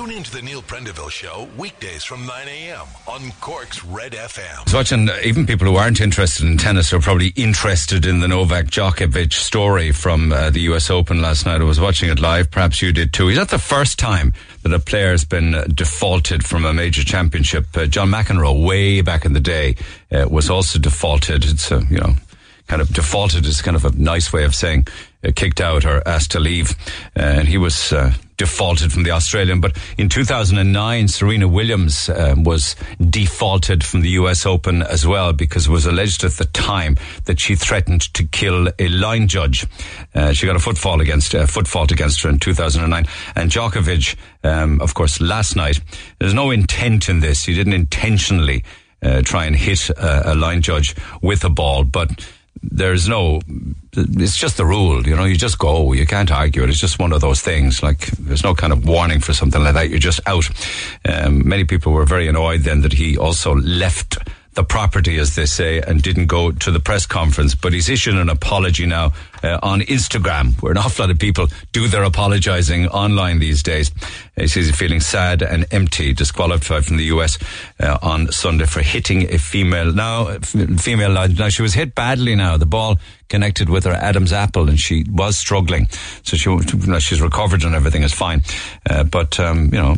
Tune in to the Neil Prendeville Show weekdays from 9 a.m. on Cork's Red FM. Was watching, uh, even people who aren't interested in tennis are probably interested in the Novak Djokovic story from uh, the US Open last night. I was watching it live. Perhaps you did too. Is that the first time that a player has been uh, defaulted from a major championship? Uh, John McEnroe, way back in the day, uh, was also defaulted. It's, a, you know, kind of defaulted is kind of a nice way of saying uh, kicked out or asked to leave. Uh, and he was uh, defaulted from the Australian. But in 2009, Serena Williams um, was defaulted from the US Open as well because it was alleged at the time that she threatened to kill a line judge. Uh, she got a footfall against uh, foot fault against her in 2009. And Djokovic, um, of course, last night. There's no intent in this. He didn't intentionally uh, try and hit a line judge with a ball, but there's no it's just the rule you know you just go you can't argue it it's just one of those things like there's no kind of warning for something like that you're just out um, many people were very annoyed then that he also left the property, as they say, and didn't go to the press conference. But he's issued an apology now uh, on Instagram, where an awful lot of people do their apologising online these days. He says he's feeling sad and empty, disqualified from the US uh, on Sunday for hitting a female. Now, female. Now she was hit badly. Now the ball connected with her Adam's apple, and she was struggling. So she, she's recovered and everything is fine. Uh, but um, you know,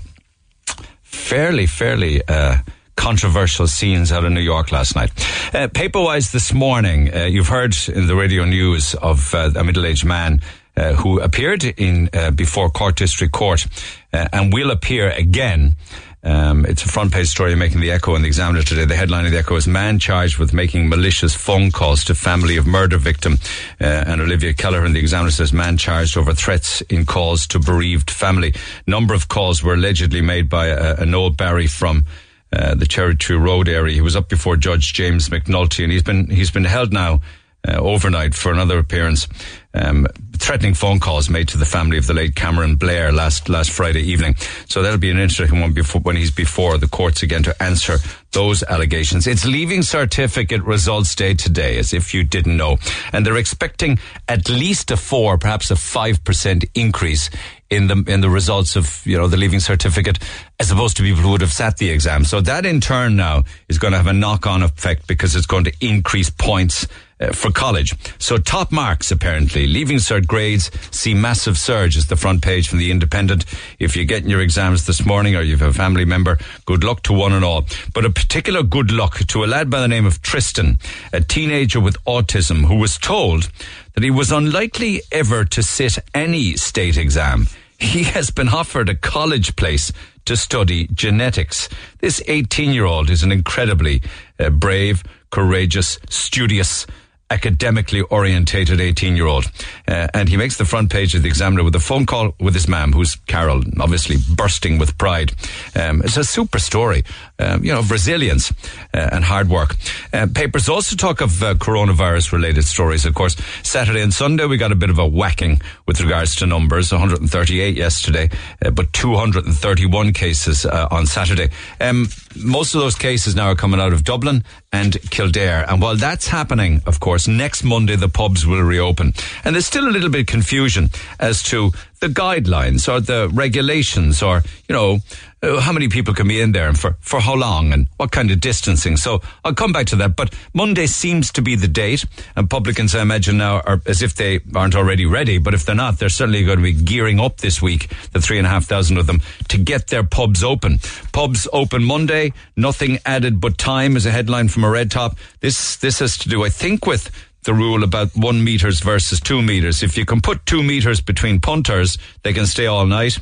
fairly, fairly uh, controversial scenes out of New York last night. Uh, paperwise this morning, uh, you've heard in the radio news of uh, a middle-aged man uh, who appeared in uh, before Cork District Court uh, and will appear again. Um, it's a front page story making the Echo and the Examiner today. The headline of the Echo is "Man charged with making malicious phone calls to family of murder victim." and Olivia Kelleher in the Examiner says, "Man charged over threats in calls to bereaved family." Number of calls were allegedly made by a, a Noel Barry from uh, the Cherry Tree Road area. He was up before Judge James McNulty, and he's been he's been held now uh, overnight for another appearance. Um, threatening phone calls made to the family of the late Cameron Blair last last Friday evening. So that'll be an interesting one before, when he's before the courts again to answer those allegations. It's leaving certificate results day today, as if you didn't know, and they're expecting at least a four, perhaps a five percent increase in the in the results of you know the leaving certificate as opposed to people who would have sat the exam. So that in turn now is going to have a knock on effect because it's going to increase points uh, for college. So top marks apparently leaving cert grades see massive surge as the front page from the Independent. If you're getting your exams this morning or you have a family member, good luck to one and all. But a particular good luck to a lad by the name of Tristan, a teenager with autism who was told that he was unlikely ever to sit any state exam he has been offered a college place to study genetics. This 18 year old is an incredibly uh, brave, courageous, studious, academically orientated 18 year old. Uh, and he makes the front page of the Examiner with a phone call with his mum, who's Carol, obviously bursting with pride. Um, it's a super story, um, you know, of resilience uh, and hard work. Uh, papers also talk of uh, coronavirus related stories, of course. Saturday and Sunday, we got a bit of a whacking with regards to numbers 138 yesterday, uh, but 231 cases uh, on Saturday. Um, most of those cases now are coming out of Dublin and Kildare. And while that's happening, of course, next Monday the pubs will reopen. And there's still a little bit of confusion as to the guidelines or the regulations or, you know, uh, how many people can be in there and for, for how long and what kind of distancing. So I'll come back to that. But Monday seems to be the date and publicans, I imagine now are as if they aren't already ready. But if they're not, they're certainly going to be gearing up this week, the three and a half thousand of them to get their pubs open. Pubs open Monday, nothing added but time is a headline from a red top. This, this has to do, I think, with the rule about one meters versus two meters. If you can put two meters between punters, they can stay all night.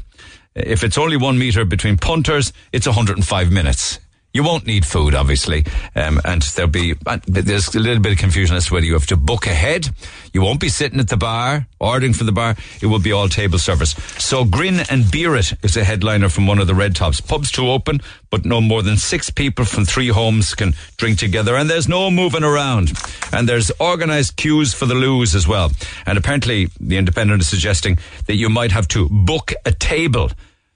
If it's only one meter between punters, it's 105 minutes. You won't need food, obviously, um, and there'll be uh, there's a little bit of confusion as to whether you have to book ahead. You won't be sitting at the bar ordering from the bar. It will be all table service. So grin and beer it is a headliner from one of the red tops. Pubs to open, but no more than six people from three homes can drink together, and there's no moving around. And there's organised queues for the loos as well. And apparently, the Independent is suggesting that you might have to book a table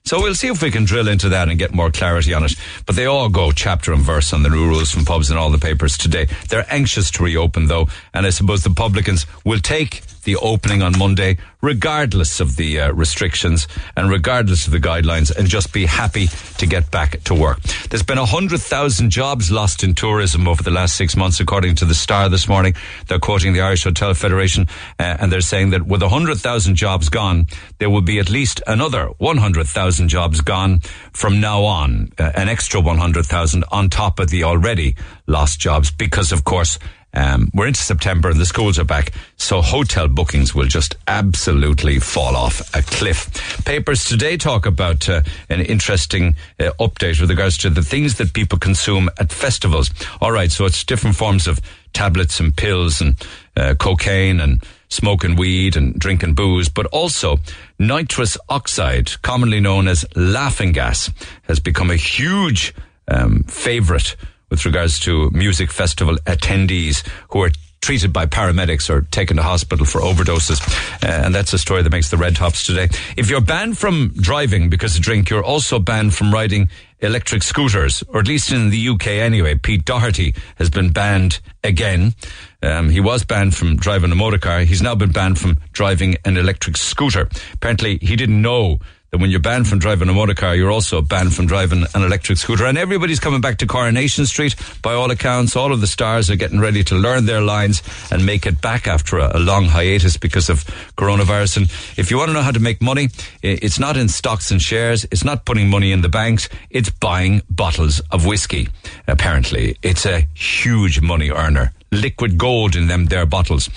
so we'll see if we can drill into that and get more clarity on it. But they all go chapter and verse on the new rules from pubs and all the papers today. They're anxious to reopen though, and I suppose the publicans will take the opening on Monday, regardless of the uh, restrictions and regardless of the guidelines, and just be happy to get back to work. There's been 100,000 jobs lost in tourism over the last six months, according to the Star this morning. They're quoting the Irish Hotel Federation, uh, and they're saying that with 100,000 jobs gone, there will be at least another 100,000 jobs gone from now on, uh, an extra 100,000 on top of the already lost jobs, because of course, um, we're into September and the schools are back, so hotel bookings will just absolutely fall off a cliff. Papers today talk about uh, an interesting uh, update with regards to the things that people consume at festivals. All right, so it's different forms of tablets and pills and uh, cocaine and smoking weed and drinking booze, but also nitrous oxide, commonly known as laughing gas, has become a huge um, favorite with regards to music festival attendees who are treated by paramedics or taken to hospital for overdoses. Uh, and that's a story that makes the red tops today. If you're banned from driving because of drink, you're also banned from riding electric scooters, or at least in the UK anyway. Pete Doherty has been banned again. Um, he was banned from driving a motor car. He's now been banned from driving an electric scooter. Apparently, he didn't know that when you're banned from driving a motor car, you're also banned from driving an electric scooter. And everybody's coming back to Coronation Street. By all accounts, all of the stars are getting ready to learn their lines and make it back after a, a long hiatus because of coronavirus. And if you want to know how to make money, it's not in stocks and shares. It's not putting money in the banks. It's buying bottles of whiskey. Apparently, it's a huge money earner liquid gold in them there bottles.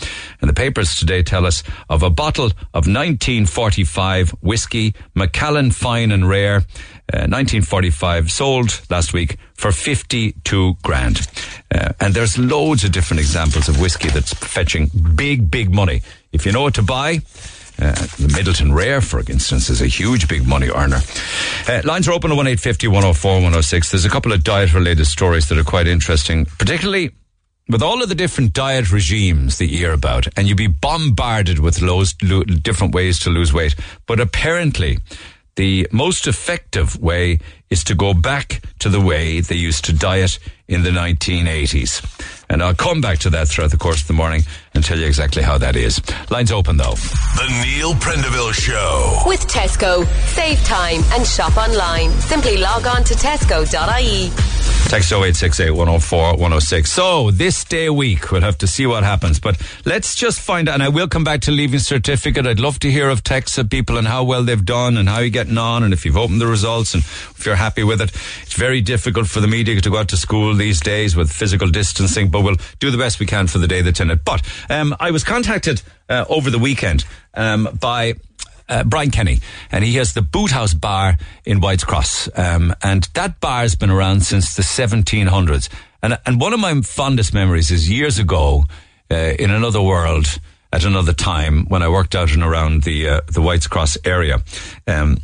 And the papers today tell us of a bottle of 1945 whiskey, Macallan Fine and Rare, uh, 1945, sold last week for 52 grand. Uh, and there's loads of different examples of whiskey that's fetching big, big money. If you know what to buy, uh, the Midleton Rare, for instance, is a huge big money earner. Uh, lines are open at 1850 104 106. There's a couple of diet related stories that are quite interesting, particularly with all of the different diet regimes that you hear about, and you'd be bombarded with loads, lo- different ways to lose weight. But apparently, the most effective way is to go back to the way they used to diet in the 1980s. And I'll come back to that throughout the course of the morning and tell you exactly how that is. Lines open though. The Neil Prendeville Show. With Tesco. Save time and shop online. Simply log on to tesco.ie. Text 0868 104 106. So, this day week, we'll have to see what happens. But let's just find out, and I will come back to leaving certificate. I'd love to hear of texts of people and how well they've done and how you're getting on and if you've opened the results and if you're happy with it. It's very difficult for the media to go out to school these days with physical distancing, but we'll do the best we can for the day that's in it. But um, I was contacted uh, over the weekend um, by uh, Brian Kenny, and he has the Boot House Bar in White's Cross. Um, and that bar has been around since the 1700s. And, and one of my fondest memories is years ago uh, in another world at another time when I worked out and around the uh, the White's Cross area. Um,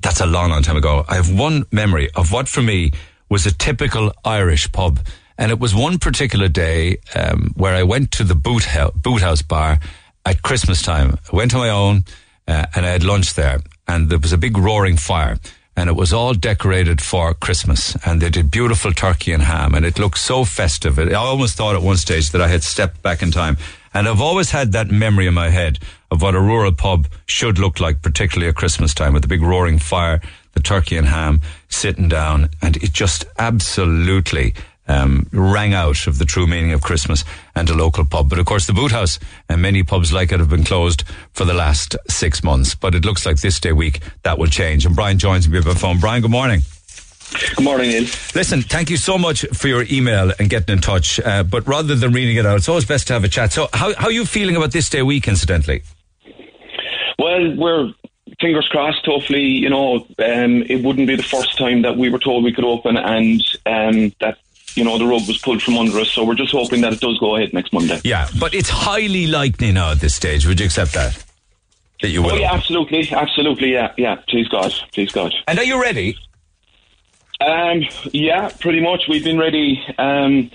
that's a long, long time ago. I have one memory of what for me was a typical Irish pub. And it was one particular day um, where I went to the boot, boot house bar at Christmas time. I went on my own uh, and I had lunch there. And there was a big roaring fire. And it was all decorated for Christmas. And they did beautiful turkey and ham. And it looked so festive. I almost thought at one stage that I had stepped back in time. And I've always had that memory in my head of what a rural pub should look like, particularly at Christmas time with the big roaring fire, the turkey and ham, sitting down. And it just absolutely um, rang out of the true meaning of Christmas and a local pub. But of course, the Boot House and many pubs like it have been closed for the last six months. But it looks like this day week that will change. And Brian joins me by phone. Brian, good morning. Good morning, Neil. Listen, thank you so much for your email and getting in touch. Uh, but rather than reading it out, it's always best to have a chat. So, how, how are you feeling about this day week, incidentally? Well, we're fingers crossed. Hopefully, you know, um, it wouldn't be the first time that we were told we could open and um, that you know, the rug was pulled from under us. So we're just hoping that it does go ahead next Monday. Yeah, but it's highly likely now at this stage. Would you accept that? That you will? Oh, yeah, absolutely. Absolutely, yeah. Yeah, please God. Please God. And are you ready? Um, yeah, pretty much. We've been ready. Um,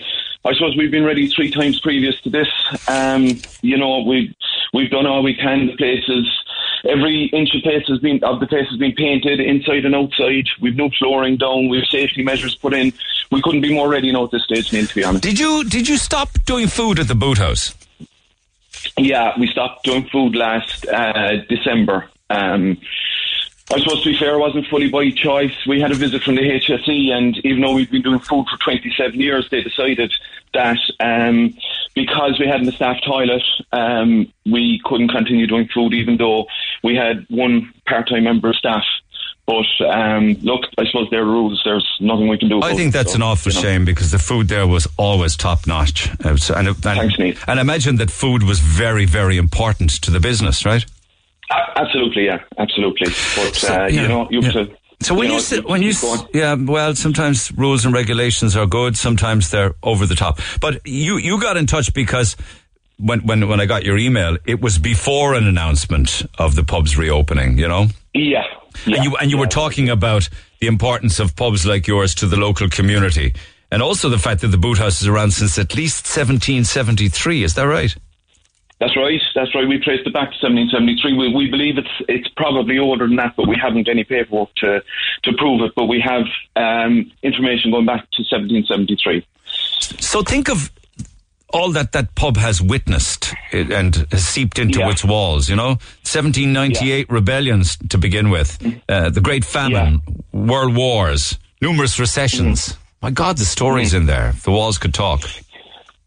I suppose we've been ready three times previous to this. Um, you know, we've, we've done all we can. The places every inch of place has been of the place has been painted inside and outside. We've no flooring down. We've safety measures put in. We couldn't be more ready now at this stage, Neil. To be honest. Did you did you stop doing food at the boot house? yeah, we stopped doing food last uh, December. Um, I suppose to be fair, it wasn't fully by choice. We had a visit from the HSE, and even though we've been doing food for 27 years, they decided that um, because we hadn't a staff toilet, um, we couldn't continue doing food, even though we had one part-time member of staff. But um, look, I suppose there are rules. There's nothing we can do. I think that's so, an awful you know. shame because the food there was always top notch. Uh, And, and, Thanks, Neil. and I imagine that food was very, very important to the business, right? Absolutely, yeah, absolutely. But So, uh, yeah, you know, you have yeah. to. So when you, know, say, when you, going. yeah, well, sometimes rules and regulations are good, sometimes they're over the top. But you, you got in touch because when, when, when I got your email, it was before an announcement of the pubs reopening, you know? yeah, yeah, and you, and you yeah. were talking about the importance of pubs like yours to the local community. And also the fact that the boot house is around since at least 1773. Is that right? That's right. That's right. We traced it back to 1773. We, we believe it's it's probably older than that, but we haven't any paperwork to to prove it. But we have um, information going back to 1773. So think of all that that pub has witnessed and has seeped into Yeah. its walls. You know, 1798 rebellions to begin with, uh, the Great Famine, World Wars, numerous recessions. My God, the stories in there. The walls could talk.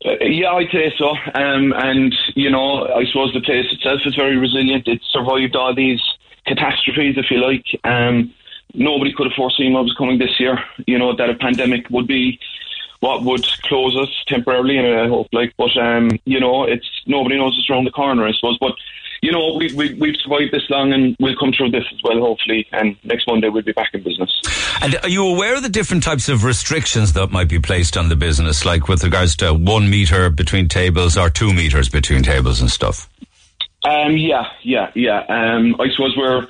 Uh, yeah, I'd say so. Um, and you know, I suppose the place itself is very resilient. It's survived all these catastrophes, if you like. Um, nobody could have foreseen what was coming this year. You know that a pandemic would be what would close us temporarily, and I hope like. But um, you know, it's nobody knows it's around the corner, I suppose. But you know, we, we we've survived this long, and we'll come through this as well, hopefully. And next Monday we'll be back in business. And are you aware of the different types of restrictions that might be placed on the business, like with regards to one meter between tables or two meters between tables and stuff? Um, yeah, yeah, yeah. Um, I suppose we're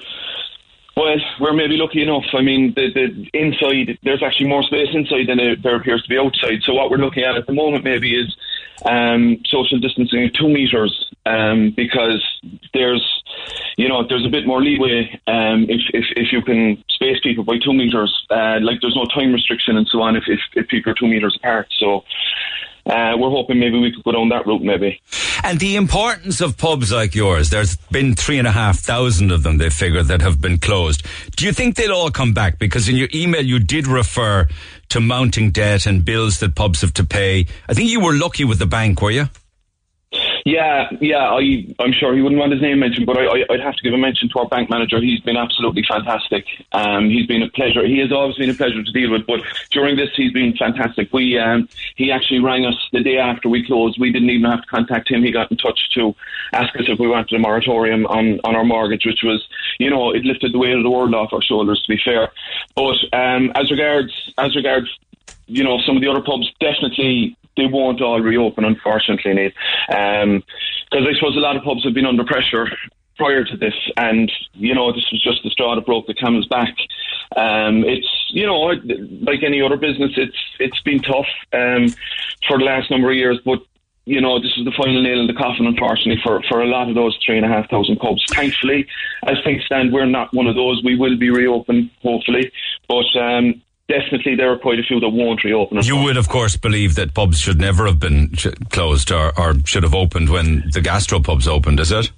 well, we're maybe lucky enough. I mean, the, the inside there's actually more space inside than it, there appears to be outside. So what we're looking at at the moment maybe is um, social distancing two meters um, because there's you know there's a bit more leeway um, if, if if you can space people by two meters. Uh, like there's no time restriction and so on if if, if people are two meters apart. So. Uh, we're hoping maybe we could go down that route, maybe. And the importance of pubs like yours, there's been three and a half thousand of them, they figure, that have been closed. Do you think they'll all come back? Because in your email you did refer to mounting debt and bills that pubs have to pay. I think you were lucky with the bank, were you? Yeah, yeah, I, I'm sure he wouldn't want his name mentioned, but I, I'd have to give a mention to our bank manager. He's been absolutely fantastic. Um, he's been a pleasure. He has always been a pleasure to deal with, but during this, he's been fantastic. We, um, he actually rang us the day after we closed. We didn't even have to contact him. He got in touch to ask us if we wanted a moratorium on, on our mortgage, which was, you know, it lifted the weight of the world off our shoulders. To be fair, but um, as regards, as regards you know, some of the other pubs definitely they won't all reopen, unfortunately, Nate. Because I suppose a lot of pubs have been under pressure prior to this, and you know, this was just the straw that broke the camel's back. Um, it's you know, like any other business, it's it's been tough um, for the last number of years, but. You know, this is the final nail in the coffin, unfortunately, for, for a lot of those three and a half thousand pubs. Thankfully, as things stand, we're not one of those. We will be reopened, hopefully. But um, definitely there are quite a few that won't reopen. You would, of course, believe that pubs should never have been sh- closed or, or should have opened when the gastropubs opened, is it?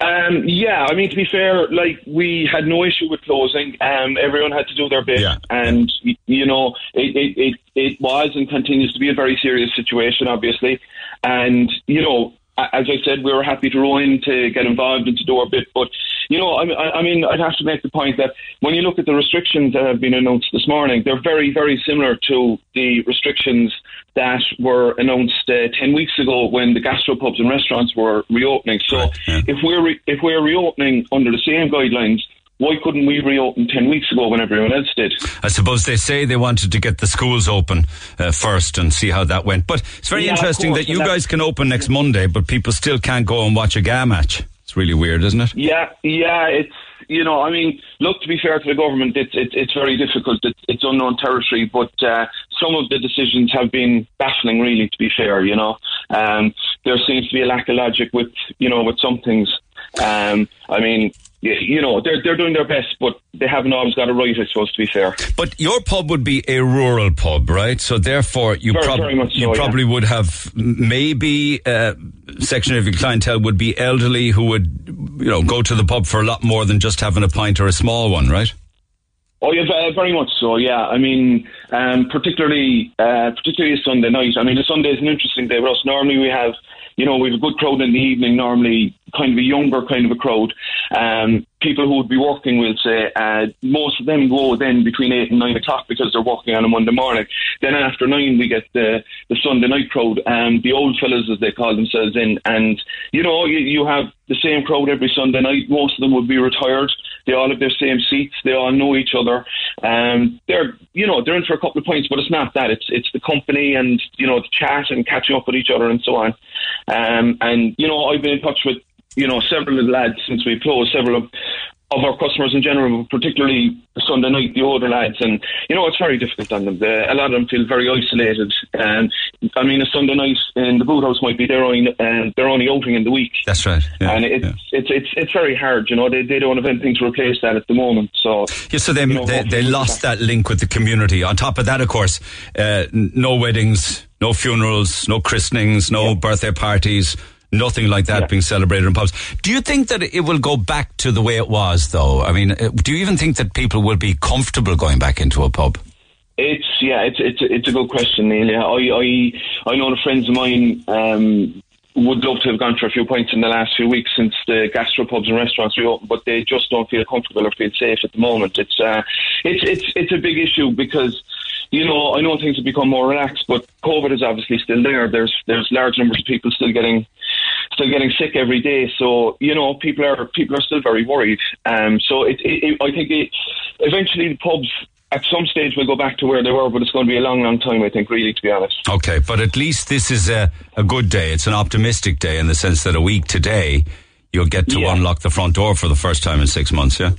Um, yeah, I mean to be fair, like we had no issue with closing. Um, everyone had to do their bit, Yeah. and you know it, it, it, it was and continues to be a very serious situation, obviously. And you know, as I said, we were happy to roll in to get involved and to do our bit. But you know, I mean, I mean, I'd have to make the point that when you look at the restrictions that have been announced this morning, they're very, very similar to the restrictions that were announced uh, ten weeks ago when the gastropubs and restaurants were reopening. So Right, yeah. if we're re- if we're reopening under the same guidelines, why couldn't we reopen ten weeks ago when everyone else did? I suppose they say they wanted to get the schools open uh, first and see how that went. But it's very Yeah, interesting course, that you guys can open next Monday, but people still can't go and watch a GAA match. It's really weird, isn't it? Yeah, yeah, it's you know, I mean, look, to be fair to the government, it's it's, it's very difficult. It's, it's unknown territory, but uh, some of the decisions have been baffling. Really, to be fair, you know, um, there seems to be a lack of logic with you know with some things. Um, I mean, y- you know, they're they're doing their best, but they haven't always got it right. I suppose to be fair. But your pub would be a rural pub, right? So therefore, you, Very- prob- very so, you yeah. probably would have maybe a section of your clientele would be elderly who would, you know, go to the pub for a lot more than just having a pint or a small one, right? Oh yeah, very much so. Yeah, I mean, um, particularly uh, particularly Sunday night. I mean, the Sunday is an interesting day for us. Normally, we have you know we have a good crowd in the evening. Normally, kind of a younger kind of a crowd. Um, people who would be working we'll say uh, most of them go then between eight and nine o'clock because they're working on a Monday morning. Then after nine, we get the the Sunday night crowd, um, the old fellas as they call themselves in, and you know you, you have the same crowd every Sunday night. Most of them would be retired. They all have their same seats. They all know each other. Um, they're, you know, they're in for a couple of points, but it's not that. It's it's the company and you know the chat and catching up with each other and so on. Um, and you know, I've been in touch with you know several of the lads since we closed. Several of of our customers in general, particularly Sunday night, the older lads, and you know it's very difficult on them. The, a lot of them feel very isolated. And I mean, a Sunday night in the boot house might be their only uh, their only outing in the week That's right. Yeah, and it's, yeah. it's it's it's very hard. You know, they they don't have anything to replace that at the moment. So Yeah, so they, you know, they, they lost that link with the community. On top of that, of course, uh, no weddings, no funerals, no christenings, no birthday parties, nothing like that Yeah. being celebrated in pubs. Do you think that it will go back to the way it was, though? I mean, uh, do you even think that people will be comfortable going back into a pub? It's yeah, it's it's it's a good question, Neil. Yeah, I I I know the friends of mine um, would love to have gone for a few points in the last few weeks since the gastropubs and restaurants reopened, but they just don't feel comfortable or feel safe at the moment. It's uh, it's it's it's a big issue because. You know, I know things have become more relaxed, but COVID is obviously still there. There's there's large numbers of people still getting still getting sick every day. So you know, people are people are still very worried. Um, so it, it, it I think it, eventually the pubs at some stage will go back to where they were, but it's going to be a long, long time. I think, really, to be honest. Okay, but at least this is a, a good day. It's an optimistic day in the sense that a week today, you'll get to Yeah. unlock the front door for the first time in six months, yeah?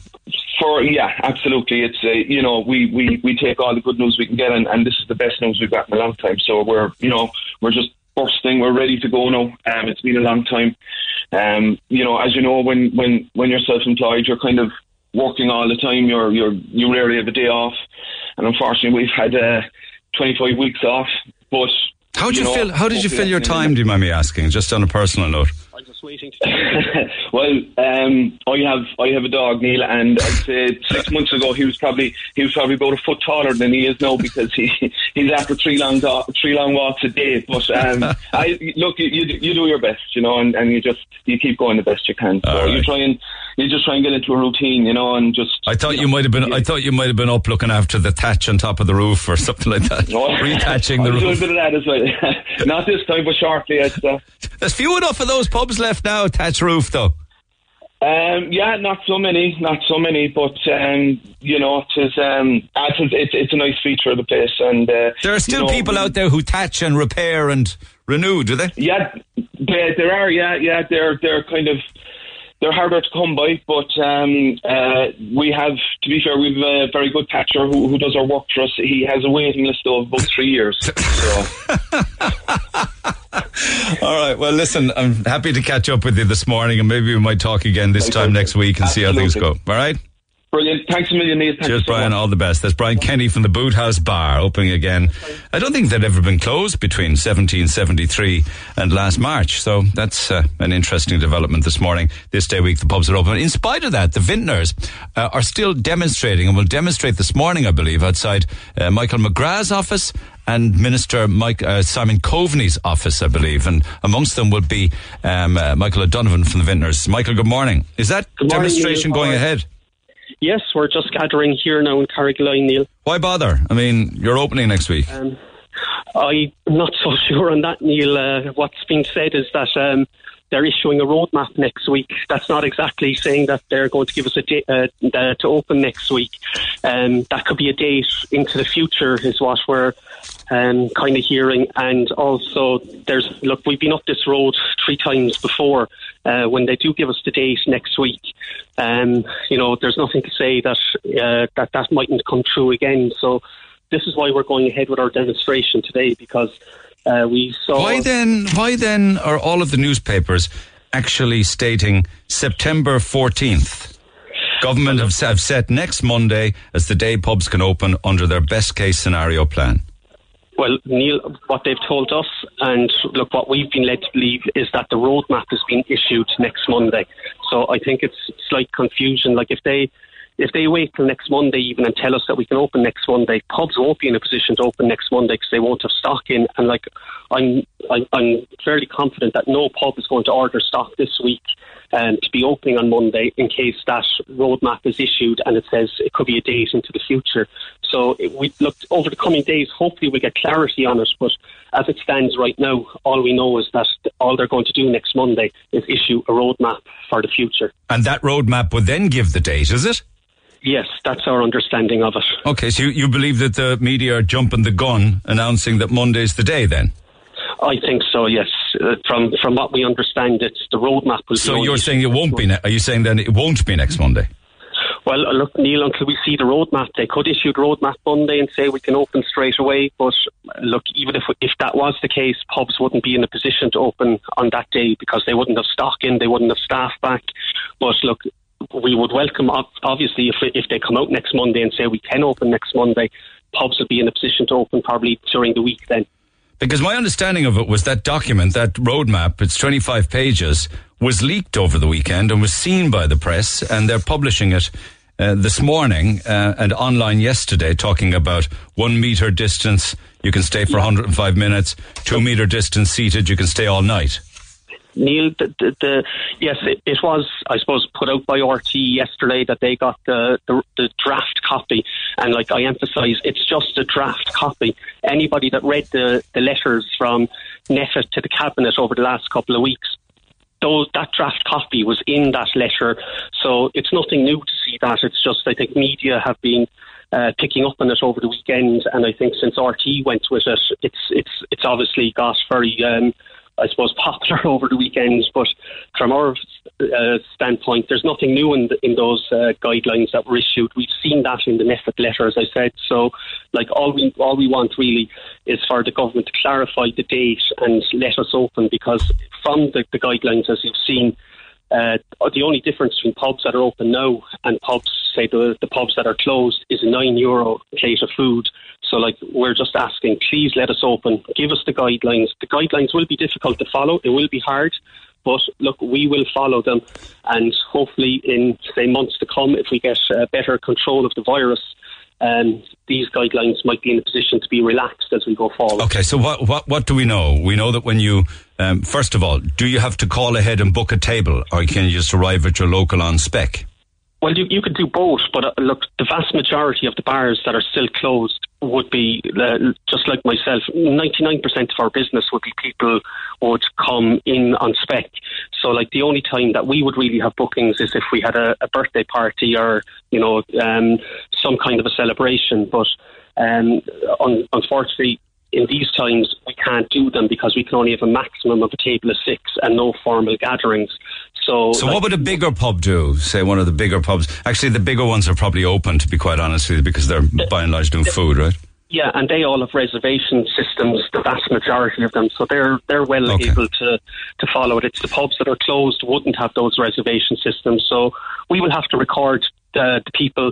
For yeah, absolutely. It's uh, you know we, we, we take all the good news we can get, and, and this is the best news we've got in a long time. So we're you know we're just bursting. We're ready to go now. Um, it's been a long time. Um, you know, as you know, when when when you're self-employed, you're kind of working all the time. You're you're you rarely have a day off, and unfortunately, we've had uh, 25 weeks off. But How did you, know, fill? How did you fill your time? Do you mind me asking? Just on a personal note. I'm just waiting. well, um, I have I have a dog, Neil, and I'd say six months ago he was probably he was probably about a foot taller than he is now because he he's after three long do- three long walks a day. But um, I look, you, you you do your best, you know, and, and you just you keep going the best you can. So All right. you try and you just try and get into a routine, you know, and just. I thought you, know, might have been. I thought you might have been up looking after the thatch on top of the roof or something like that, No, rethatching the I'm doing a roof. bit of that as well. Not this time, but shortly. It's, uh, There's few enough of those pubs left now. Thatch roof, though. Um, yeah, not so many, not so many, but um, you know, it's um, it's, it's it's a nice feature of the place, and uh, There are still you know, people out there who thatch and repair and renew, do they? Yeah, there, there are. Yeah, yeah, they're they're kind of they're harder to come by, but um, uh, we have, to be fair, we've a very good thatcher who, who does our work for us. He has a waiting list of about three years. So. All right. Well, listen, I'm happy to catch up with you this morning, and maybe we might talk again this time next week and see how things go. All right. Brilliant. Thanks a million, Neil. Thanks Cheers, so Brian. much. All the best. That's Brian Kenny from the Boot House Bar, opening again. I don't think they'd ever been closed between 1773 and last March. So that's uh, an interesting development this morning. This day week, the pubs are open. In spite of that, the vintners uh, are still demonstrating and will demonstrate this morning, I believe, outside uh, Michael McGrath's office and Minister Mike, uh, Simon Coveney's office, I believe. And amongst them will be um, uh, Michael O'Donovan from the vintners. Michael, good morning. Is that Good demonstration Neil. going ahead? Yes, we're just gathering here now in Carrigaline, Neil. Why bother? I mean, you're opening next week. Um, I'm not so sure on that, Neil. Uh, what's been said is that um, they're issuing a roadmap next week. That's not exactly saying that they're going to give us a date uh, to open next week. Um, that could be a date into the future, is what we're um, kind of hearing. And also, there's look, we've been up this road three times before. Uh, when they do give us the date next week, um, you know, there's nothing to say that uh, that that mightn't come true again. So this is why we're going ahead with our demonstration today because uh, we saw. Why then? Why then are all of the newspapers actually stating September fourteenth? Government have, have set next Monday as the day pubs can open under their best case scenario plan. Well, Neil, what they've told us, and look, what we've been led to believe is that the roadmap has been issued next Monday. So I think it's slight confusion. Like if they if they wait till next Monday even and tell us that we can open next Monday, pubs won't be in a position to open next Monday because they won't have stock in. And like, I'm, I'm, fairly confident that no pub is going to order stock this week um, to be opening on Monday in case that roadmap is issued and it says it could be a date into the future. So it, we looked over the coming days. Hopefully, we get clarity on it. But as it stands right now, all we know is that all they're going to do next Monday is issue a roadmap for the future. And that roadmap would then give the date, is it? Yes, that's our understanding of it. Okay, so you, you believe that the media are jumping the gun, announcing that Monday's the day then? I think so. Yes, uh, from from what we understand, it's the roadmap will. So you're saying it won't be? Ne- are you saying then it won't be next Monday? Well, uh, look, Neil, until we see the roadmap, they could issue the roadmap Monday and say we can open straight away. But uh, look, even if if that was the case, pubs wouldn't be in a position to open on that day because they wouldn't have stock in, they wouldn't have staff back. But look, we would welcome, obviously, if, if they come out next Monday and say we can open next Monday, pubs will be in a position to open probably during the week then. Because my understanding of it was that document, that roadmap, it's 25 pages, was leaked over the weekend and was seen by the press, and they're publishing it uh, this morning uh, and online yesterday, talking about one meter distance, you can stay for 105 minutes, two meter distance seated, you can stay all night. Neil, the, the, the yes, it, it, was, I suppose, put out by RTÉ yesterday that they got the, the, the draft copy. And like I emphasise, it's just a draft copy. Anybody that read the, the letters from NPHET to the Cabinet over the last couple of weeks, those, that draft copy was in that letter. So it's nothing new to see that. It's just, I think, media have been uh, picking up on it over the weekend, and I think since RTÉ went with it, it's it's it's obviously got very um, I suppose, popular over the weekends. But from our uh, standpoint, there's nothing new in, the, in those uh, guidelines that were issued. We've seen that in the NPHET letter, as I said. So, like all we all we want really is for the government to clarify the date and let us open, because from the, the guidelines, as you've seen. Uh, the only difference between pubs that are open now and pubs, say the, the pubs that are closed, is a nine euro plate of food. So, like, we're just asking, please let us open, give us the guidelines. The guidelines will be difficult to follow, it will be hard, but look, we will follow them. And hopefully, in, say, months to come, if we get uh, better control of the virus, um, these guidelines might be in a position to be relaxed as we go forward. Okay, so what what what do we know? We know that when you um, first of all, do you have to call ahead and book a table, or can you just arrive at your local on spec? Well, you, you could do both, but uh, look, the vast majority of the bars that are still closed would be, uh, just like myself, 99% of our business would be people would come in on spec. So, like, the only time that we would really have bookings is if we had a, a birthday party or, you know, um, some kind of a celebration. But um, un- unfortunately, in these times, we can't do them because we can only have a maximum of a table of six and no formal gatherings. So, so like, what would a bigger pub do? Say one of the bigger pubs. Actually, the bigger ones are probably open, to be quite honest with you, because they're by and large doing food, right? Yeah, and they all have reservation systems, the vast majority of them, so they're they're well okay. able to to follow it. It's the pubs that are closed wouldn't have those reservation systems, so we will have to record the, the people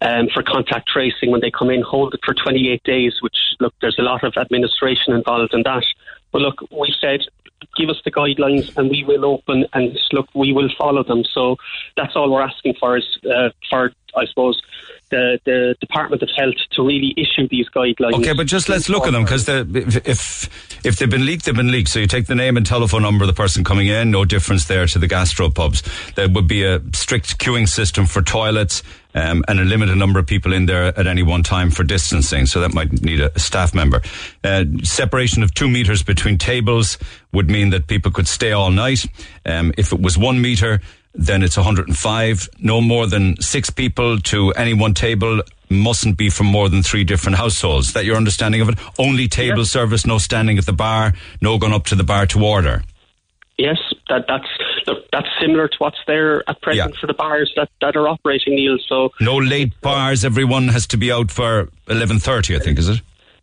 um, for contact tracing when they come in, hold it for 28 days. Which look, there's a lot of administration involved in that. But look, we said give us the guidelines and we will open and look, we will follow them. So that's all we're asking for is uh, for, I suppose, the, the Department of Health to really issue these guidelines. Okay, but just let's look at them because if if they've been leaked, they've been leaked. So you take the name and telephone number of the person coming in, no difference there to the gastropubs. There would be a strict queuing system for toilets. Um, and a limited number of people in there at any one time for distancing. So that might need a staff member. Uh, separation of two meters between tables would mean that people could stay all night. Um, if it was one meter, then it's 105. No more than six people to any one table mustn't be from more than three different households. That your understanding of it? Only table yes. service, no standing at the bar, no going up to the bar to order. Yes, that, that's that's similar to what's there at present yeah. for the bars that, that are operating, Neil. So no late uh, bars. Everyone has to be out for eleven thirty. I think is it?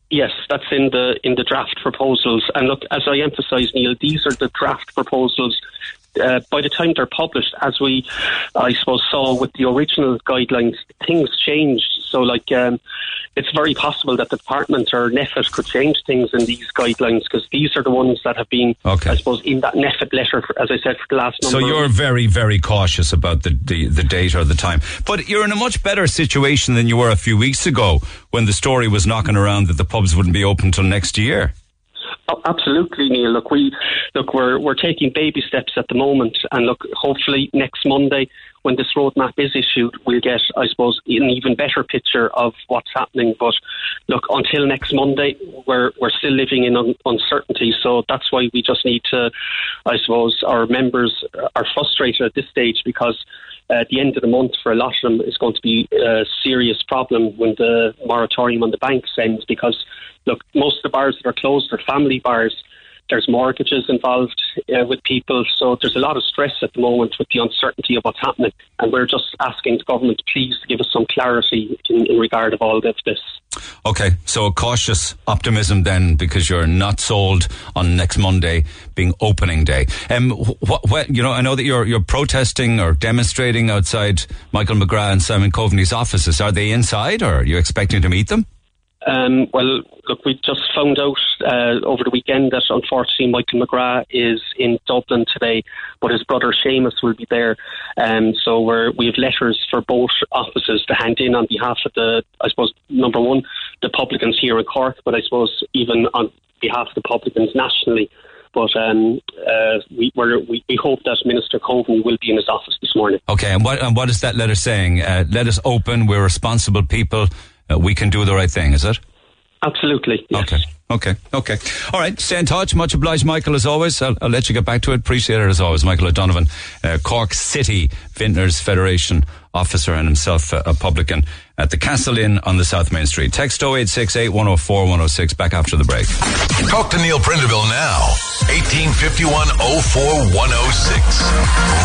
Yes, that's in the in the draft proposals. And look, as I emphasise, Neil, these are the draft proposals uh, by the time they're published, as we, I suppose, saw with the original guidelines, things changed. So, like, um, it's very possible that the department or NPHET could change things in these guidelines because these are the ones that have been, Okay. I suppose, in that NPHET letter, for, as I said, for the last number. So you're very, very cautious about the, the, the date or the time. But you're in a much better situation than you were a few weeks ago when the story was knocking around that the pubs wouldn't be open until next year. Oh, absolutely, Neil. Look, we look we're we're taking baby steps at the moment, and look, hopefully next Monday, when this roadmap is issued, we'll get, I suppose, an even better picture of what's happening. But look, until next Monday, we're we're still living in un- uncertainty. So that's why we just need to, I suppose, our members are frustrated at this stage because. Uh, at the end of the month, for a lot of them, is going to be a serious problem when the moratorium on the banks ends. Because, look, most of the bars that are closed are family bars. There's mortgages involved uh, with people, so there's a lot of stress at the moment with the uncertainty of what's happening. And we're just asking the government, please, to give us some clarity in, in regard of all of this. Okay, so cautious optimism then, because you're not sold on next Monday being opening day. Um, what, what, you know, I know that you're you're protesting or demonstrating outside Michael McGrath and Simon Coveney's offices. Are they inside, or are you expecting to meet them? Um, well, look, we just found out uh, over the weekend that unfortunately Michael McGrath is in Dublin today, but his brother Seamus will be there. Um, so we have letters for both offices to hand in on behalf of the, I suppose, number one, the publicans here in Cork, but I suppose even on behalf of the publicans nationally. But um, uh, we, we, we hope that Minister Coveney will be in his office this morning. Okay, and what and what is that letter saying? Uh, let us open. We're responsible people. Uh, we can do the right thing. Is it? Absolutely. Yes. Okay. Okay. Okay. All right. Stay in touch. Much obliged, Michael, as always. I'll, I'll let you get back to it. Appreciate it as always. Michael O'Donovan, uh, Cork City Vintners Federation officer and himself uh, a publican at the Castle Inn on the South Main Street. Text 0868 104 106. Back after the break. Talk to Neil Prendeville now. 1851 04 106.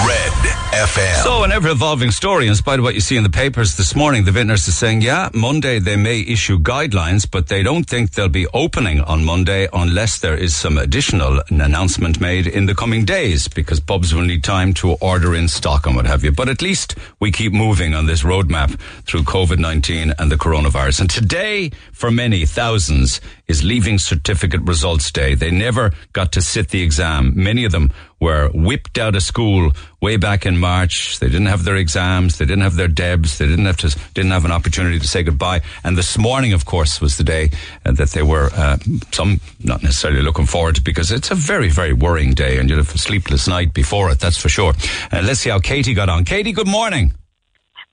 Red FM. So, an ever evolving story, in spite of what you see in the papers this morning, the vintners are saying, yeah, Monday they may issue guidelines, but they don't think they'll be opening on Monday unless there is some additional announcement made in the coming days, because pubs will need time to order in stock and what have you. But at least we keep moving on this roadmap through COVID 19 and the coronavirus. And today, for many thousands, is leaving certificate results day. They never got to sit the exam. Many of them were whipped out of school way back in March. They didn't have their exams. They didn't have their debs. They didn't have to, didn't have an opportunity to say goodbye. And this morning, of course, was the day uh, that they were, uh, some not necessarily looking forward to because it's a very, very worrying day and you'll have a sleepless night before it. That's for sure. Uh, let's see how Katie got on. Katie, good morning.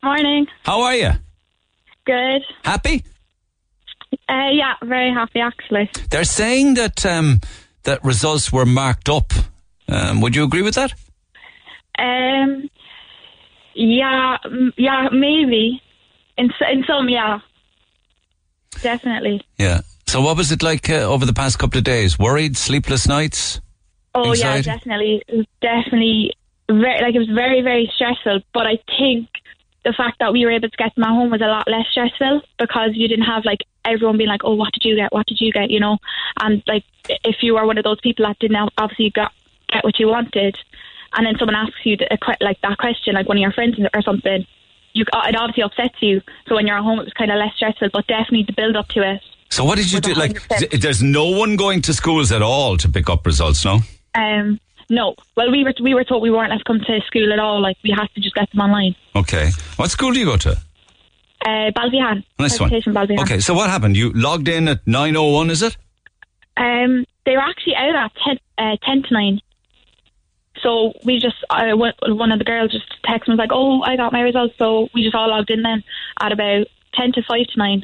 Morning. How are you? Good. Happy? Uh, yeah, very happy actually. They're saying that, um, that results were marked up. Um, would you agree with that? Um, yeah, yeah, maybe. In in some, yeah, definitely. Yeah. So what was it like uh, over the past couple of days? Worried, sleepless nights? Oh Anxiety? yeah, definitely, definitely. Very, like it was very very stressful, but I think the fact that we were able to get them at home was a lot less stressful because you didn't have like everyone being like, "Oh, what did you get? What did you get?" You know, and like if you were one of those people that didn't obviously got get what you wanted, and then someone asks you the, like that question, like one of your friends or something, you it obviously upsets you. So when you're at home, it was kind of less stressful, but definitely the build up to it. So what did you do? Like, 100%. th- there's no one going to schools at all to pick up results, no? Um, no, well we were we were told we weren't allowed to come to school at all. Like we had to just get them online. Okay. What school do you go to? Uh, Balvihan. Nice one. Balvihan. Okay, so what happened? You logged in at 9.01, is it? Um, they were actually out at 10, uh, 10 to 9. So we just, uh, one one of the girls just texted me, was like, oh, I got my results. So we just all logged in then at about 10 to 5 to 9.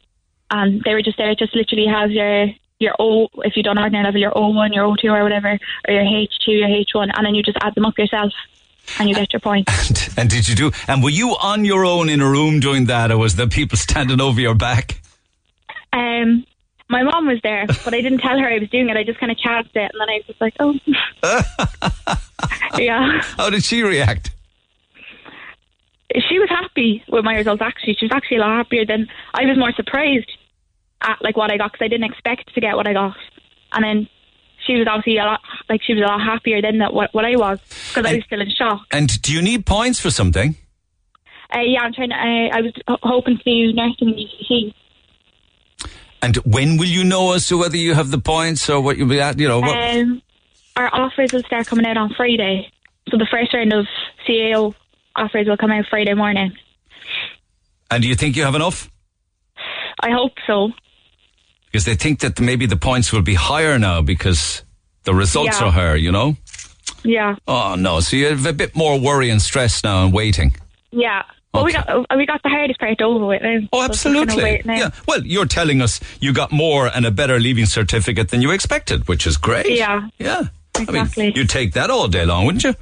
And they were just there. Just literally has your, your O, if you don't ordinary level, your O1, your O2 or whatever, or your H2, your H1. And then you just add them up yourself and you get your points. and did you do, and were you on your own in a room doing that, or was there people standing over your back? Um, my mom was there, but I didn't tell her I was doing it. I just kind of chatted it, and then I was just like, "Oh, yeah." How did she react? She was happy with my results. Actually, she was actually a lot happier than I was. More surprised at like what I got because I didn't expect to get what I got, and then she was obviously a lot like she was a lot happier than that what, what I was because I was still in shock. And do you need points for something? Uh, yeah, I'm trying to. Uh, I was hoping to do nursing in UCC. And when will you know as to whether you have the points or what you'll be at? You know, what, Um, our offers will start coming out on Friday, so the first round of CAO offers will come out Friday morning. and do you think you have enough? I hope so. Because they think that maybe the points will be higher now because the results Yeah. are higher. You know? Yeah, Oh no! So you have a bit more worry and stress now and waiting. yeah. But we got uh, we got the hardest part over with now. Oh, So it's just kinda absolutely. now. Yeah. Well, you're telling us you got more and a better leaving certificate than you expected, which is great. Yeah. Yeah. I Exactly. mean, you'd take that all day long, wouldn't you?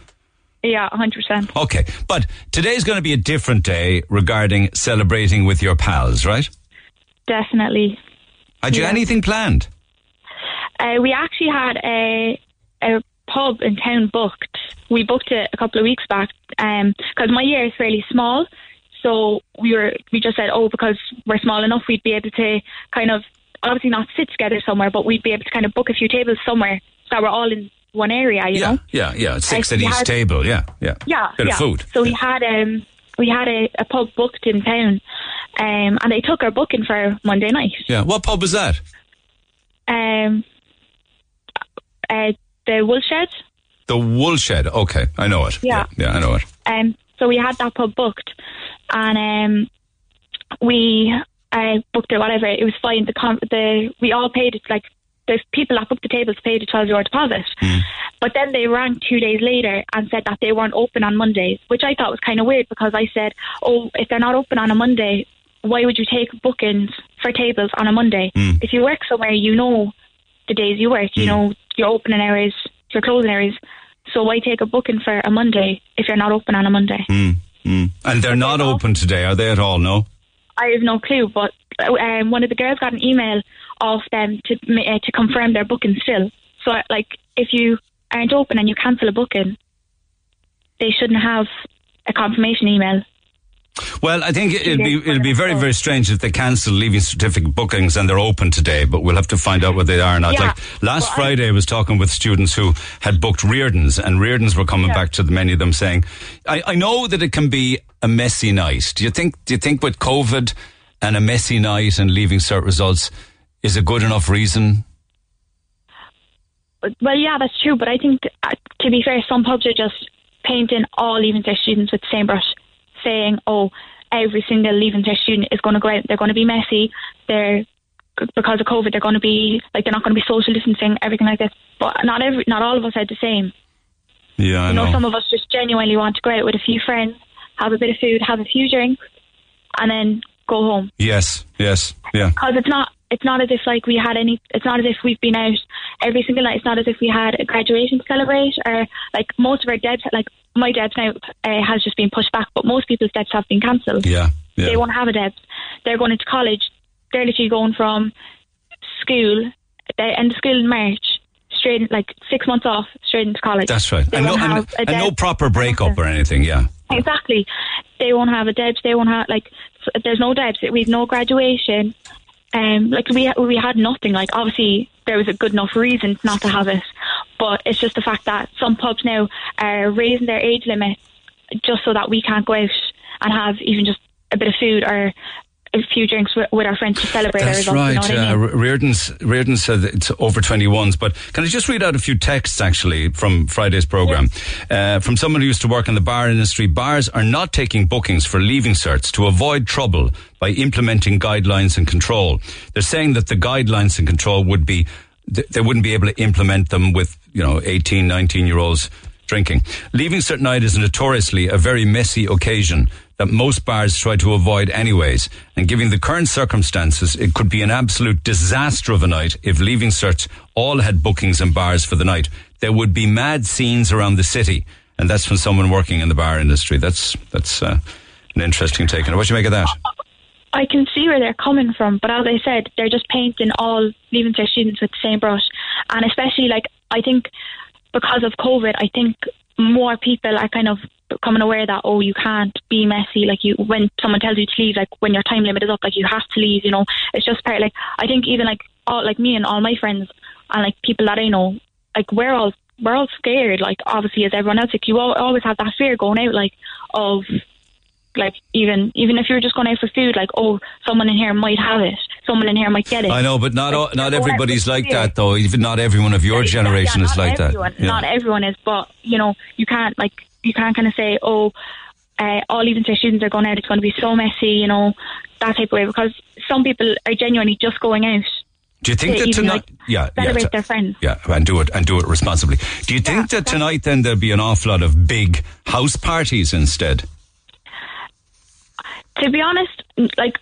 Yeah, hundred percent. Okay. But today's going to be a different day regarding celebrating with your pals, right? Definitely. Had you Yeah. anything planned? Uh, we actually had a a pub in town booked. We booked it a couple of weeks back because my year is fairly small. So we were we just said, oh, because we're small enough, we'd be able to kind of obviously not sit together somewhere, but we'd be able to kind of book a few tables somewhere so we're all in one area, you yeah, know. yeah, yeah. Six I- at each had- table. Yeah, yeah. Yeah, Bit yeah. of food. So we had um we had a, a pub booked in town, um, and they took our booking for Monday night. Yeah. What pub was that? Um, uh, the Woolshed. The Woolshed. Okay, I know it. Yeah. yeah, I know it. Um, so we had that pub booked, and um, we uh, booked it. Whatever it was fine. The com- the we all paid it like the people that booked the tables paid a twelve euro deposit. Mm. But then they rang two days later and said that they weren't open on Mondays, which I thought was kind of weird because I said, "Oh, if they're not open on a Monday, why would you take bookings for tables on a Monday? Mm. If you work somewhere, you know the days you work. You mm. know your opening hours, your closing hours. So why take a booking for a Monday if you're not open on a Monday? And they're not all- open today, are they at all? No. I have no clue, but uh, um, one of the girls got an email off them to uh, to confirm their booking still. So, like, if you aren't open and you cancel a booking, they shouldn't have a confirmation email. Well, I think it'll be it'll be very very strange if they cancel leaving certificate bookings and they're open today. But we'll have to find out whether they are or not. Yeah. Like last Well, Friday, I was talking with students who had booked Reardons, and Reardons were coming Yeah. back to the many of them saying, I, "I know that it can be a messy night. Do you think? Do you think with COVID and a messy night and leaving cert results is a good enough reason?" Well, yeah, that's true, but I think, uh, to be fair, some pubs are just painting all Leaving Cert students with the same brush, saying, oh, every single Leaving Cert student is going to go out, they're going to be messy, they're because of COVID, they're going to be like they're not going to be social distancing, everything like this. But not every, not all of us are the same. Yeah, I You know, know. some of us just genuinely want to go out with a few friends, have a bit of food, have a few drinks, and then go home. yes, yes, yeah. Because it's not, it's not as if like we had any. It's not as if we've been out every single night. It's not as if we had a graduation to celebrate, or like most of our debs. Like my debs now uh, has just been pushed back, but most people's debs have been cancelled. Yeah, yeah. They won't have a debs. They're going into college. They're literally going from school, the end of school in March, straight in- like six months off, straight into college. That's right. They And no, and, and no proper breakup or anything. Yeah. Exactly. They won't have a debs. They won't have like. There's no debs. We've no graduation. Um, like we we had nothing. Like obviously there was a good enough reason not to have it, but it's just the fact that some pubs now are raising their age limit just so that we can't go out and have even just a bit of food or a few drinks with, with our friends to celebrate our That's results. right. You know yeah. I mean? Reardon's, Reardon said it's over 21s. But can I just read out a few texts actually from Friday's program? Uh, from someone who used to work in the bar industry, bars are not taking bookings for leaving certs to avoid trouble by implementing guidelines and control. They're saying that the guidelines and control would be, th- they wouldn't be able to implement them with, you know, 18, 19 year olds drinking. Leaving cert night is notoriously a very messy occasion that most bars try to avoid anyways. And given the current circumstances, it could be an absolute disaster of a night if leaving cert all had bookings in bars for the night. There would be mad scenes around the city. And that's from someone working in the bar industry. That's, that's, uh, an interesting take on. What do you make of that? I can see where they're coming from, but as I said, they're just painting all leaving cert students with the same brush, and especially like I think because of COVID, I think more people are kind of becoming aware that oh, you can't be messy. Like you, when someone tells you to leave, like when your time limit is up, like you have to leave. You know, it's just part. Like I think even like all like me and all my friends and like people that I know, like we're all we're all scared. Like obviously, as everyone else, like you al- always have that fear going out, like of like even even if you're just going out for food, like oh, someone in here might have it, someone in here might get it. I know, but not all, not you're going out everybody's like that though. Even not everyone of your generation yeah, is like everyone, that. Yeah. Not everyone is, but you know, you can't like you can't kind of say, oh, uh, all even say students are going out. It's going to be so messy, you know, that type of way. Because some people are genuinely just going out. Do you think to that tonight? like, yeah, yeah, celebrate their friends. Yeah, and do it and do it responsibly. Do you think that tonight then there'll be an awful lot of big house parties instead? To be honest, like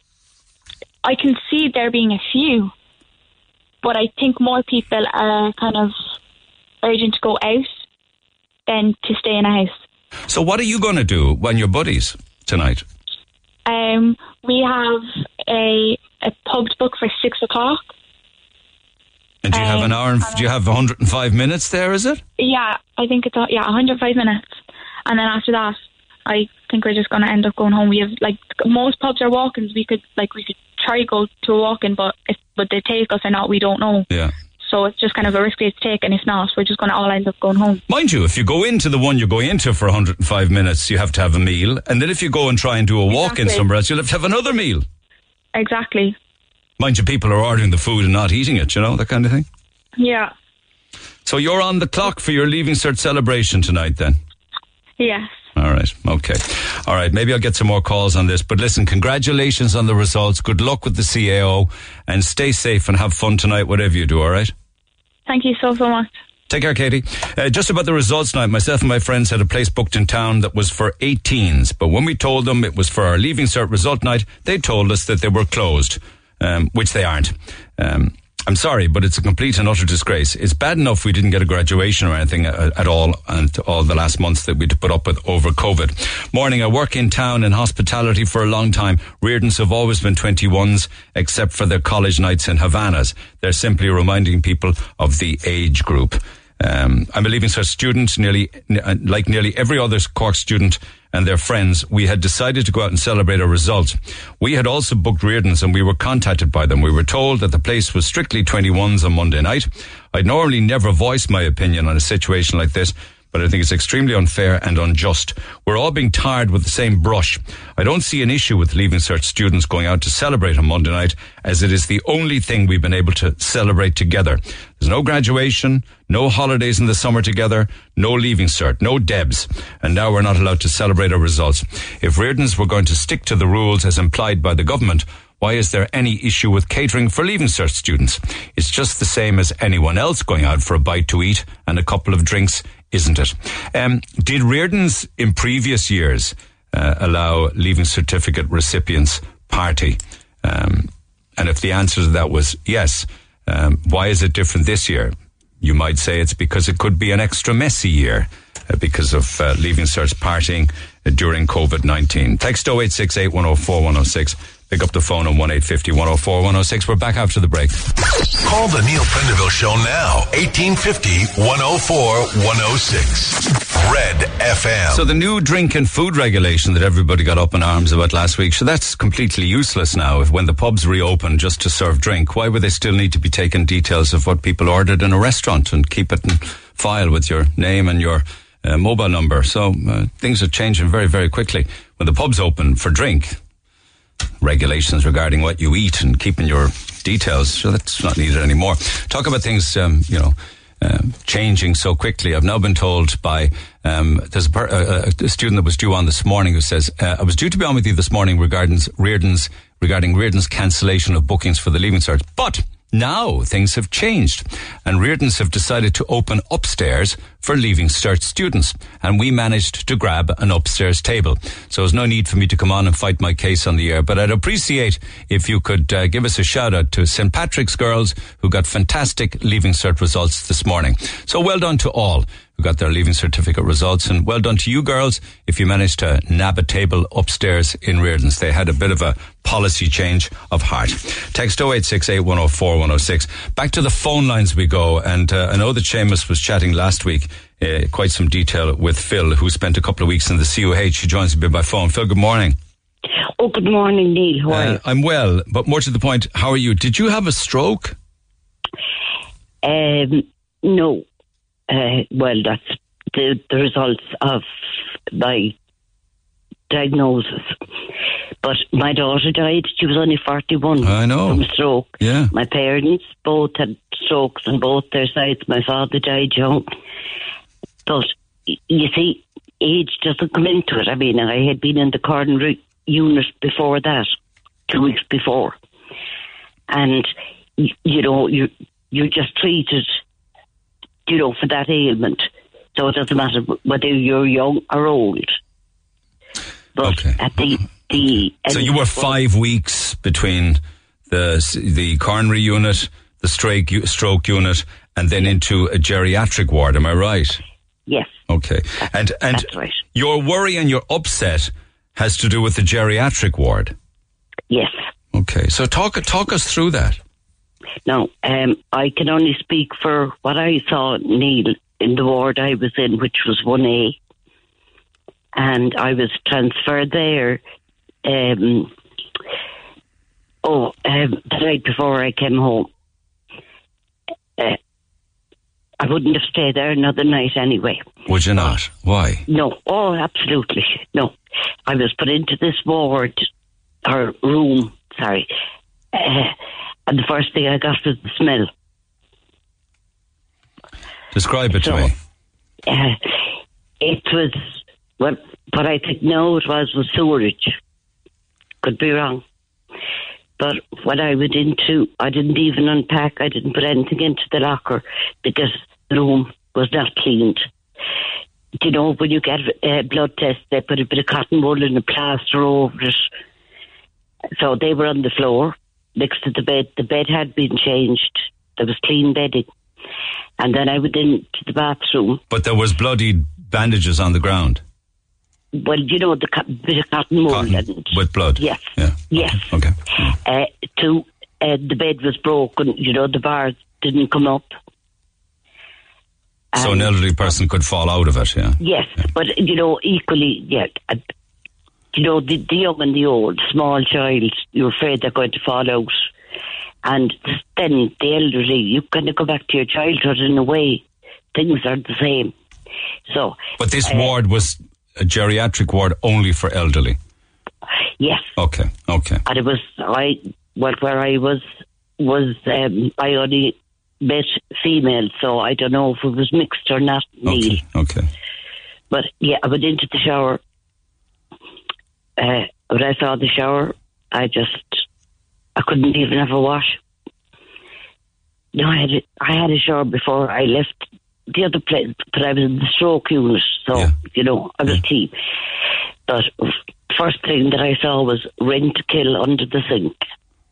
I can see there being a few, but I think more people are kind of urgent to go out than to stay in a house. So what are you going to do when your buddies tonight? Um, we have a a pub book for six o'clock. And do you have Um, an hour? And, do you have 105 minutes there? Is it? Yeah, I think it's yeah, 105 minutes, and then after that, I think we're just going to end up going home. We have like most pubs are walk-ins. We could like we could try go to a walk-in, but if but they take us or not, we don't know. Yeah. So it's just kind of a risk we take, and if not, we're just going to all end up going home. Mind you, if you go into the one you're going into for 105 minutes, you have to have a meal. And then if you go and try and do a walk in somewhere else, you'll have to have another meal. Exactly. Mind you, people are ordering the food and not eating it, you know, that kind of thing. Yeah. So you're on the clock for your Leaving Cert celebration tonight then? Yes. All right. Okay. All right. Maybe I'll get some more calls on this. But listen, congratulations on the results. Good luck with the CAO and stay safe and have fun tonight, whatever you do. All right. Thank you so so much. Take care, Katie. Uh, just about the results tonight, myself and my friends had a place booked in town that was for 18s. But when we told them it was for our Leaving Cert result night, they told us that they were closed, um, which they aren't. Um, I'm sorry, but it's a complete and utter disgrace. It's bad enough we didn't get a graduation or anything at, at all, and all the last months that we'd put up with over COVID. Morning, I work in town in hospitality for a long time. Reardons have always been 21s, except for their college nights in Havanas. They're simply reminding people of the age group. Um, I'm a Leaving Cert student, nearly uh, like nearly every other Cork student and their friends. We had decided to go out and celebrate our result. We had also booked Reardons and we were contacted by them. We were told that the place was strictly 21s on Monday night. I'd normally never voice my opinion on a situation like this, but I think it's extremely unfair and unjust. We're all being tarred with the same brush. I don't see an issue with Leaving Cert students going out to celebrate on Monday night, as it is the only thing we've been able to celebrate together. There's no graduation, no holidays in the summer together, no Leaving Cert, no Debs, and now we're not allowed to celebrate our results. If Reardons were going to stick to the rules as implied by the government, why is there any issue with catering for Leaving Cert students? It's just the same as anyone else going out for a bite to eat and a couple of drinks, isn't it? Um, did Reardons in previous years uh, allow Leaving Certificate recipients party? Um, and if the answer to that was yes, um, why is it different this year? You might say it's because it could be an extra messy year uh, because of uh, Leaving Certs partying during COVID 19. Text 0868 104 106. Pick up the phone on 1850 104 106. We're back after the break. Call the Neil Prendeville Show now. 1850 104 106. Red FM. So the new drink and food regulation that everybody got up in arms about last week, so that's completely useless now. If when the pubs reopen just to serve drink, why would they still need to be taking details of what people ordered in a restaurant and keep it in file with your name and your uh, mobile number? So uh, things are changing very, very quickly. When the pubs open for drink, regulations regarding what you eat and keeping your details. So that's not needed anymore. Talk about things, um, you know, um, changing so quickly. I've now been told by um, there's a, per, a, student that was due on this morning who says uh, I was due to be on with you this morning regarding Reardon's regarding Reardon's cancellation of bookings for the Leaving Cert, but. Now things have changed and Reardons have decided to open upstairs for Leaving Cert students and we managed to grab an upstairs table. So there's no need for me to come on and fight my case on the air, but I'd appreciate if you could uh, give us a shout out to St. Patrick's girls who got fantastic Leaving Cert results this morning. So well done to all who got their Leaving Certificate results and well done to you girls if you managed to nab a table upstairs in Reardon's. They had a bit of a policy change of heart. Text 0868 104 106. Back to the phone lines we go. And uh, I know that Seamus was chatting last week, uh, quite some detail with Phil, who spent a couple of weeks in the CUH. He joins me by phone. Phil, good morning. Oh, good morning, Neil. Uh, you? I'm well, but more to the point, how are you? Did you have a stroke? Um, no, uh, well, that's the, the results of my diagnosis. But my daughter died. She was only 41 I know. from stroke. Yeah. My parents both had strokes on both their sides. My father died young. But you see, age doesn't come into it. I mean, I had been in the coronary unit before that, two weeks before. And, you know, you, you're just treated, you know, for that ailment. So it doesn't matter whether you're young or old. But Okay. at the, the So you were five weeks between the the coronary unit, the stroke stroke unit, and then into a geriatric ward. Am I right? Yes, Okay. And and that's right. your worry and your upset has to do with the geriatric ward. Yes. Okay. So talk talk us through that. Now, um, I can only speak for what I saw, Neil, in the ward I was in, which was 1A. And I was transferred there, um, oh, um, the night before I came home. Uh, I wouldn't have stayed there another night anyway. Would you not? Why? No, oh, absolutely. No. I was put into this ward, or room, sorry. Uh, and the first thing I got was the smell. Describe it to me. Uh, it was, what, what I think now it was, was sewerage. Could be wrong. But when I went into, I didn't even unpack, I didn't put anything into the locker because the room was not cleaned. Do you know, when you get a blood test, they put a bit of cotton wool and a plaster over it. So they were on the floor next to the bed. The bed had been changed. There was clean bedding. And then I went into the bathroom. But there was bloody bandages on the ground. Well, you know, the bit of cotton wool. With blood. Yes. Yeah. Yes. Okay. Uh, two, uh, the bed was broken. You know, the bars didn't come up. So an elderly person could fall out of it. Yeah. Yes, but you know, equally, yeah. You know, the, the young and the old, small child, you're afraid they're going to fall out. And then the elderly, you kind of go back to your childhood in a way. Things are the same. So, But this Uh, ward was a geriatric ward only for elderly. yes. Okay. Okay. And it was, I, well, where I was, was, um, I only met females, so I don't know if it was mixed or not, Neil. Okay. Okay. But yeah, I went into the shower. Uh, when I saw the shower, I just I couldn't even have a wash. No, I had a, I had a shower before I left the other place, but I was in the stroke unit, so Yeah. you know I was team. But first thing that I saw was ring to kill under the sink.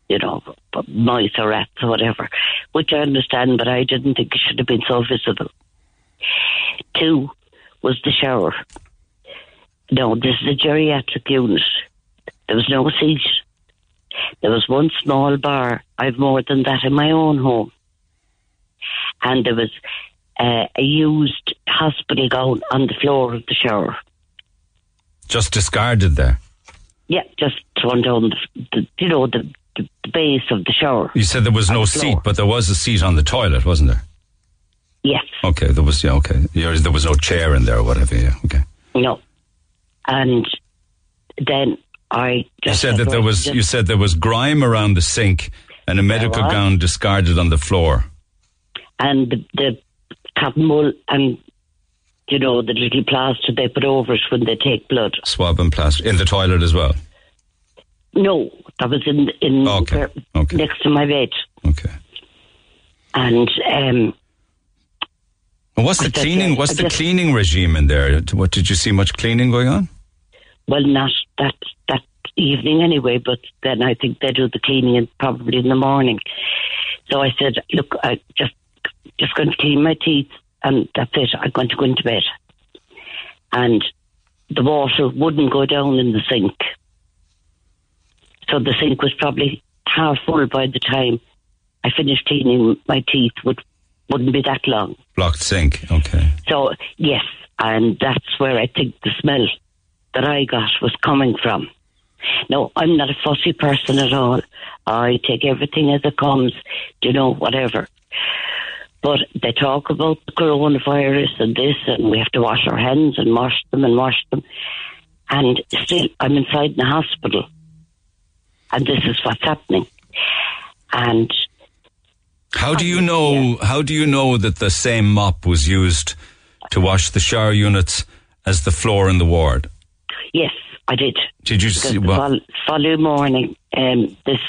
You know, mice or rats or whatever, which I understand, but I didn't think it should have been so visible. Two was the shower. No, this is a geriatric unit. There was no seat. There was one small bar. I've more than that in my own home. And there was uh, a used hospital gown on the floor of the shower. Just discarded there. Yeah, just thrown down the, the you know, the, the, base of the shower. You said there was no the seat, but there was a seat on the toilet, wasn't there? Yes. Okay. There was. Yeah. Okay. There was no chair in there or whatever. Yeah. Okay. No. And then I You just said that there was. You said there was grime around the sink and a medical was. gown discarded on the floor. and the, the cotton wool and you know the little plaster they put over it when they take blood. Swab and plaster in the toilet as well. No, that was in in Okay, where- okay. next to my bed, Okay. and um, And what's the cleaning? What's the cleaning regime in there? What did you see much cleaning going on? Well, not that that evening anyway, but then I think they do the cleaning in, probably in the morning. So I said, look, I just just going to clean my teeth, and that's it. I'm going to go into bed, and the water wouldn't go down in the sink. So the sink was probably half full by the time I finished cleaning my teeth. Would wouldn't be that long. Blocked sink. Okay. So yes, and that's where I think the smell that I got was coming from. No, I'm not a fussy person at all. I take everything as it comes, you know, whatever. But they talk about the coronavirus and this, and we have to wash our hands and wash them and wash them. And still, I'm inside the hospital, and this is what's happening. And How do you know? How do you know that the same mop was used to wash the shower units as the floor in the ward? Yes, I did. Did you see? the Well, following morning, um, this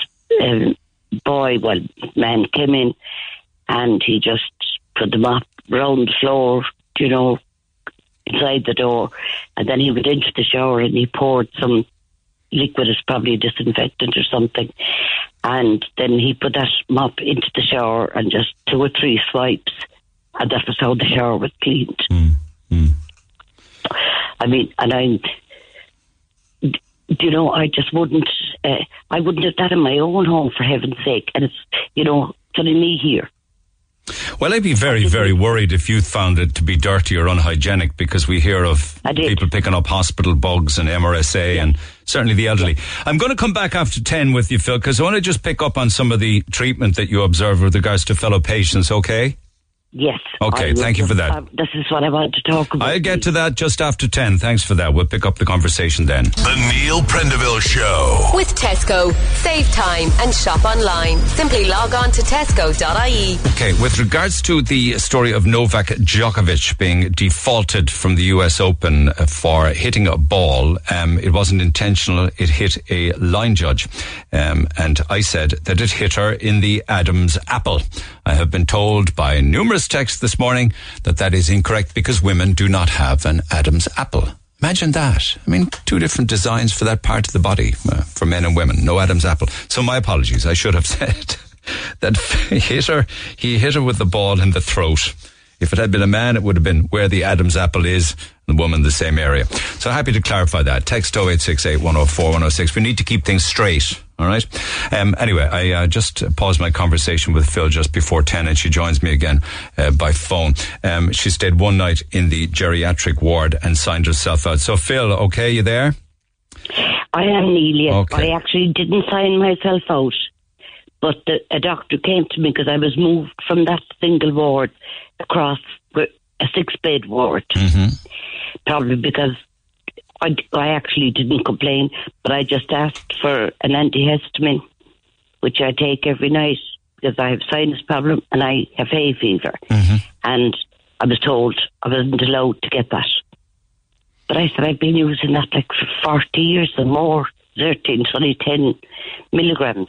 um, boy, well, man, came in and he just put the mop round the floor, you know, inside the door, and then he went into the shower and he poured some liquid, it's probably disinfectant or something, and then he put that mop into the shower and just two or three swipes, and that was how the shower was cleaned. I mean, and I'm you know, I just wouldn't, uh, I wouldn't have that in my own home for heaven's sake. And it's, you know, only me here. well, I'd be very, very worried if you found it to be dirty or unhygienic because we hear of people picking up hospital bugs and MRSA and certainly the elderly. I'm going to come back after 10 with you, Phil, because I want to just pick up on some of the treatment that you observe with regards to fellow patients, okay? Yes. Okay, I thank you for that. uh, this is what I want to talk about. I'll get to that just after 10. Thanks for that. We'll pick up the conversation then. The Neil Prendeville Show. With Tesco. Save time and shop online. Simply log on to tesco.ie. Okay, with regards to the story of Novak Djokovic being defaulted from the US Open uh, for hitting a ball, um, it wasn't intentional. It hit a line judge. Um, and I said that it hit her in the Adam's apple. I have been told by numerous texts this morning that that is incorrect because women do not have an Adam's apple. Imagine that. I mean, two different designs for that part of the body uh, for men and women. No Adam's apple. So my apologies. I should have said that he hit her. He hit her with the ball in the throat. If it had been a man, it would have been where the Adam's apple is, and the woman the same area. So happy to clarify that. Text 0868 104 106. We need to keep things straight. All right. Um, anyway, I uh, just paused my conversation with Phil just before 10 and she joins me again uh, by phone. Um, she stayed one night in the geriatric ward and signed herself out. So Phil, okay, you there? I am Neil, yes. Okay. I actually didn't sign myself out. But the, a doctor came to me because I was moved from that single ward across a six bed ward. Probably because I, I actually didn't complain, but I just asked for an antihistamine, which I take every night because I have sinus problem and I have hay fever. Mm-hmm. And I was told I wasn't allowed to get that. But I said I've been using that like for 40 years or more. 13, it's only 10 milligrams.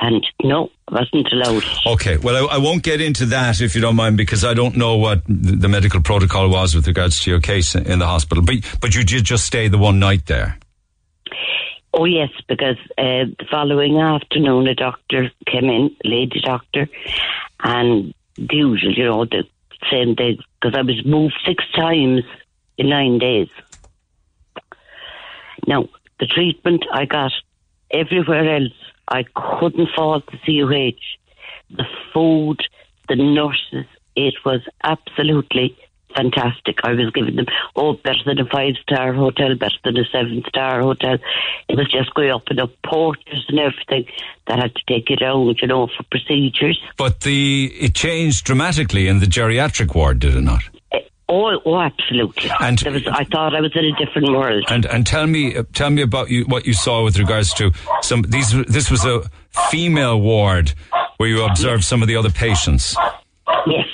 And no, wasn't allowed. Okay, well, I, I won't get into that if you don't mind, because I don't know what the the medical protocol was with regards to your case in the hospital. But but you did just stay the one night there. Oh, yes, because uh, the following afternoon a doctor came in, lady doctor, and the usual, you know, the same day, because I was moved six times in nine days. Now, the treatment I got everywhere else, I couldn't fault the CUH. The food, the nurses, it was absolutely fantastic. I was giving them, oh, better than a five star hotel, better than a seven star hotel. It was just going up and up porters and everything that had to take it out, you know, for procedures. But the it changed dramatically in the geriatric ward, did it not? Oh, oh, absolutely. And- was, I thought I was in a different world. And and tell me uh, tell me about you what you saw with regards to some these. This was a female ward where you observed some of the other patients. Yes.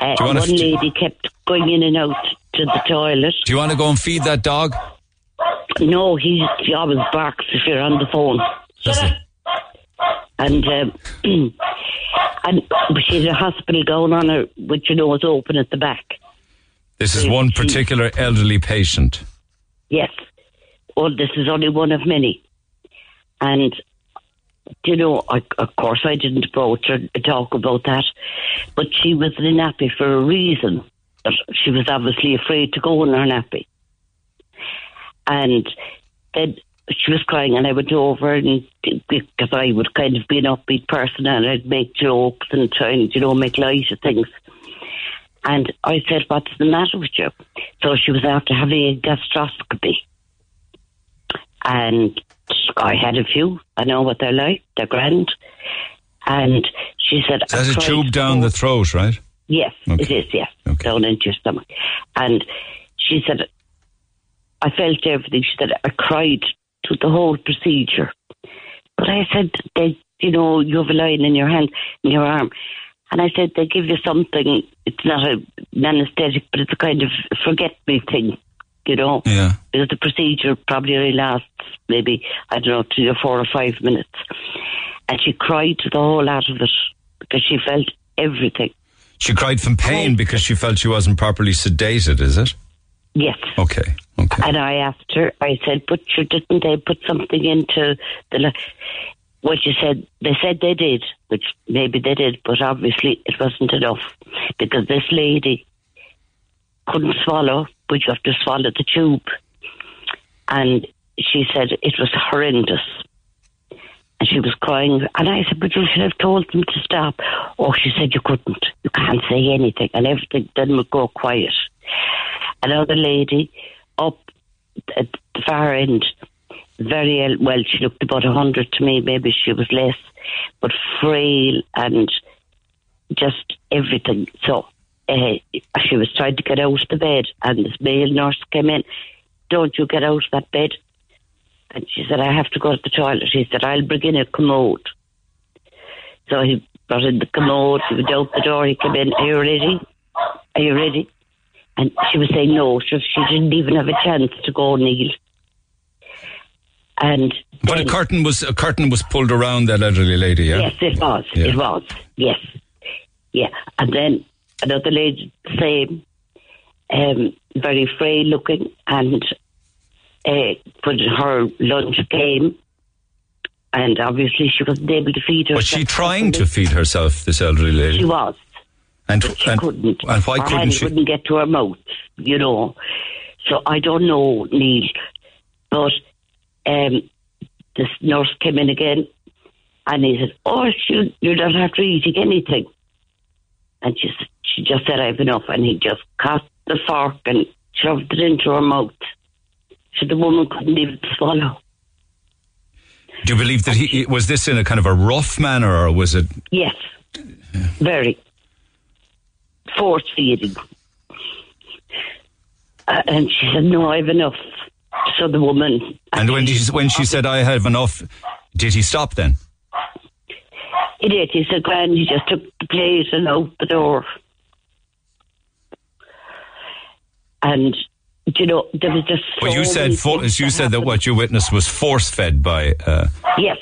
Uh, one f- lady kept going in and out to the toilet. Do you want to go and feed that dog? No, he, he always barks if you're on the phone. It? And um, and she had a hospital gown on her, which you know is open at the back. This is one particular elderly patient. Yes. Well, this is only one of many. And, you know, I, of course I didn't approach her and talk about that, but she was in a nappy for a reason. She was obviously afraid to go in her nappy. And then she was crying, and I went over and because I would kind of be an upbeat person, and I'd make jokes and try and you know make light of things. And I said, "What's the matter with you?" So she was after having a gastroscopy, and I had a few. I know what they're like. They're grand. And she said, So There's a tube down the throat, right? Yes, Okay. it is, yes. Okay. Down into your stomach. And she said, I felt everything. She said, I cried through the whole procedure. But I said, they, you know, you have a line in your hand, in your arm. And I said, they give you something, it's not a, an anesthetic, but it's a kind of forget me thing, you know? Yeah. Because the procedure probably only lasts maybe, I don't know, three or four or five minutes. And she cried the whole out of it because she felt everything. She cried from pain because she felt she wasn't properly sedated, is it? Yes. Okay. Okay. And I asked her, I said, but you didn't they put something into the. li-" Well, she said, they said they did, which maybe they did, but obviously it wasn't enough because this lady couldn't swallow, but you have to swallow the tube. And she said it was horrendous. And she was crying. And I said, but you should have told them to stop. Oh, she said, you couldn't. You can't say anything. And everything then would go quiet. Another lady at the far end, very. Well, she looked about a 100 to me. Maybe she was less. But frail and just everything. So uh, she was trying to get out of the bed. And this male nurse came in. Don't you get out of that bed. And she said, I have to go to the toilet. He said, I'll bring in a commode. So he brought in the commode. He went out the door. He came in. Are you ready? Are you ready? And she was saying no. So she didn't even have a chance to go kneel. And But a curtain was a curtain was pulled around that elderly lady, yeah. Yes, it was. Yeah. It was. Yes. Yeah. And then another lady, same, um, very frail looking, and uh, her lunch came, and obviously she wasn't able to feed herself. Was she trying to feed herself, this elderly lady? She was. And she and, couldn't. and why couldn't hand she? wouldn't get to her mouth, you know. So I don't know, Neil. But um, this nurse came in again and he said, Oh, she, you don't have to eat anything. And she, she just said, I've enough. And he just caught the fork and shoved it into her mouth. So the woman couldn't even swallow. Do you believe that he was this in a kind of a rough manner, or was it? Yes, very. Force feeding. Uh, and she said, No, I've enough. So the woman. And when she when she said I have enough, did he stop then? He did. He said, Grand, he just took the plate and out the door. And, you know, there was just. Well, you said for, you that said that what you witnessed was force fed by. Uh, Yes.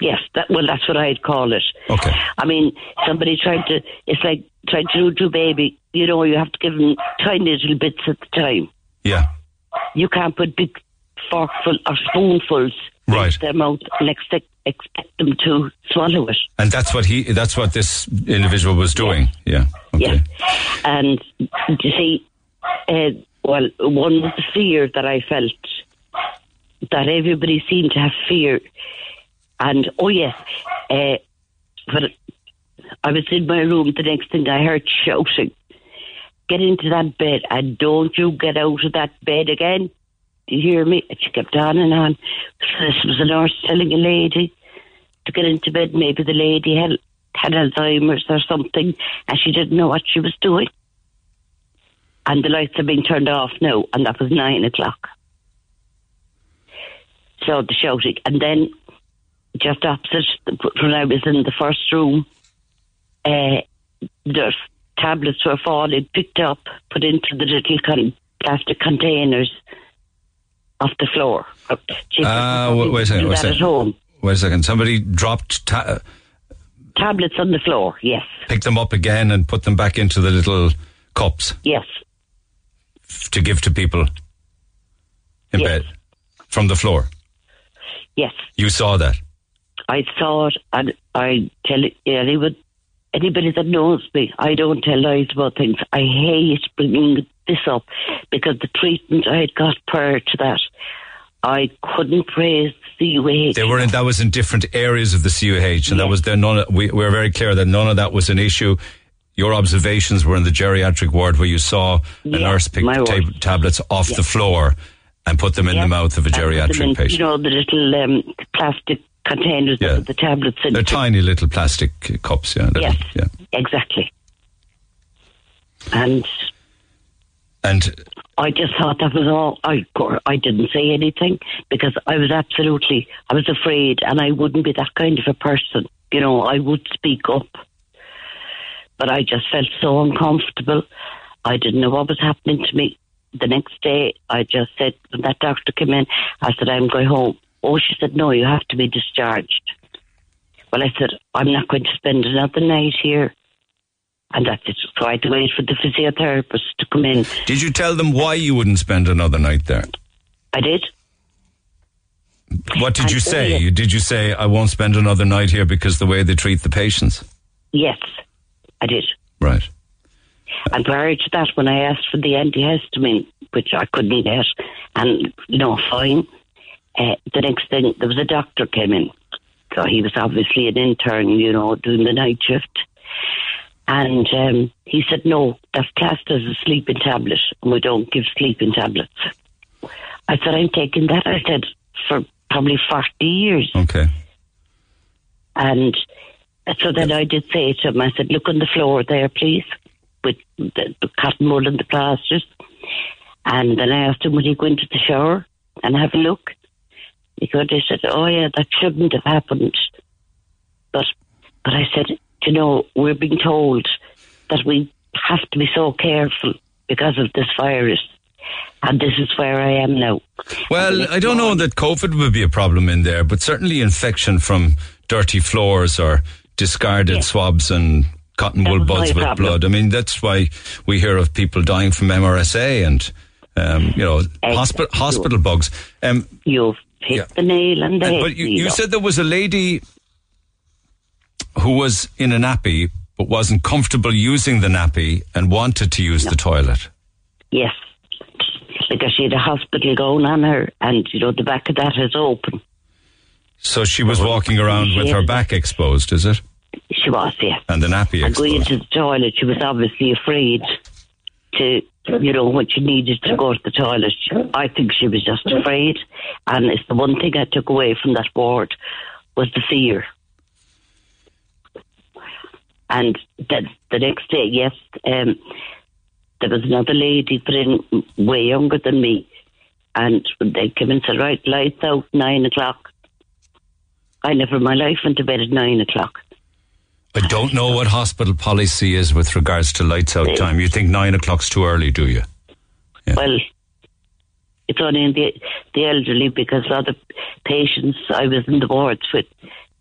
Yes, that, well, that's what I'd call it. Okay. I mean, somebody tried to, it's like trying to do baby. You know, you have to give them tiny little bits at the time. yeah, You can't put big forkful or spoonfuls Right. into their mouth and expect, expect them to swallow it. and that's what he that's what this individual was doing. Yeah. Okay. Yeah. And you see, uh, well, one fear that I felt that everybody seemed to have fear. And oh yes, uh, but I was in my room. The next thing I heard shouting, "Get into that bed and don't you get out of that bed again." Do you hear me? And she kept on and on. So this was a nurse telling a lady to get into bed. Maybe the lady had had Alzheimer's or something, and she didn't know what she was doing. And the lights are being turned off now, and that was nine o'clock. So the shouting, and then just opposite when I was in the first room, uh, the tablets were falling, picked up, put into the little con- plastic containers off the floor. Uh, Ah, probably wait, wait a second, wait a second. Wait a second. Somebody dropped, ta- Tablets on the floor. Yes, picked them up again, and put them back into the little cups yes, f- to give to people in Yes. bed from the floor. yes. You saw that. I saw it, and I tell anyone, anybody that knows me, I don't tell lies about things. I hate bringing this up because the treatment I had got prior to that, I couldn't praise the UAH. They were in, that was in different areas of the CUH, and that was there. None. We, we were very clear that none of that was an issue. Your observations were in the geriatric ward where you saw a nurse pick the tab- tablets off Yeah. the floor and put them in the mouth of a geriatric in, patient. You know, the little um, plastic containers Yeah. with the tablets in. They're tiny little plastic cups, yeah. Yes, yeah. exactly. And And I just thought that was all. I I didn't say anything because I was absolutely I was afraid, and I wouldn't be that kind of a person. You know, I would speak up, but I just felt so uncomfortable. I didn't know what was happening to me. The next day, I just said when that doctor came in, I said I'm going home. Oh, she said no, you have to be discharged. Well, I said I'm not going to spend another night here. And that's it. So I had to wait for the physiotherapist to come in. did you tell them why you wouldn't spend another night there? I did. What did you say? it. Did you say, I won't spend another night here because the way they treat the patients? Yes, I did. Right. And prior to that, when I asked for the antihistamine, which I couldn't get, and you know, fine, uh, the next thing there was a doctor came in. So he was obviously an intern, you know, doing the night shift. And um, he said, no, that's classed as a sleeping tablet, and we don't give sleeping tablets. I said, I'm taking that, I said, for probably 40 years. Okay. And so then I did say to him, I said, look on the floor there, please, with the, the cotton wool and the plasters. And then I asked him, would he go into the shower and have a look? Because they said, oh yeah, that shouldn't have happened. But, but I said, you know, we're being told that we have to be so careful because of this virus. And this is where I am now. Well, I don't know that COVID would be a problem in there, but certainly infection from dirty floors or discarded swabs and cotton wool buds with problem. blood. I mean, that's why we hear of people dying from MRSA and, um, you know, hospital, Exactly. hospital bugs. Um, You've hit Yeah. the nail on the Uh, head. but you, you said there was a lady who was in a nappy but wasn't comfortable using the nappy and wanted to use the toilet. Yes. Because she had a hospital going on her, and you know the back of that is open. So she was walking around with her back exposed, is it? She was, yes. And the nappy And going exposed. into the toilet, she was obviously afraid to, you know, what she needed to go to the toilet. I think she was just afraid, and it's the one thing I took away from that ward was the fear. And then the next day, yes, um, there was another lady put in way younger than me, and they came and said, "Right, lights out, nine o'clock." I never in my life went to bed at nine o'clock. I don't know what hospital policy is with regards to lights out time. You think nine o'clock's too early, do you? Well, it's only in the the elderly because a lot of patients I was in the wards with,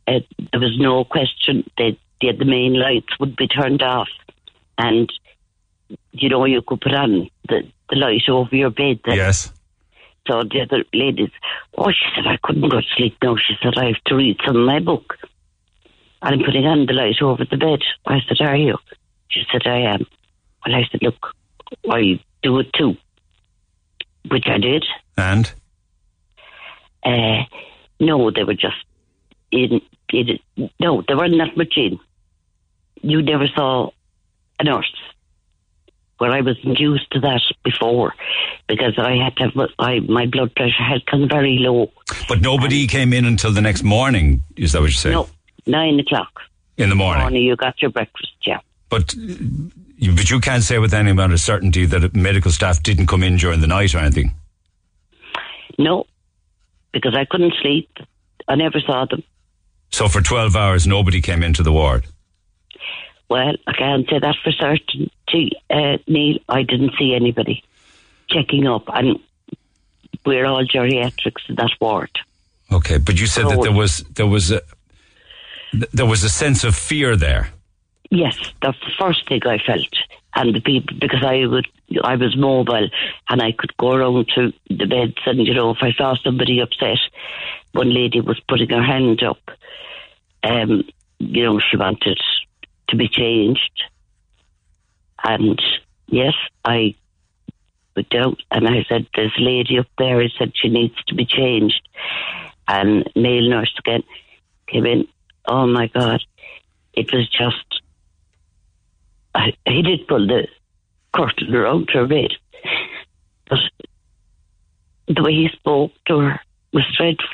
uh, there was no question that the, the main lights would be turned off, and you know you could put on the, the light over your bed. Then. Yes. So the other ladies, oh, she said I couldn't go to sleep now. She said I have to read some of my book. And I'm putting on the light over the bed. I said, Are you? She said, I am. Well, I said, Look, I do it too. Which I did. And? Uh, no, they were just in, in. No, they weren't that much in. You never saw a nurse. Well, I was used to that before, because I had to have I, my blood pressure had come very low. But nobody came in until the next morning, is that what you're saying? No, nine o'clock. In the morning. Morning, you got your breakfast, yeah. But, you, but you can't say with any amount of certainty that medical staff didn't come in during the night or anything. No, because I couldn't sleep. I never saw them. So for 12 hours, nobody came into the ward. Well, I can't say that for certainty, uh, Neil. I didn't see anybody checking up, and we're all geriatrics in that ward. Okay, but you said that Oh. there was there was a th- there was a sense of fear there. Yes, that's the first thing I felt, and the people because I would I was mobile and I could go around to the beds, and you know if I saw somebody upset, one lady was putting her hand up. Um, you know she wanted to be changed, and yes, I went out and I said, "There's a lady up there." I said she needs to be changed, and male nurse again came in. Oh my God, it was just. I, he did pull the curtain around her bed, but the way he spoke to her was dreadful.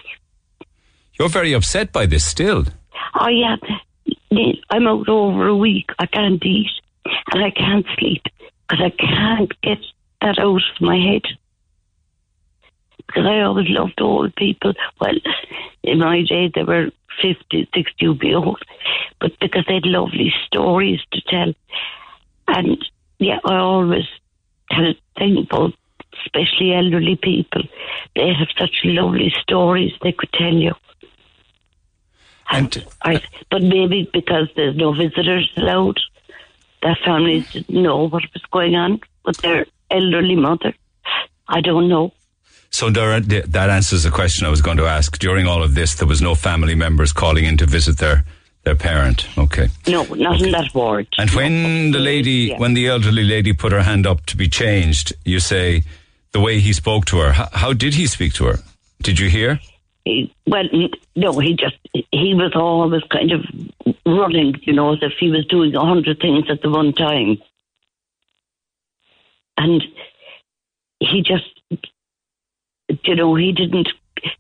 You're very upset by this still. Oh yeah, I'm out over a week. I can't eat and I can't sleep because I can't get that out of my head. Because I always loved old people. Well, in my day they were 50, 60 would be old, but because they had lovely stories to tell. And yeah, I always had a thing about especially elderly people. They have such lovely stories they could tell you. And I, but maybe because there's no visitors allowed, their families didn't know what was going on with their elderly mother. I don't know. So there, that answers the question I was going to ask. During all of this, there was no family members calling in to visit their their parent. Okay. No, not in that ward. And when the lady, Yeah. when the elderly lady put her hand up to be changed, you say the way he spoke to her. How, how did he speak to her? Did you hear? He, well, no, he just he was always kind of running, you know, as if he was doing a hundred things at the one time, and he just, you know, he didn't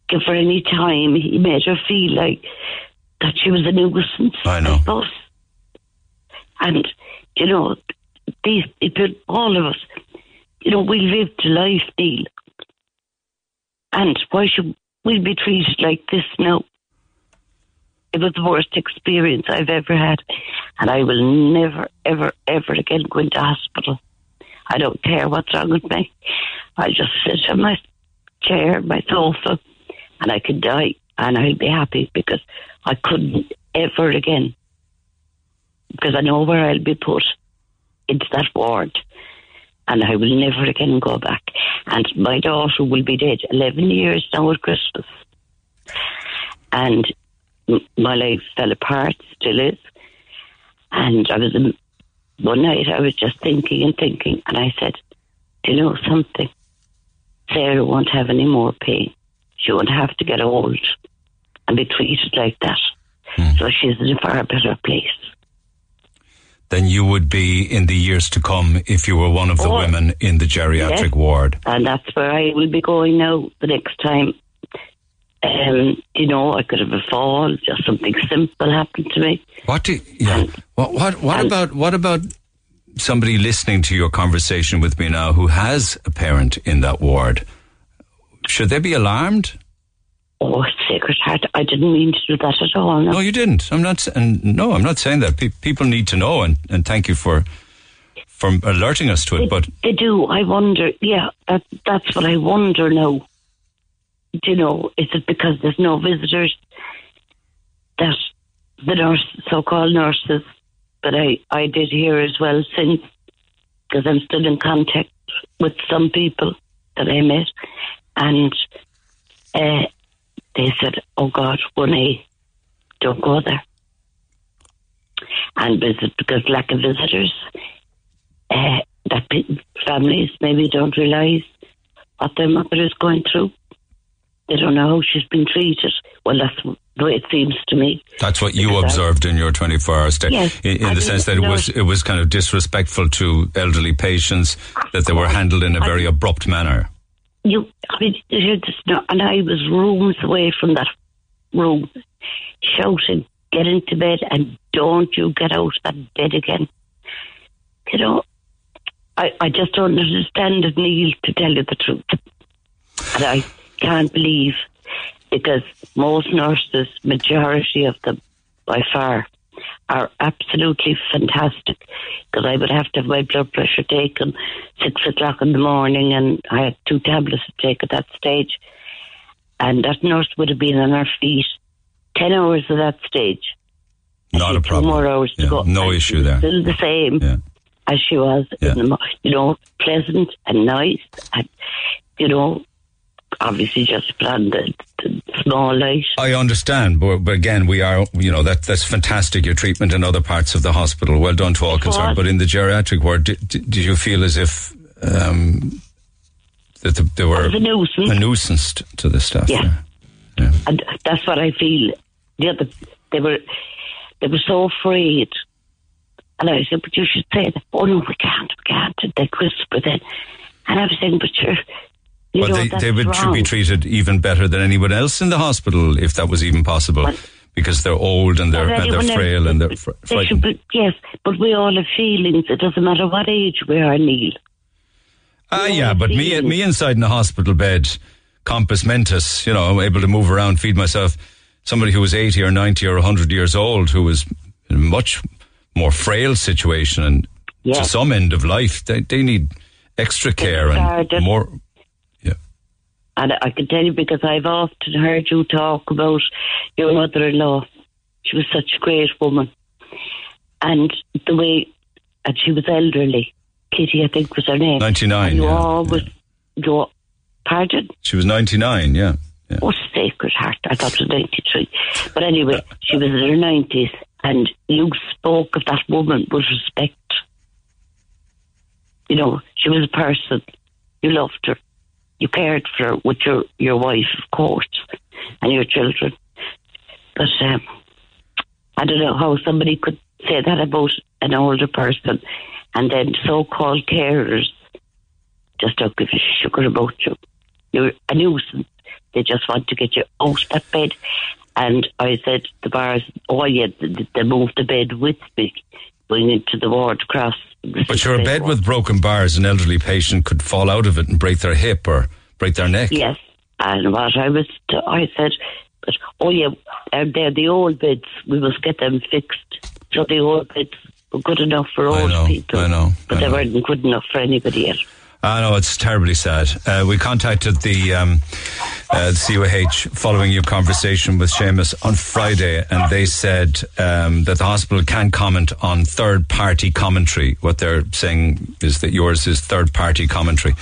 give her any time. He made her feel like that she was a nuisance. I know. suppose. And you know, these people, all of us, you know, we lived a life, Neil. And why should we be treated like this now? It was the worst experience I've ever had. And I will never, ever, ever again go into hospital. I don't care what's wrong with me. I just sit on my chair, my sofa, and I could die and I'd be happy because I couldn't ever again. Because I know where I'll be put into that ward and I will never again go back. And my daughter will be dead 11 years now at Christmas. And my life fell apart, still is. And I was, one night I was just thinking and thinking, and I said, Do you know something? Sarah won't have any more pain. She won't have to get old and be treated like that. So she's in a far better place. Than you would be in the years to come if you were one of the Oh. women in the geriatric Yes. ward. and that's where I will be going now the next time. Um, you know, I could have a fall, just something simple happened to me. What do yeah? What what what and- about what about somebody listening to your conversation with me now who has a parent in that ward? Should they be alarmed? Oh, sacred heart, I didn't mean to do that at all. No. No, you didn't. I'm not. And no, I'm not saying that. Pe- people need to know, and, and thank you for for alerting us to it. they, But they do. I wonder. Yeah, that that's what I wonder now. Do you know, is it because there's no visitors that the nurse, so-called nurses, that I I did hear as well since, because I'm still in contact with some people that I met, and uh, they said, "Oh God, one A, don't go there." And visit because lack of visitors uh, that families maybe don't realise what their mother is going through. They don't know how she's been treated. Well, that's the way it seems to me. that's what you Because I- observed in your 24 hour stay, Yes, in, in the sense that it was it was kind of disrespectful to elderly patients, that they were handled in a very abrupt manner. You, I mean, and I was rooms away from that room, shouting, "Get into bed and don't you get out of that bed again." You know, I, I just don't understand it, Neil, to tell you the truth. And I can't believe because most nurses, majority of them by far, are absolutely fantastic. Because I would have to have my blood pressure taken six o'clock in the morning, and I had two tablets to take at that stage. And that nurse would have been on her feet ten hours of that stage. Not a Two problem. more hours to go. no And issue there. Still the same Yeah. as she was Yeah. in the, you know, pleasant and nice, and you know, obviously just on the, the small light. I understand, but, but again, we are, you know, that that's fantastic. Your treatment in other parts of the hospital, well done to all concerned. But in the geriatric ward, did, did, you feel as if um, that the, they were a nuisance. a nuisance to the staff? Yeah. there? and that's what I feel. The other, they were, they were so afraid. And I said, but you should say that. Oh no, we can't, we can't. And they whisper then. And I was saying, but sure, You Well, know, they, they would wrong. be treated even better than anyone else in the hospital if that was even possible, Well- because they're old and they're, and they're frail and they're fr- they frightened. be- yes, but we all have feelings. It doesn't matter what age we are, Neil. Ah, we yeah, but me, feelings. me inside in a hospital bed, compos mentis, you know, I'm able to move around, feed myself. Somebody who was 80 or 90 or 100 years old who was in a much more frail situation and to some end of life, they, they need extra care and more. Yeah. And I can tell you because I've often heard you talk about your mother-in-law. She was such a great woman, and the way, and she was elderly. Kitty, I think was her name. 99, And you yeah, always, you, pardon. She was 99, yeah. yeah. Oh, sacred heart! I thought it was ninety-three, but anyway, she was in her nineties, and you spoke of that woman with respect. You know, she was a person. You loved her. You cared for with your your wife, of course, and your children. But um, I don't know how somebody could say that about an older person, and then so-called carers just don't give a sugar about you. You're a nuisance. They just want to get you out that bed. And I said to the bars, oh yeah, they moved the bed with me, going into the ward across. But you're a bed with broken bars, an elderly patient could fall out of it and break their hip or break their neck. Yes. And what I was, t- I said, but oh yeah, uh, they're the old beds. We must get them fixed. So the old beds were good enough for I old know, people. I know, But I they know. weren't good enough for anybody else. I know it's terribly sad. Uh, we contacted the, um, uh, the CUH following your conversation with Seamus on Friday, and they said um, that the hospital can comment on third-party commentary. What they're saying is that yours is third-party commentary.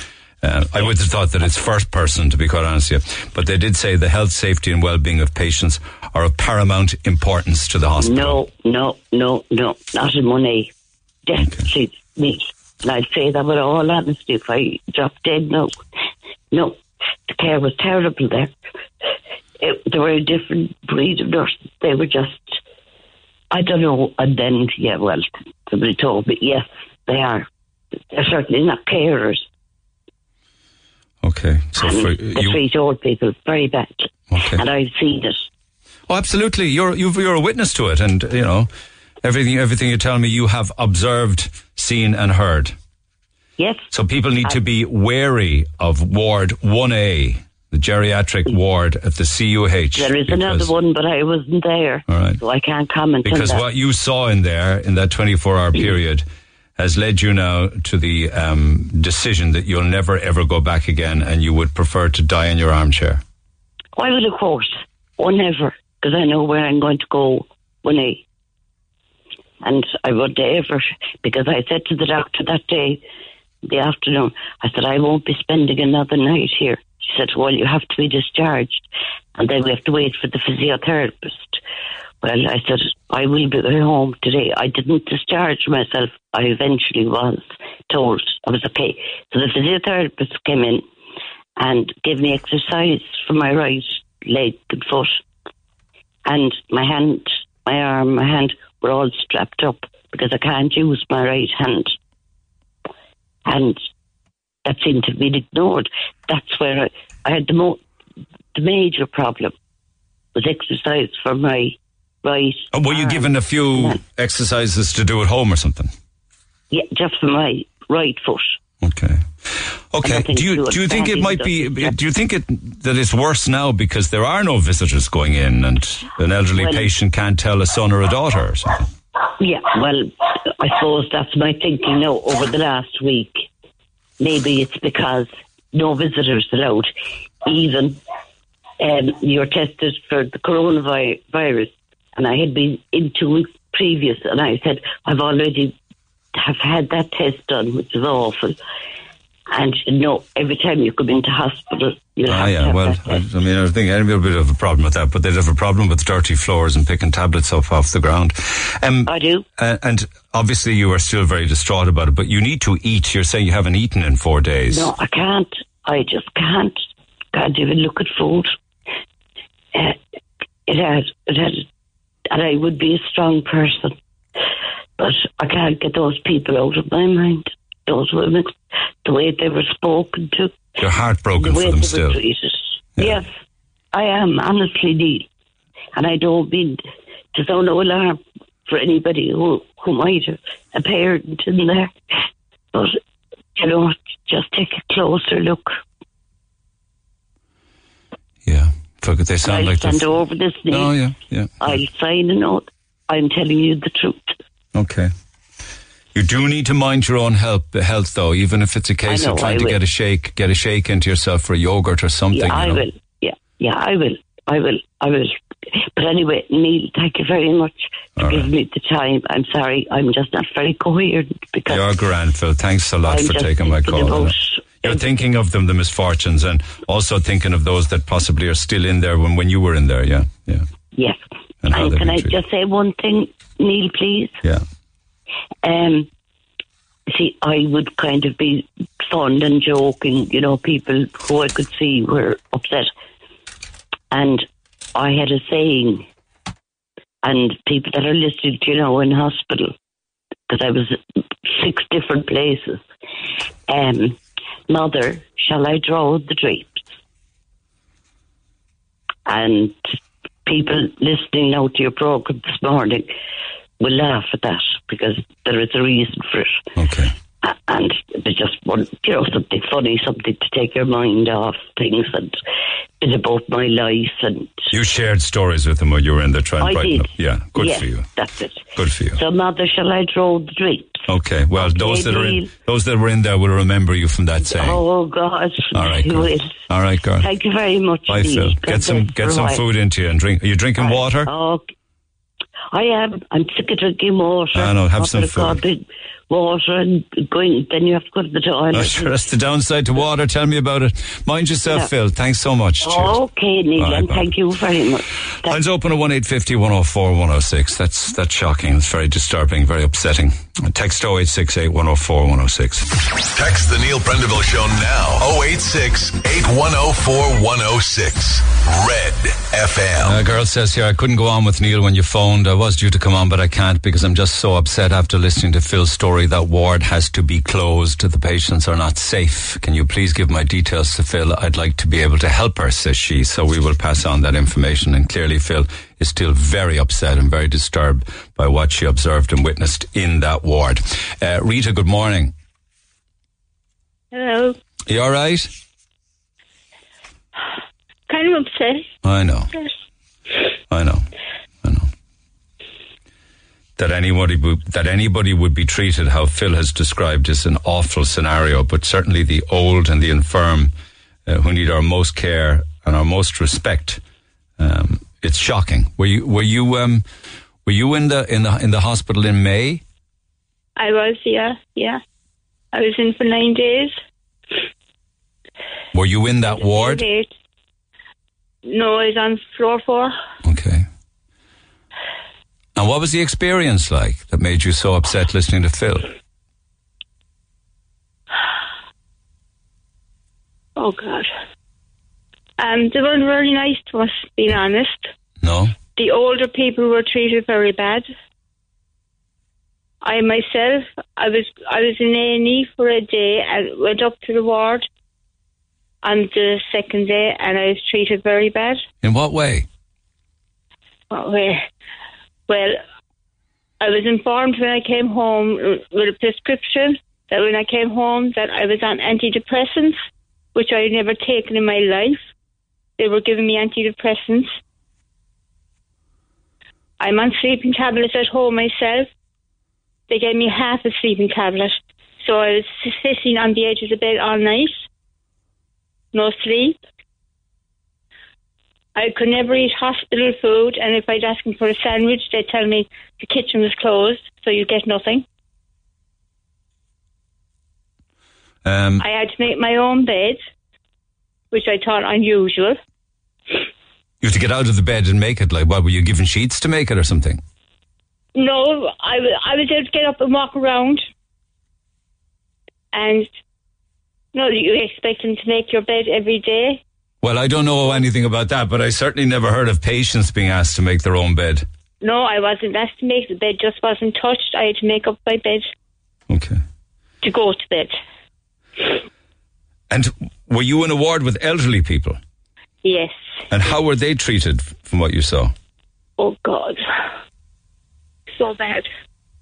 Uh, I would have thought that it's first person, to be quite honest with you. But they did say the health, safety, and well-being of patients are of paramount importance to the hospital. No, no, no, no, not in money. Definitely me. And I'd say that with all honesty if I dropped dead. No, no, the care was terrible there. It, they were a different breed of nurses. They were just, I don't know. And then, yeah, well, somebody told me, yes, they are. They're certainly not carers. Okay, so and for they you, treat old people very badly. Okay. And I've seen it. Oh, absolutely. You're you've, you're a witness to it, and you know everything. Everything you tell me, you have observed, seen, and heard. Yes. So people need to be wary of Ward One A, the geriatric ward at the CUH. There is because- another one, but I wasn't there. All right. So I can't comment on because what you saw in there in that 24 hour period has led you now to the um, decision that you'll never ever go back again, and you would prefer to die in your armchair. I will, of course, or never, because I know where I'm going to go when I. And I would ever, because I said to the doctor that day, the afternoon, I said, I won't be spending another night here. She said, Well, you have to be discharged, and then we have to wait for the physiotherapist. Well, I said, I will be home today. I didn't discharge myself. I eventually was told I was okay. So the physiotherapist came in and gave me exercise for my right leg and foot. And my hand, my arm, my hand were all strapped up because I can't use my right hand. And that seemed to have been ignored. That's where I, I had the, mo- the major problem was exercise for my right. Oh, were you given a few Yeah. exercises to do at home or something? Yeah, just for my right foot. Okay. Okay. Do you do you think it might be? Do you think it that it's worse now because there are no visitors going in and an elderly Well- patient can't tell a son or a daughter or something? Yeah, well, I suppose that's my thinking now over the last week. Maybe it's because no visitors allowed. Even um, you're tested for the coronavirus, and I had been in two weeks previous, and I said I've already have had that test done, which is awful. And no, every time you come into hospital, you'll Ah, have yeah. Well, that I, test. I mean, I think I'd be a bit of a problem with that, but they'd have a problem with dirty floors and picking tablets up off the ground. Um, I do. uh, and obviously, you are still very distraught about it, but you need to eat. You're saying you haven't eaten in four days. No, I can't. I just can't. Can't even look at food. Uh, it has, it has, and I would be a strong person, but I can't get those people out of my mind. Those women, the way they were spoken to, You're heartbroken the way for them still. treated. Yeah. Yes, I am honestly, Neil, and I don't mean to sound no alarm for anybody who who might have a parent in there, but you know, just take a closer look. Yeah. Fuck it, they sound I'll like stand over this, oh, Neil. Oh, yeah, yeah. I'll sign a note. I'm telling you the truth. Okay. You do need to mind your own health, health though, even if it's a case I of trying I to will. get a shake, get a shake into yourself for a yogurt or something. Yeah, I you know? will. Yeah, yeah, I will. I will. I will. But anyway, Neil, thank you very much for right. giving me the time. I'm sorry, I'm just not very coherent because You're grand, Phil. Thanks a lot I'm for taking my call. You're thinking of them, the misfortunes, and also thinking of those that possibly are still in there when, when you were in there. Yeah, yeah, yes. And And, how can I treated. just say one thing, Neil, please? yeah. Um, see, I would kind of be fun and joking, you know, people who I could see were upset. And I had a saying, and people that are listed, you know, in hospital, because I was six different places. Um, Mother, shall I draw the drapes? And people listening now to your program this morning will laugh at that because there is a reason for it. Okay. And they just want, you know, something funny, something to take your mind off things and about my life and You shared stories with them when you were in there trying to I brighten did. up. Yeah, good yes, for you. That's it. Good for you. So, Mother, shall I draw the drapes? Okay. Well, those that are in, those that were in there will remember you from that saying. Oh, oh God. All right, girl. All right, girl. Thank you very much. Bye, Phil. Get some get some food into you and drink. Are you drinking water? Okay. I am. I'm sick of drinking water. I know, have some food. goblet water and going. Then you have to go to the toilet. Oh, sure, that's the downside to water. Tell me about it. Mind yourself, Yeah. Phil. Thanks so much. Cheers. Okay, Neil, Bye, and bye. thank you very much. Thank Lines open at 1850 104 106. That's, that's shocking. It's very disturbing, very upsetting. Text 0868 104 106. Text the Neil Prendeville Show now. 086 8104 106. Red FM. A girl says here, I couldn't go on with Neil when you phoned. I was due to come on, but I can't because I'm just so upset after listening to Phil's story. That ward has to be closed. The patients are not safe. Can you please give my details to Phil? I'd like to be able to help her, says she. So we will pass on that information. And clearly, Phil is still very upset and very disturbed by what she observed and witnessed in that ward. Uh, Rita, good morning. Hello. You all right? Kind of upset. I know. I know. I know. That anybody would, that anybody would be treated how Phil has described is an awful scenario, but certainly the old and the infirm uh, who need our most care and our most respect. Um, it's shocking. Were you were you um, were you in the in the in the hospital in May? I was, yeah, yeah. I was in for nine days. Were you in that ward? No, I was on floor four. Okay. And what was the experience like that made you so upset listening to Phil? Oh God. Um, they weren't very nice to us, being honest. No. The older people were treated very bad. I myself, I was I was in A and E for a day and went up to the ward on the second day, and I was treated very bad. In what way? What way? Well, I was informed when I came home with a prescription that when I came home that I was on antidepressants, which I had never taken in my life. They were giving me antidepressants. I'm on sleeping tablets at home myself. They gave me half a sleeping tablet. So I was sitting on the edge of the bed all night. No sleep. I could never eat hospital food, and if I'd ask them for a sandwich, they'd tell me the kitchen was closed, so you get nothing. Um, I had to make my own bed, which I thought unusual. You had to get out of the bed and make it. Like, what were you given sheets to make it or something? No, I, I was able to get up and walk around. And no, you expect them to make your bed every day. Well, I don't know anything about that, but I certainly never heard of patients being asked to make their own bed. No, I wasn't asked to make the bed; just wasn't touched. I had to make up my bed Okay. to go to bed. And were you in a ward with elderly people? Yes. And how were they treated from what you saw? Oh God. So bad.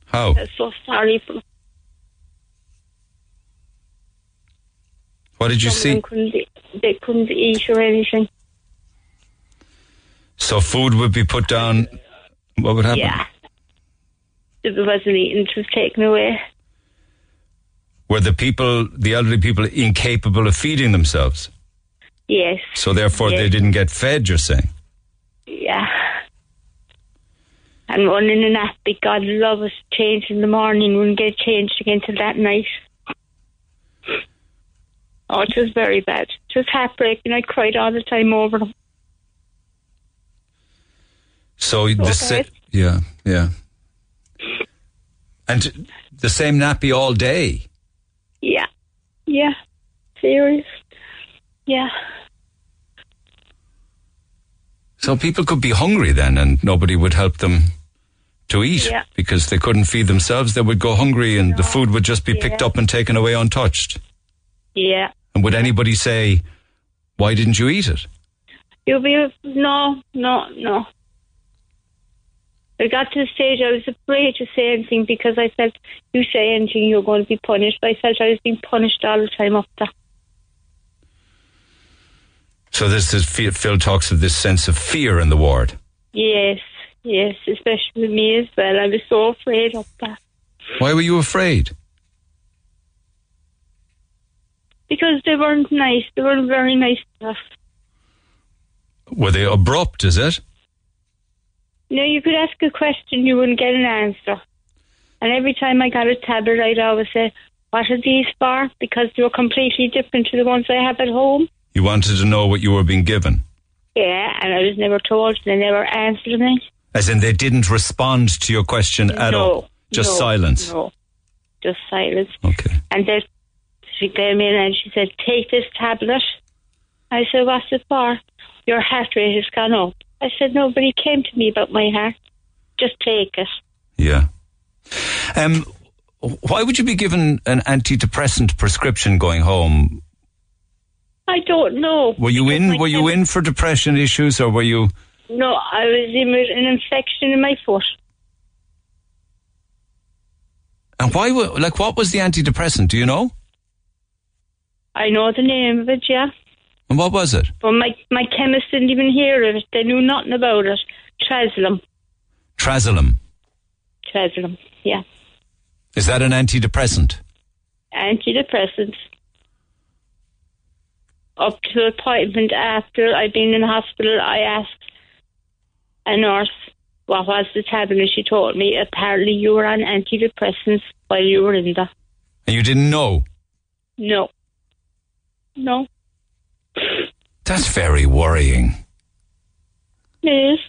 How? I'm so sorry for What did you some of them see? They couldn't eat or anything. So food would be put down. What would happen? Yeah. If it wasn't eaten, it was taken away. Were the people, the elderly people, incapable of feeding themselves? Yes. So therefore, they didn't get fed. You're saying? Yeah. And running a nap, God love us, changed in the morning, wouldn't get changed again till that night. Oh, it was very bad. It was heartbreaking. I cried all the time over them. So the sa- bad. yeah, yeah. And the same nappy all day. Yeah. Yeah. Serious. Yeah. So people could be hungry then, and nobody would help them to eat Yeah. because they couldn't feed themselves. They would go hungry, and the food would just be picked Yeah. up and taken away untouched. Yeah. And would anybody say, "Why didn't you eat it?" You'll be no, no, no. I got to the stage I was afraid to say anything because I felt you say anything you're going to be punished. I felt I was being punished all the time after. So this is Phil Phil talks of this sense of fear in the ward. Yes, yes, especially with me as well. I was so afraid of that. Why were you afraid? Because they weren't nice. They weren't very nice us. Were they abrupt? Is it? No, you could ask a question, you wouldn't get an answer. And every time I got a tablet, I'd always say, "What are these for?" Because they were completely different to the ones I have at home. You wanted to know what you were being given, Yeah, and I was never told. They never answered me. as in they didn't respond to your question at no, all. Just no, silence. No, just silence. Okay. And then she came in and she said, "Take this tablet." I said, "What's it for?" Your heart rate has gone up. I said, "Nobody came to me about my heart. Just take it." Yeah. Um, why would you be given an antidepressant prescription going home? I don't know. Were you in? Were you in for depression issues, or were you? No, I was in with an infection in my foot. And why? were- Like, what was the antidepressant? Do you know? I know the name of it, yeah. And what was it? But my, my chemist didn't even hear of it. They knew nothing about it. Trazolum. Trazolam. Trazolum, yeah. Is that an antidepressant? Antidepressants. Up to appointment after I'd been in hospital, I asked a nurse what was the tablet, and she told me apparently you were on antidepressants while you were in there. And you didn't know? No. No. That's very worrying. It is.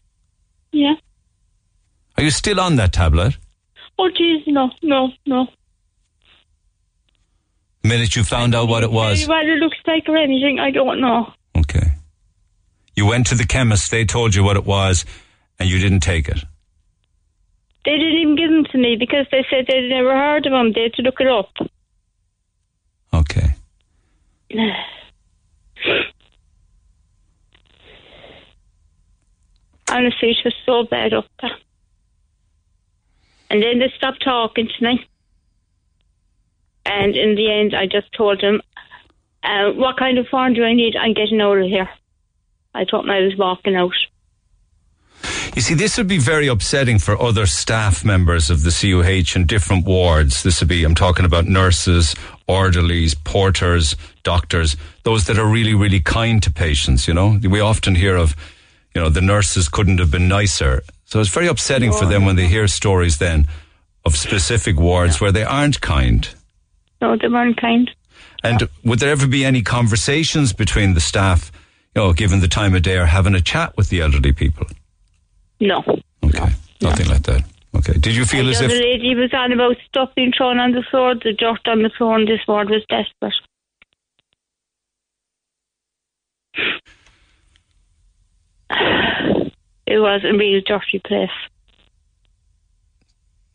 Yeah. Are you still on that tablet? Oh, jeez, no, no, no. The minute you found out what it was. What it looks like or anything, I don't know. Okay. You went to the chemist, they told you what it was, and you didn't take it. They didn't even give them to me because they said they'd never heard of them. They had to look it up. Okay. Honestly, it was so bad up there. And then they stopped talking to me. And in the end, I just told them, uh, what kind of farm do I need? I'm getting out of here. I told them I was walking out. You see, this would be very upsetting for other staff members of the CUH in different wards. This would be, I'm talking about nurses, orderlies, porters, doctors, those that are really, really kind to patients, you know. We often hear of, you know, the nurses couldn't have been nicer. So it's very upsetting for oh, them when they hear stories then of specific wards where they aren't kind. No, they weren't kind. And would there ever be any conversations between the staff, you know, given the time of day or having a chat with the elderly people? No. Okay. Nothing like that. Okay. Did you feel And as the if other lady was on about stuff being thrown on the floor, the dirt on the floor, and this ward was desperate. It was a real dirty place.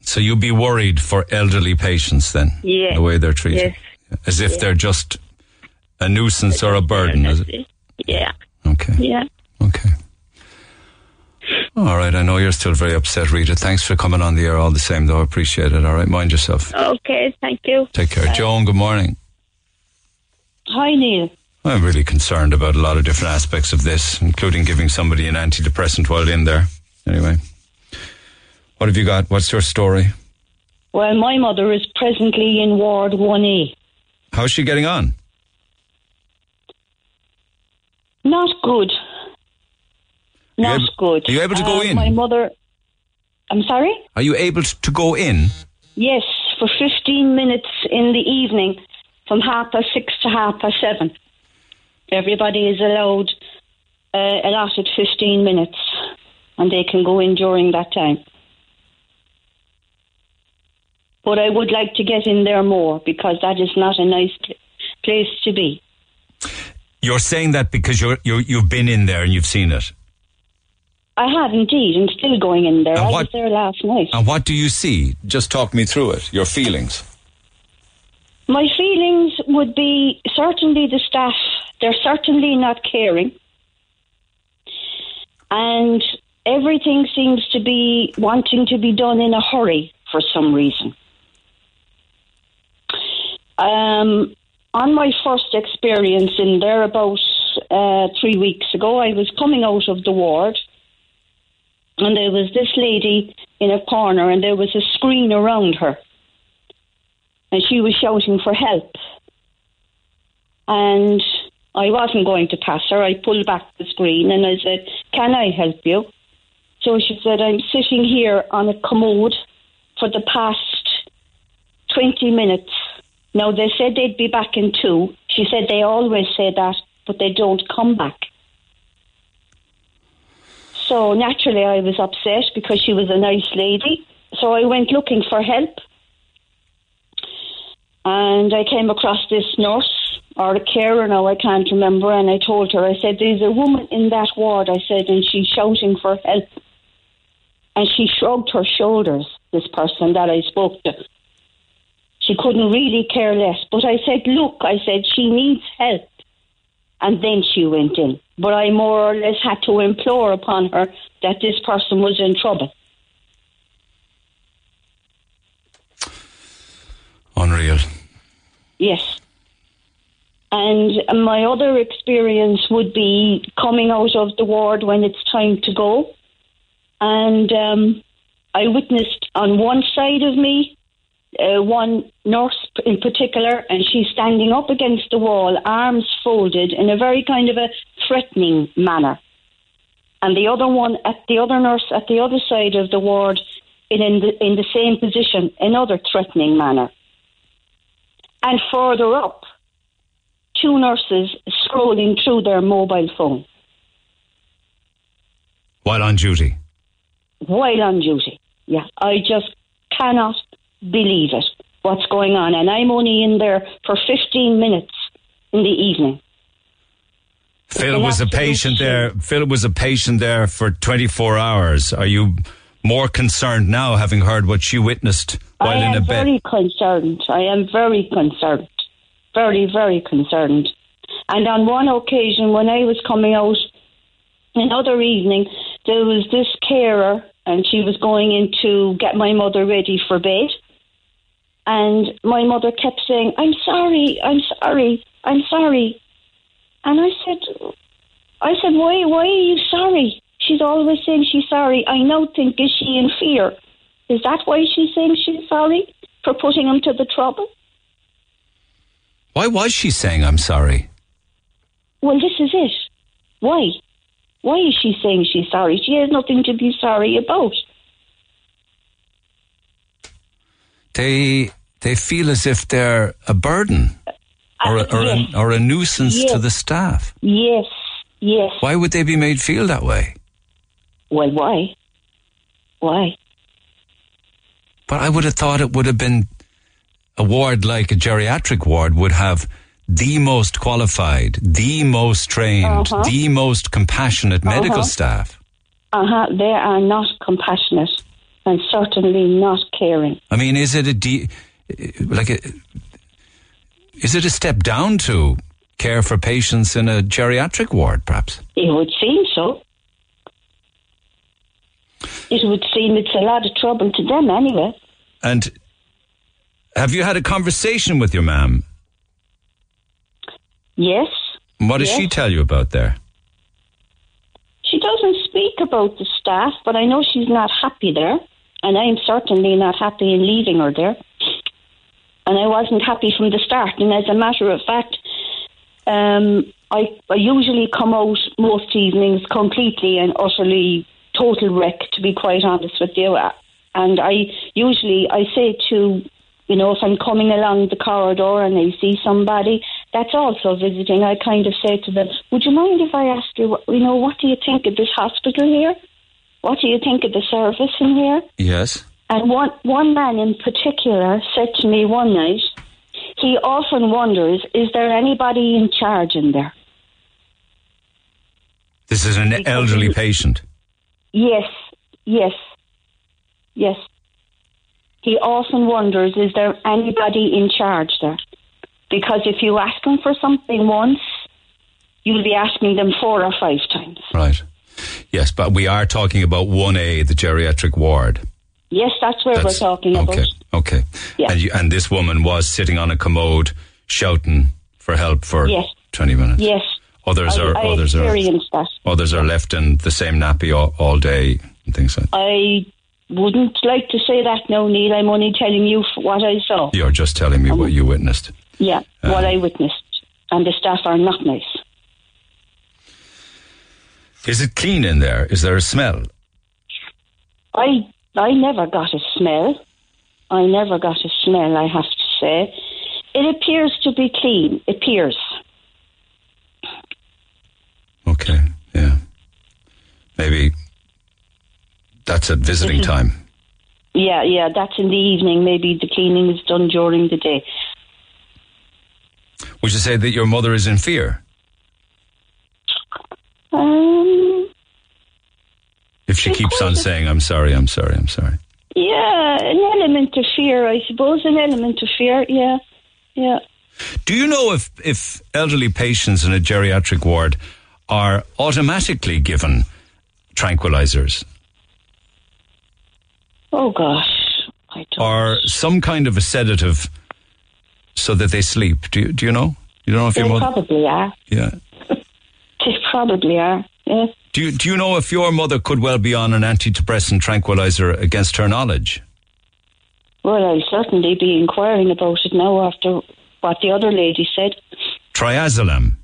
So you'd be worried for elderly patients then? Yeah. The way they're treated? Yes. As if they're just a nuisance or a burden, is it? Yeah, Okay. yeah. Okay. All right. I know you're still very upset, Rita. Thanks for coming on the air all the same, though. I appreciate it. All right. Mind yourself. Okay, thank you. Take care. Joan, good morning. Hi, Neil. I'm really concerned about a lot of different aspects of this, including giving somebody an antidepressant while in there. Anyway, what have you got? What's your story? Well, my mother is presently in Ward 1A. How's she getting on? Not good. Not able- good. are you able to go Uh, in? My mother. I'm sorry? Are you able to go in? Yes, for 15 minutes in the evening from half past six to half past seven. Everybody is allowed uh, allotted 15 minutes and they can go in during that time. But I would like to get in there more because that is not a nice pl- place to be. You're saying that because you're, you're you've been in there and you've seen it. I have indeed, and still going in there. And I what- was there last night. And what do you see? Just talk me through it. Your feelings. My feelings would be certainly the staff, they're certainly not caring. And everything seems to be wanting to be done in a hurry for some reason. Um, on my first experience in there about uh, three weeks ago, I was coming out of the ward and there was this lady in a corner and there was a screen around her and she was shouting for help. And I wasn't going to pass her. I pulled back the screen and I said, Can I help you? So she said, I'm sitting here on a commode for the past 20 minutes. Now, they said they'd be back in two. She said they always say that, but they don't come back. So naturally, I was upset because she was a nice lady. So I went looking for help. And I came across this nurse or a carer now I can't remember and I told her I said there's a woman in that ward I said and she's shouting for help. And she shrugged her shoulders this person that I spoke to. She couldn't really care less. But I said look I said she needs help and then she went in but I more or less had to implore upon her that this person was in trouble Unreal. Yes. And my other experience would be coming out of the ward when it's time to go. And um, I witnessed on one side of me, uh, one nurse in particular, and she's standing up against the wall, arms folded in a very kind of a threatening manner. And the other one, at the other nurse at the other side of the ward, in, in, the, in the same position, another threatening manner. And further up, two nurses scrolling through their mobile phone While on duty. while on duty. Yeah, I just cannot believe it. What's going on? And I'm only in there for 15 minutes in the evening. Phil was a patient there. Phil was a patient there for 24 hours. Are you more concerned now, having heard what she witnessed while in a bed? I am very concerned. I am very concerned. Very, very concerned. And on one occasion, when I was coming out another evening, there was this carer, and she was going in to get my mother ready for bed. And my mother kept saying, I'm sorry, I'm sorry, I'm sorry. And I said, I said, why, why are you sorry? She's always saying she's sorry. I now think, is she in fear? Is that why she's saying she's sorry for putting him to the trouble? Why was she saying I'm sorry? Well, this is it. Why? Why is she saying she's sorry? She has nothing to be sorry about. They they feel as if they're a burden or a, or, yes. a, or a nuisance to the staff. Yes, yes. Why would they be made feel that way? Well, why? Why? But I would have thought it would have been a ward like a geriatric ward would have the most qualified, the most trained, Uh-huh. the most compassionate medical Uh-huh. staff. Uh huh. They are not compassionate and certainly not caring. I mean, is it a de- like a, is it a step down to care for patients in a geriatric ward, perhaps. It would seem so. It would seem it's a lot of trouble to them anyway. And have you had a conversation with your mum? Yes. What does Yes. she tell you about there? She doesn't speak about the staff, but I know she's not happy there. And I'm certainly not happy in leaving her there. And I wasn't happy from the start. And as a matter of fact, um, I, I usually come out most evenings completely and utterly total wreck, to be quite honest with you. And I usually I say to you know if I'm coming along the corridor and I see somebody that's also visiting, I kind of say to them, "Would you mind if I ask you, you know, what do you think of this hospital here? What do you think of the service in here?" Yes. And one one man in particular said to me one night, he often wonders, is there anybody in charge in there? This is an elderly patient. Yes, yes, yes. He often wonders, is there anybody in charge there? Because if you ask him for something once, you'll be asking them four or five times. Right. Yes, but we are talking about 1A, the geriatric ward. Yes, that's where That's- we're talking okay, about. Okay. Yeah. And, you, and this woman was sitting on a commode shouting for help for Yes. 20 minutes. Yes. Others I, are I others are that. others are left in the same nappy all, all day and things like that. I wouldn't like to say that now, Neil. I'm only telling you what I saw. You're just telling me what you witnessed. Yeah, what Um, I witnessed. And the staff are not nice. Is it clean in there? Is there a smell? I I never got a smell. I never got a smell, I have to say. It appears to be clean. Appears. Okay, yeah. Maybe that's at visiting is- time. Yeah, yeah, that's in the evening. Maybe the cleaning is done during the day. Would you say that your mother is in fear? Um, If she keeps on saying, I'm sorry, I'm sorry, I'm sorry. yeah, an element of fear, I suppose. An element of fear, yeah, yeah. Do you know if, if elderly patients in a geriatric ward are automatically given tranquilizers Oh gosh, I don't. or some kind of a sedative so that they sleep? Do you, do you know? You don't know if They your mother. probably are. Yeah. They probably are. Yeah. Do you, do you know if your mother could well be on an antidepressant tranquilizer against her knowledge? Well, I'll certainly be inquiring about it now after what the other lady said. Triazolam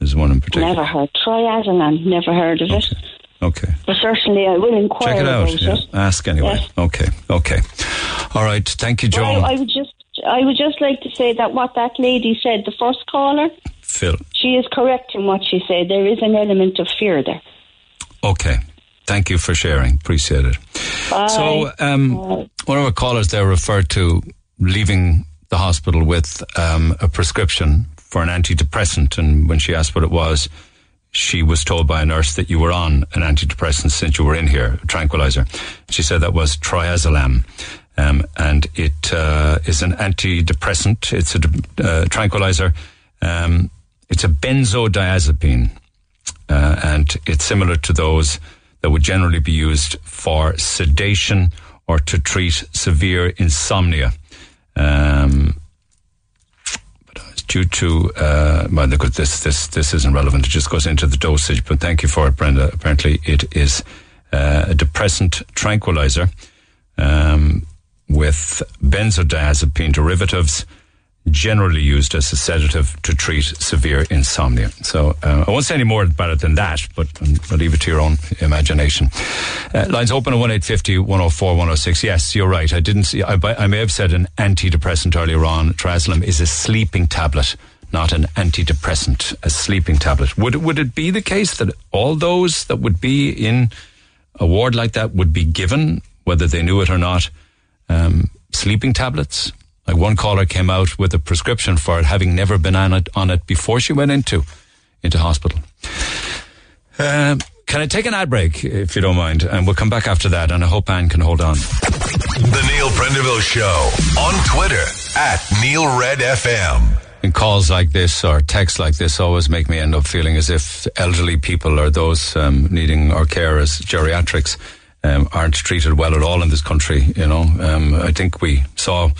is one in particular. Never heard. Triazolam, never heard of it. Okay. But certainly I will inquire Check it out. about Yeah. it. Ask anyway. Yes. Okay. Okay. All right. Thank you, Well, I, I would just I would just like to say that what that lady said, the first caller, Phil. she is correct in what she said. There is an element of fear there. Okay. Thank you for sharing. Appreciate it. Bye. So, um, one of our callers there referred to leaving the hospital with um, a prescription for an antidepressant, and when she asked what it was, she was told by a nurse that you were on an antidepressant since you were in here, a tranquilizer. She said that was triazolam. Um, and it uh, is an antidepressant. It's a uh, tranquilizer. Um, it's a benzodiazepine, uh, and it's similar to those that would generally be used for sedation or to treat severe insomnia. Um, but it's due to uh, well, look, this this this isn't relevant. It just goes into the dosage. But thank you for it, Brenda. Apparently, it is uh, a depressant tranquilizer um, with benzodiazepine derivatives generally used as a sedative to treat severe insomnia. So uh, I won't say any more about it than that, but um, I'll leave it to your own imagination. Uh, lines open at 1850 104 106. Yes, you're right. I didn't see, I, I may have said an antidepressant earlier on. Triazolam is a sleeping tablet. Not an antidepressant, a sleeping tablet. Would would it be the case that all those that would be in a ward like that would be given, whether they knew it or not, um, sleeping tablets? Like one caller came out with a prescription for it, having never been on it on it before she went into into hospital. Um, can I take an ad break, if you don't mind? And we'll come back after that, and I hope Anne can hold on. The Neil Prendeville Show on Twitter at Neil Red FM. And calls like this or texts like this always make me end up feeling as if elderly people or those um, needing our care as geriatrics um, aren't treated well at all in this country. You know, um, I think we saw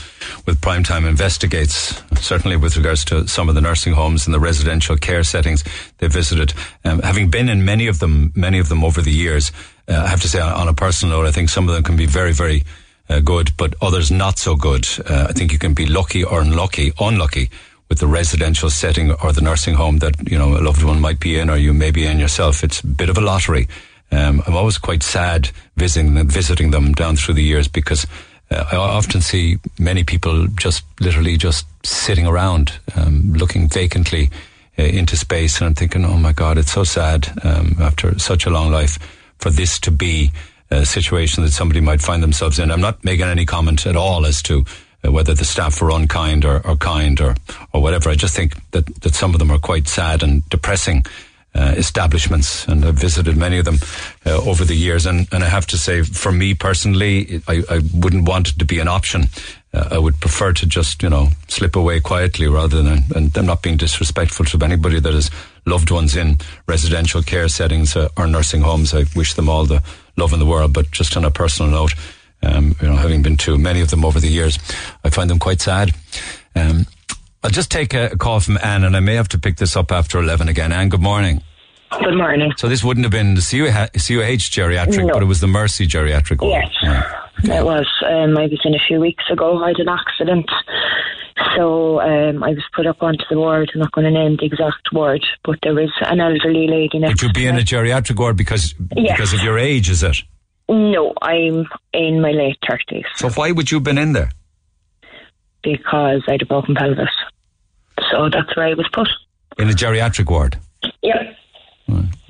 with Primetime Investigates, certainly with regards to some of the nursing homes and the residential care settings they visited, um, having been in many of them, many of them over the years. Uh, I have to say, on a personal note, I think some of them can be very, very uh, good, but others not so good. Uh, I think you can be lucky or unlucky, unlucky with the residential setting or the nursing home that you know a loved one might be in or you may be in yourself. It's a bit of a lottery. Um, I'm always quite sad visiting them, visiting them down through the years because uh, I often see many people just literally just sitting around, um, looking vacantly uh, into space, and I'm thinking, oh my God, it's so sad um, after such a long life for this to be a situation that somebody might find themselves in. I'm not making any comment at all as to uh, whether the staff were unkind or, or kind or, or whatever. I just think that, that some of them are quite sad and depressing. Uh, establishments, and I've visited many of them uh, over the years. And, and I have to say, for me personally, I, I wouldn't want it to be an option. Uh, I would prefer to just, you know, slip away quietly rather than, and I'm not being disrespectful to anybody that has loved ones in residential care settings uh, or nursing homes. I wish them all the love in the world, but just on a personal note, um, you know, having been to many of them over the years, I find them quite sad. Um, I'll just take a call from Anne, and I may have to pick this up after 11 again. Anne, good morning. Good morning. So this wouldn't have been the CUH, CUH geriatric, No. but it was the Mercy geriatric. ward. Yes, Yeah. it was. Um, I was in a few weeks ago. I had an accident. So um, I was put up onto the ward. I'm not going to name the exact ward, but there was an elderly lady next Would you be in a geriatric ward because Yes. because of your age? Is it? No, I'm in my late 30s So why would you have been in there? because I had a broken pelvis. So that's where I was put. In a geriatric ward? Yep.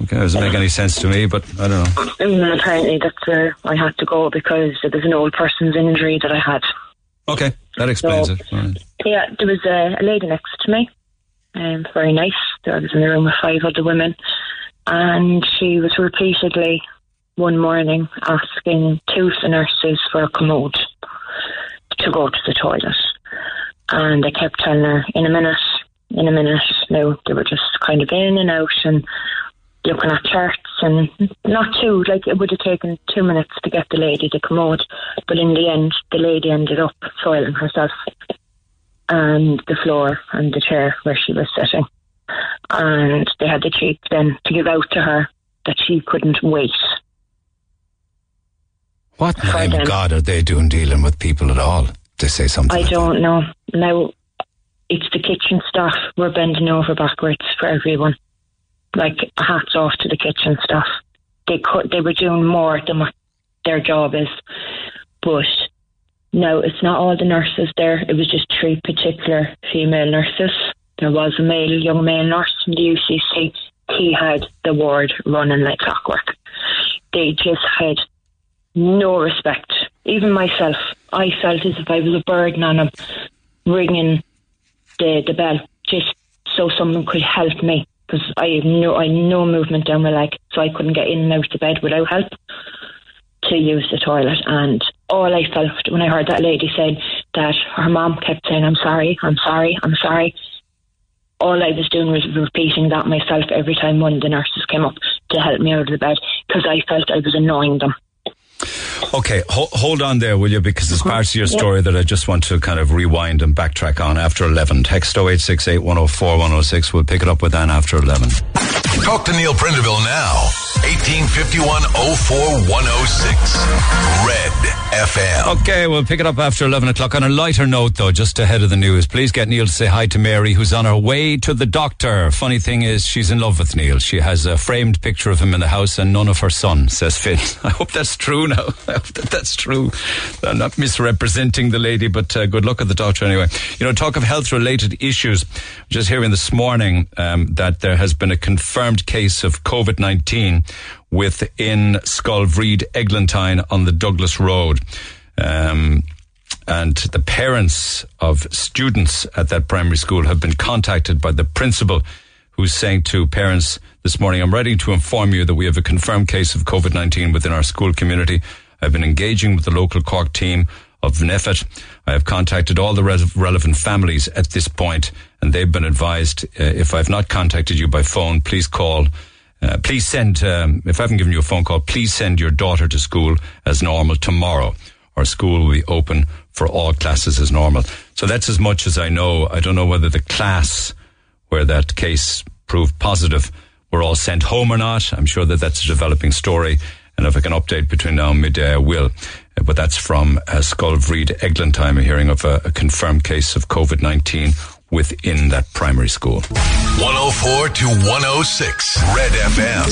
Okay, doesn't make any sense to me, but I don't know. And apparently that's where I had to go because it was an old person's injury that I had. Okay, that explains So- it. Right. Yeah, there was a, a lady next to me, um, very nice. I was in the room with five other women, and she was repeatedly one morning asking two of the nurses for a commode to go to the toilet. And I kept telling her, in a minute, in a minute. Now, they were just kind of in and out and looking at charts and not too, like it would have taken two minutes to get the lady to come out. But in the end, the lady ended up soiling herself and the floor and the chair where she was sitting. And they had the cheek then to give out to her that she couldn't wait. What name. God are they doing dealing with people at all? They say something. I like don't know. Now, it's the kitchen staff. We're bending over backwards for everyone. Like, hats off to the kitchen staff. They could, they were doing more than what their job is. But no, it's not all the nurses there. It was just three particular female nurses. There was a male, young male nurse from the UCC. He had the ward running like clockwork. They just had no respect. Even myself, I felt as if I was a burden on him, ringing the the bell just so someone could help me because I had no I had no movement down my leg, so I couldn't get in and out of bed without help to use the toilet. And all I felt when I heard that lady said that her mom kept saying, "I'm sorry, I'm sorry, I'm sorry." All I was doing was repeating that myself every time one of the nurses came up to help me out of the bed because I felt I was annoying them. Okay, ho- hold on there, will you? Because there's parts of your Yeah. story that I just want to kind of rewind and backtrack on after 11. Text 0868 104 106. We'll pick it up with Anne after 11. Talk to Neil Prendeville now. 1851 04106. Red FM. Okay, we'll pick it up after 11 o'clock. On a lighter note, though, just ahead of the news, please get Neil to say hi to Mary, who's on her way to the doctor. Funny thing is, she's in love with Neil. She has a framed picture of him in the house and none of her son, says Finn. I hope that's true now. I hope that that's true. I'm not misrepresenting the lady, but uh, good luck at the doctor anyway. You know, talk of health related issues. Just hearing this morning um, that there has been a confirmed case of COVID 19 within Scoil Bhríde, Eglantine on the Douglas Road. Um, and the parents of students at that primary school have been contacted by the principal who's saying to parents this morning, I'm writing to inform you that we have a confirmed case of COVID 19 within our school community. I've been engaging with the local Cork team of NPHET. I have contacted all the re- relevant families at this point, and they've been advised uh, if I've not contacted you by phone, please call. Uh, please send, um, if I haven't given you a phone call, please send your daughter to school as normal tomorrow. Our school will be open for all classes as normal. So that's as much as I know. I don't know whether the class where that case proved positive were all sent home or not. I'm sure that that's a developing story. And if I can update between now and midday, I will. Uh, But that's from uh, Scoil Bhríde Eglantine, a hearing of a, a confirmed case of COVID-19 within that primary school. 104 to 106 Red FM.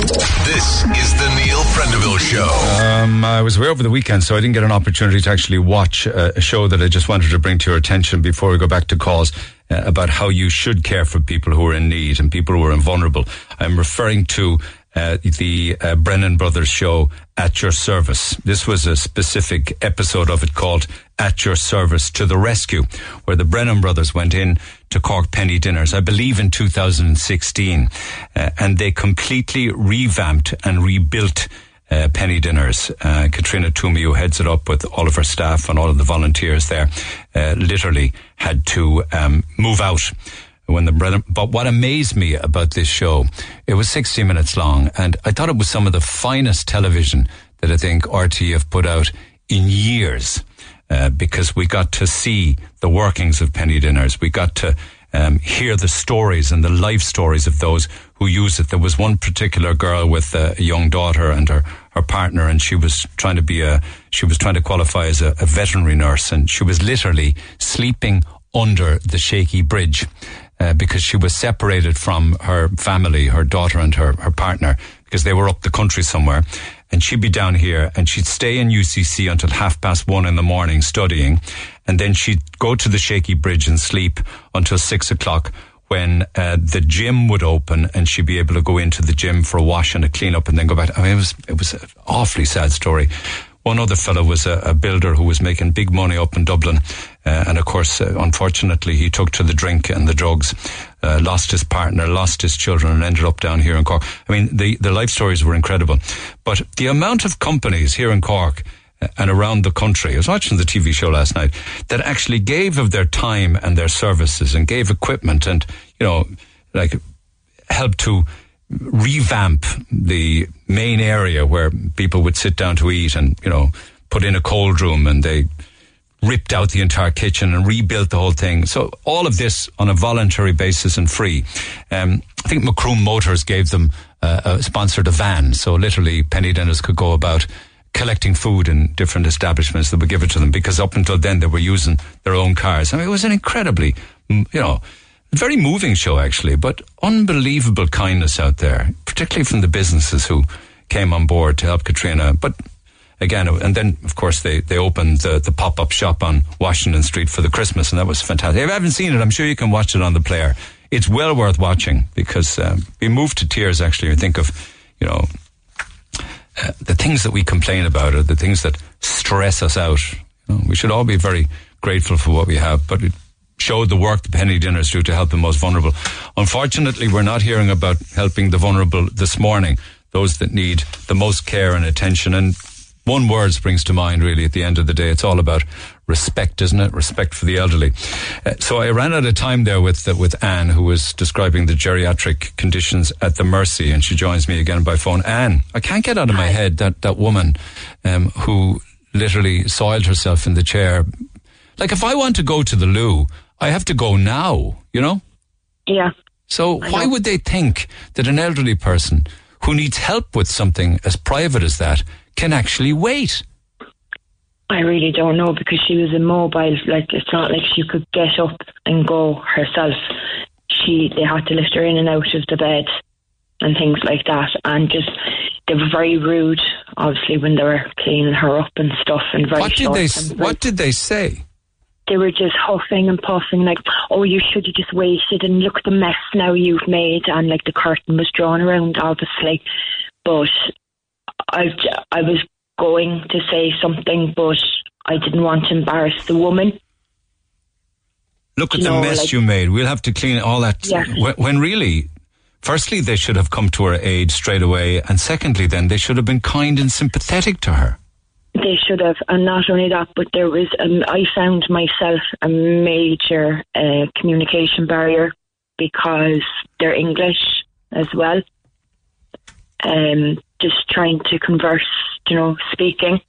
This is the Neil Prendeville Show. Um, I was away over the weekend, so I didn't get an opportunity to actually watch uh, a show that I just wanted to bring to your attention before we go back to calls uh, about how you should care for people who are in need and people who are vulnerable. I'm referring to uh, the uh, Brennan Brothers show at your service. This was a specific episode of it called At Your Service to the Rescue, where the Brennan Brothers went in to Cork Penny Dinners, I believe in 2016, uh, and they completely revamped and rebuilt uh, Penny Dinners. Uh, Katrina Twomey, who heads it up with all of her staff and all of the volunteers there, uh, literally had to um, move out when the Brennan. But what amazed me about this show, it was 60 minutes long, and I thought it was some of the finest television that I think RTÉ have put out in years. Uh, because we got to see the workings of penny dinners. We got to um, hear the stories and the life stories of those who use it. There was one particular girl with a, young daughter and her, her partner, and she was trying to be a she was trying to qualify as a, a veterinary nurse, and she was literally sleeping under the shaky bridge. Uh, because she was separated from her family, her daughter and her, her partner, because they were up the country somewhere. And she'd be down here and she'd stay in UCC until half past one in the morning studying. And then she'd go to the shaky bridge and sleep until six o'clock when uh, the gym would open and she'd be able to go into the gym for a wash and a clean up and then go back. I mean, it was, it was an awfully sad story. One other fellow was a, a builder who was making big money up in Dublin. Uh, and of course, uh, unfortunately, he took to the drink and the drugs, uh, lost his partner, lost his children, and ended up down here in Cork. I mean, the, the life stories were incredible. But the amount of companies here in Cork uh, and around the country, I was watching the TV show last night, that actually gave of their time and their services and gave equipment and, you know, like helped to revamp the main area where people would sit down to eat and, you know, put in a cold room and they ripped out the entire kitchen and rebuilt the whole thing. So all of this on a voluntary basis and free. Um, I think Macroom Motors gave them uh, uh, sponsored a van, so literally penny dinners could go about collecting food in different establishments that would give it to them because up until then they were using their own cars. I mean, it was an incredibly, you know, very moving show actually, but unbelievable kindness out there, particularly from the businesses who came on board to help Katrina. But again, and then of course they, they opened the, the pop up shop on Washington Street for the Christmas, and that was fantastic. If you haven't seen it, I'm sure you can watch it on the player. It's well worth watching because um, we moved to tears actually. You think of, you know, uh, the things that we complain about are the things that stress us out. You know, we should all be very grateful for what we have, but it showed the work the penny dinners do to help the most vulnerable. Unfortunately, we're not hearing about helping the vulnerable this morning, those that need the most care and attention. And one word springs to mind really at the end of the day. It's all about respect, isn't it? Respect for the elderly. Uh, so I ran out of time there with uh, with Anne, who was describing the geriatric conditions at the Mercy, and she joins me again by phone. Anne, I can't get out of my head that that woman um, who literally soiled herself in the chair. Like if I want to go to the loo, I have to go now. You know. Yeah. So why would they think that an elderly person who needs help with something as private as that can actually wait? I really don't know because she was immobile. Like it's not like she could get up and go herself. She they had to lift her in and out of the bed and things like that, and just they were very rude. Obviously, when they were cleaning her up and stuff, and very What did they What did they say? they were just huffing and puffing, like, "Oh, you should have just waited and look at the mess now you've made." And like the curtain was drawn around, obviously, but I I was going to say something, but I didn't want to embarrass the woman. Look at You the know, mess like- you made. We'll have to clean all that. Yeah. When, when really, firstly, they should have come to her aid straight away, and secondly, then they should have been kind and sympathetic to her. They should have, and not only that, but there was. Um, I found myself a major uh, communication barrier because they're English as well. Um, just trying to converse, you know, speaking.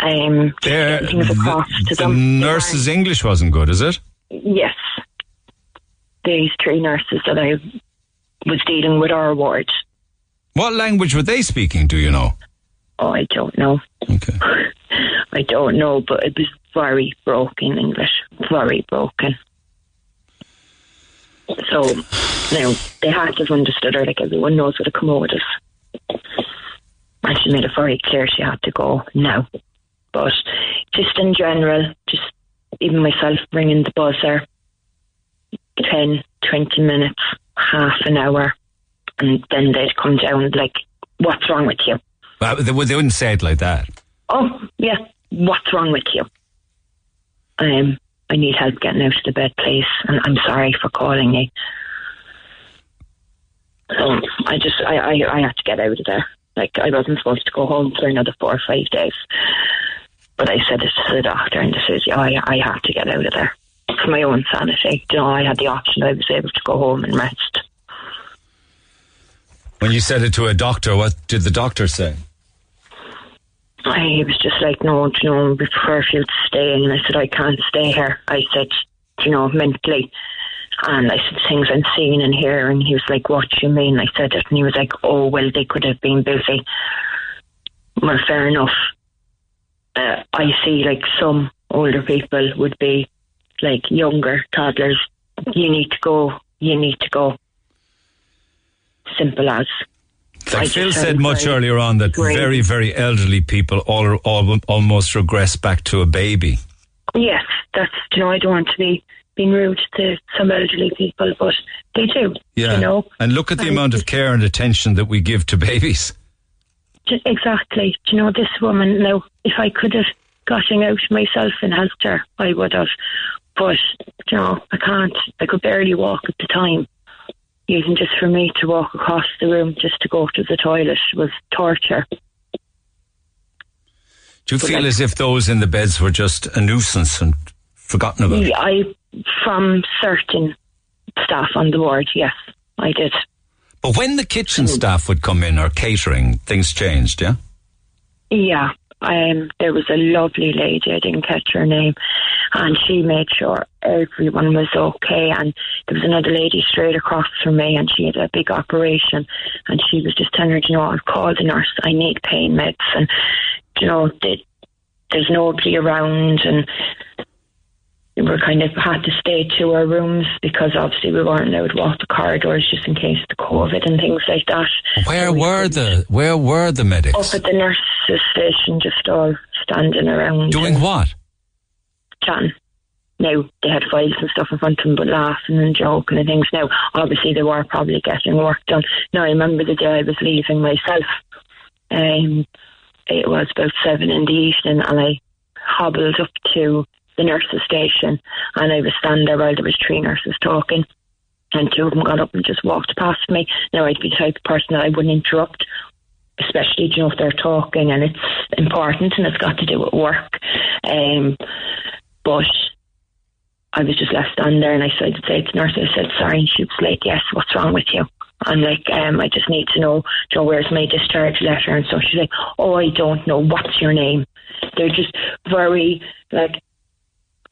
Um, There, things across to the them. nurse's English wasn't good, is it? Yes. These three nurses that I was dealing with our ward. What language were they speaking? Do you know? Oh, I don't know. Okay. I don't know, but it was very broken English. Very broken. So, now, they had to have understood her, like everyone knows what a commode is. And she made it very clear she had to go now. But just in general, just even myself ringing the buzzer, 10, 20 minutes, half an hour, and then they'd come down like, what's wrong with you? Well, they wouldn't say it like that. Oh, yeah, what's wrong with you? Um, I need help getting out of the bed, please, and I'm sorry for calling you. So I just, I, I, I had to get out of there. Like, I wasn't supposed to go home for another four or five days. But I said it to the doctor, and said, yeah, I, I have to get out of there for my own sanity. You know, I had the option, I was able to go home and rest. When you said it to a doctor, what did the doctor say? I was just like, no, you know, we prefer for you to stay. And I said, I can't stay here. I said, you know, mentally. And I said, things I'm seeing and hearing. He was like, what do you mean? I said it. And he was like, oh, well, they could have been busy. Well, fair enough. Uh, I see like some older people would be like younger toddlers. You need to go. You need to go. Simple as. I Like just Phil said much very earlier on that drained. very, very elderly people all, all, almost regress back to a baby. Yes, that's you know I don't want to be being rude to some elderly people, but they do. Yeah. You know. and look at the And amount of care and attention that we give to babies. Exactly. Do you know this woman now? If I could have gotten out myself and helped her, I would have. But you know, I can't. I could barely walk at the time. Even just for me to walk across the room just to go to the toilet was torture. Do you feel as if those in the beds were just a nuisance and forgotten about? Yeah, I from certain staff on the ward, yes, I did. But when the kitchen staff would come in or catering, things changed, yeah? Yeah, um, there was a lovely lady, I didn't catch her name, and she made sure everyone was okay. And there was another lady straight across from me, and she had a big operation, and she was just telling her, you know, I've called the nurse, I need pain meds, and, you know, they, there's nobody around, and we were kind of had to stay to our rooms because obviously we weren't allowed to walk the corridors just in case the COVID and things like that. Where were the Where were the medics? Up at the nurses' station, just all standing around. Doing what? chatting. Now they had files and stuff in front of them, but laughing and joking and things. Now, obviously, they were probably getting work done. Now, I remember the day I was leaving myself. Um, it was about seven in the evening, and I hobbled up to the nurses' station, and I was standing there while there was three nurses talking. And two of them got up and just walked past me. Now, I'd be the type of person that I wouldn't interrupt, especially you know if they're talking and it's important and it's got to do with work. Um, but I was just left standing there and I said to say to the nurse, I said, sorry, and she was like, yes, what's wrong with you? I'm like, um, I just need to know, you know, where's my discharge letter? And so she's like, oh, I don't know. What's your name? They're just very, like,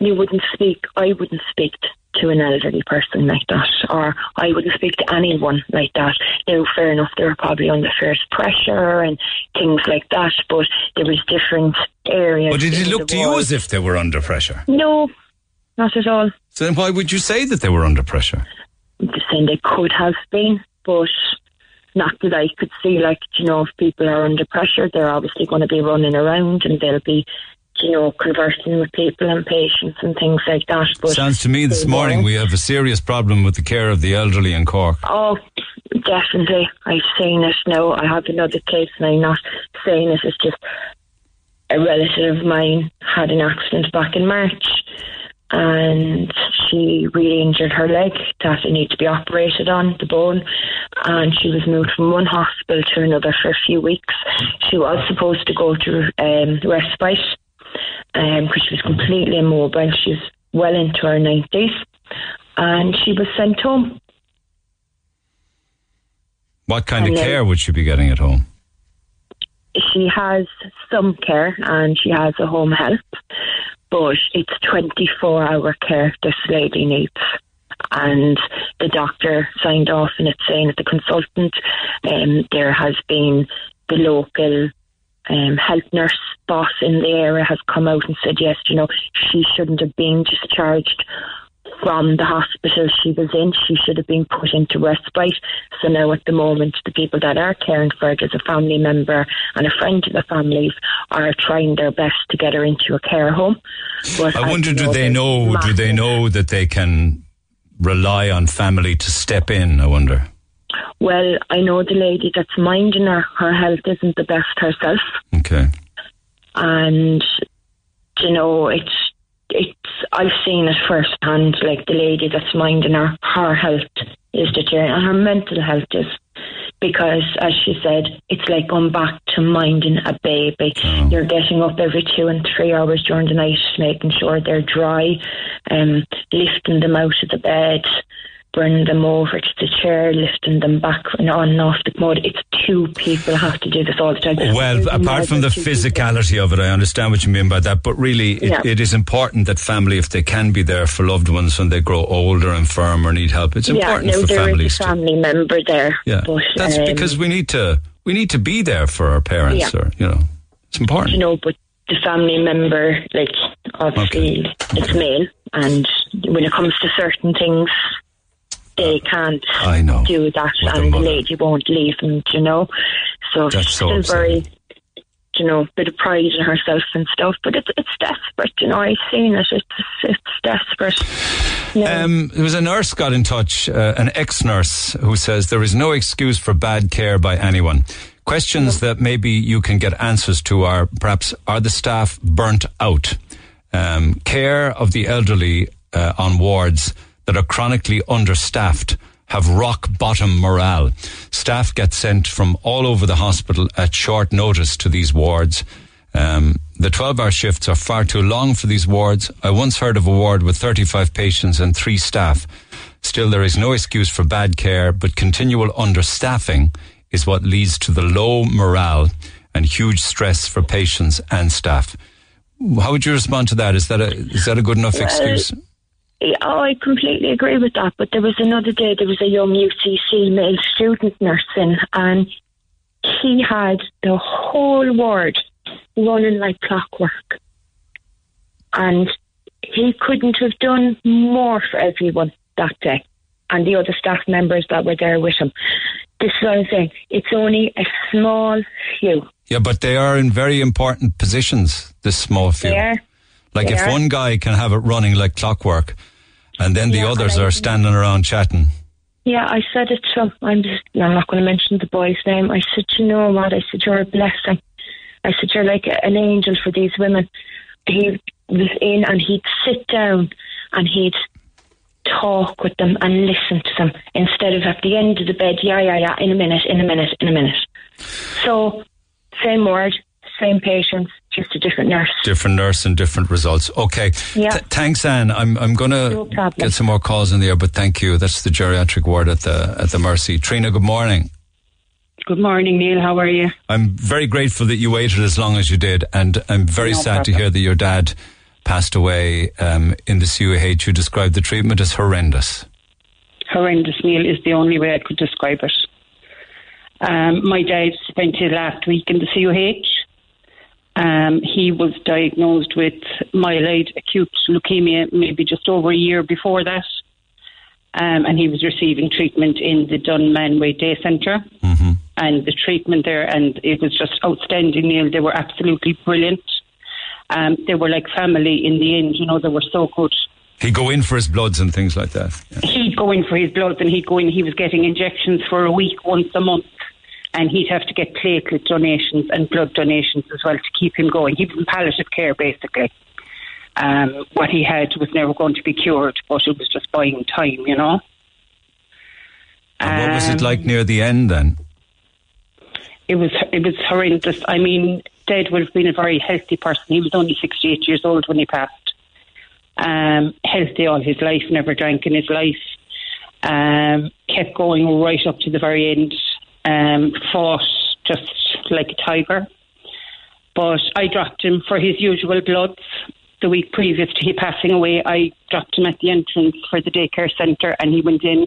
you wouldn't speak, I wouldn't speak to an elderly person like that, or I wouldn't speak to anyone like that. Now, fair enough, they were probably under fierce pressure and things like that, but there was different areas. But did it look to you as if they were under pressure? No, not at all. So then why would you say that they were under pressure? I'm just saying they could have been, but not that I could see. Like, you know, if people are under pressure, they're obviously going to be running around and they'll be, you know, conversing with people and patients and things like that. But Sounds to me this morning we have a serious problem with the care of the elderly in Cork. Oh, definitely. I've seen it now. I have another case, and I'm not saying it. It's just a relative of mine had an accident back in March, and she really injured her leg that it needed to be operated on, the bone, and she was moved from one hospital to another for a few weeks. She was supposed to go to um, respite because she was completely immobile. She was well into her 90s, and she was sent home. What kind And of care would she be getting at home? she has some care and she has a home help, but it's 24 hour care this lady needs. And the doctor signed off and it's saying that the consultant, um, there has been the local um, health nurse boss in the area has come out and said, yes, you know, she shouldn't have been discharged from the hospital she was in. She should have been put into respite. So now at the moment, the people that are caring for her, as a family member and a friend of the families, are trying their best to get her into a care home. But I wonder, do they know? Do they know that they can rely on family to step in? I wonder. Well, I know the lady that's minding her, her health isn't the best herself. Okay. and you know it's it's I've seen it firsthand. Like the lady that's minding her, her health is deteriorating, and her mental health is because, as she said, it's like going back to minding a baby. You're getting up every two and three hours during the night, making sure they're dry, um, lifting them out of the bed. Bringing them over to the chair, lifting them back and on and off the mud. It's two people have to do this all the time. Well, There's apart from the two people. physicality of it, I understand what you mean by that. But really, it, Yeah. it is important that family, if they can be there for loved ones when they grow older, and firm or need help, it's important no, for there is families a to. family member there. Yeah, but, that's um, because we need to. We need to be there for our parents, Yeah. or you know, it's important. you know, but the family member, like obviously, it's male, and when it comes to certain things, they can't I know. do that, With and the mother. lady won't leave them. You know, so That's she's so still very. You know, bit of pride in herself and stuff, but it's it's desperate. You know, I've seen it. It's it's desperate. Yeah. Um, there was a nurse got in touch, uh, an ex-nurse, who says there is no excuse for bad care by anyone. Questions that maybe you can get answers to are perhaps are the staff burnt out? Um, care of the elderly uh, on wards that are chronically understaffed have rock bottom morale. Staff get sent from all over the hospital at short notice to these wards. Um, the 12 hour shifts are far too long for these wards. I once heard of a ward with 35 patients and three staff. Still, there is no excuse for bad care, but continual understaffing is what leads to the low morale and huge stress for patients and staff. How would you respond to that? Is that a, is that a good enough excuse? Oh, I completely agree with that. But there was another day, there was a young UCC male student nursing, and he had the whole ward running like clockwork. And he couldn't have done more for everyone that day and the other staff members that were there with him. This is what I'm saying. It's only a small few. Yeah, but they are in very important positions, this small few. Like They if are. one guy can have it running like clockwork and then the Yeah, others are standing around chatting. Yeah, I said it to him. I'm just, I'm not going to mention the boy's name. I said, you know what? I said, you're a blessing. I said, you're like an angel for these women. He was in and he'd sit down and he'd talk with them and listen to them instead of at the end of the bed, yeah, yeah, yeah, in a minute, in a minute, in a minute. So, same word, same patients, just a different nurse. Different nurse and different results. Okay. Yeah. Th- thanks, Anne. I'm I'm gonna No get some more calls in the air, but thank you. That's the geriatric ward at the at the Mercy. Trina, good morning. Good morning, Neil. How are you? I'm very grateful that you waited as long as you did, and I'm very No sad to hear that your dad passed away um, in the CUH. You described the treatment as horrendous. Horrendous, Neil, is the only way I could describe it. Um, my dad spent his last week in the CUH. Um, he was diagnosed with myeloid acute leukemia maybe just over a year before that. Um, and he was receiving treatment in the Dunmanway Day center And the treatment there, and it was just outstanding, Neil. They were absolutely brilliant. Um, they were like family in the end, you know, they were so good. He'd go in for his bloods and things like that. he'd go in for his bloods and he'd go in, he was getting injections for a week once a month. And he'd have to get platelet donations and blood donations as well to keep him going. He was in palliative care basically. Um, what he had was never going to be cured, but it was just buying time, you know. And what was it like near the end then? it was it was horrendous. I mean, Dad would have been a very healthy person. He was only sixty eight years old when he passed. Um, healthy all his life, never drank in his life. Um, kept going right up to the very end. Um, fought just like a tiger. But I dropped him for his usual bloods. The week previous to he passing away, I dropped him at the entrance for the daycare centre, and he went in.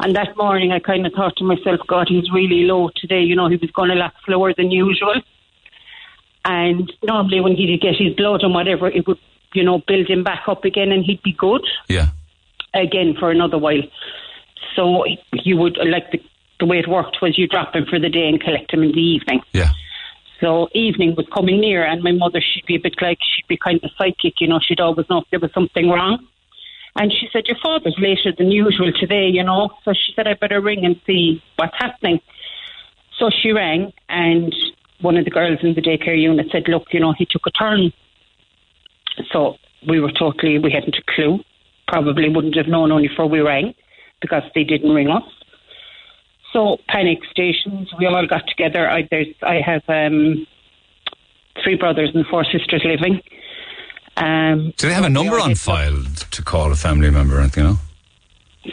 And that morning, I kind of thought to myself, God, he's really low today. You know, he was going a lot slower than usual. And normally, when he'd get his blood and whatever, it would, you know, build him back up again and he'd be good Yeah. again for another while. So you would, like, the, the way it worked was you drop him for the day and collect him in the evening. Yeah. So evening was coming near, and my mother, she'd be a bit like, she'd be kind of psychic, you know, she'd always know if there was something wrong. And she said, Your father's later than usual today, you know. So she said, I better ring and see what's happening. So she rang, and one of the girls in the daycare unit said, Look, you know, he took a turn. So we were totally, we hadn't a clue. Probably wouldn't have known only for we rang because they didn't ring us. So panic stations, we all got together. I, there's, I have um, three brothers and four sisters living. Um, Do they have a number on file to call a family member or anything, you know?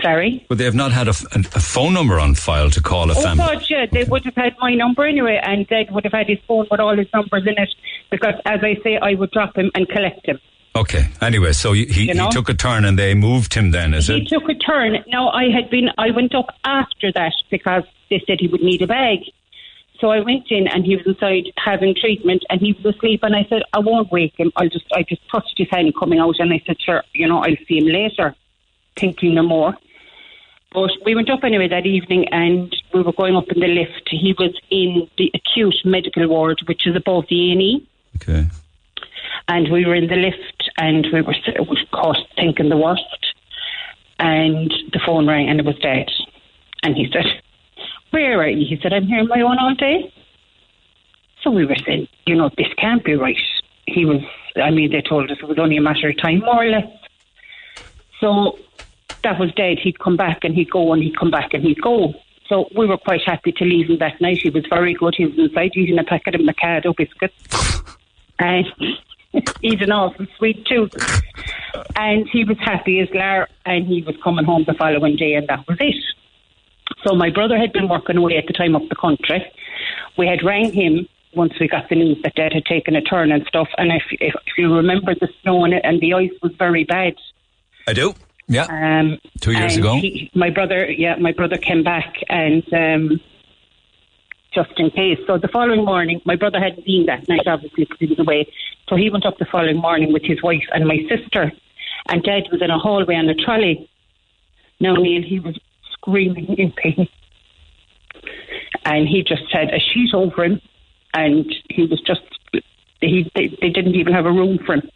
sorry? But they have not had a phone number on file to call a Oh family. God, yeah, they would have had my number anyway, and Dad would have had his phone with all his numbers in it. Because, as I say, I would drop him and collect him. Okay. Anyway, so he, he, You know? he took a turn and they moved him then, is he it? He took a turn. Now I had been, I went up after that because they said he would need a bag. So I went in and he was inside having treatment and he was asleep and I said, I won't wake him. I'll just, I just touched his hand coming out and I said, sure, you know, I'll see him later, thinking no more. But we went up anyway that evening and we were going up in the lift. He was in the acute medical ward, which is above the A&E. Okay. And we were in the lift and we were, of course, thinking the worst. And the phone rang and it was dead. And he said, Where are you? He said, I'm here on my own all day. So we were saying, You know, this can't be right. He was, I mean, they told us it was only a matter of time, more or less. So that was dead. He'd come back and he'd go and he'd come back and he'd go. So we were quite happy to leave him that night. He was very good. He was inside eating a packet of Mikado biscuits and eating all some sweet tooth. And he was happy as Lar, and he was coming home the following day, and that was it. So my brother had been working away at the time up the country. We had rang him once we got the news that Dad had taken a turn and stuff. And if, if, if you remember the snow and, it, and the ice was very bad. I do. Yeah. Um, Two years ago. he- my brother, yeah, my brother came back and um, just in case. So the following morning, my brother hadn't been that night, obviously, because he was away. So he went up the following morning with his wife and my sister. And Dad was in a hallway on a trolley. Now, Neil, he was screaming in pain. And he just had a sheet over him, and he was just, he, they, they didn't even have a room for him.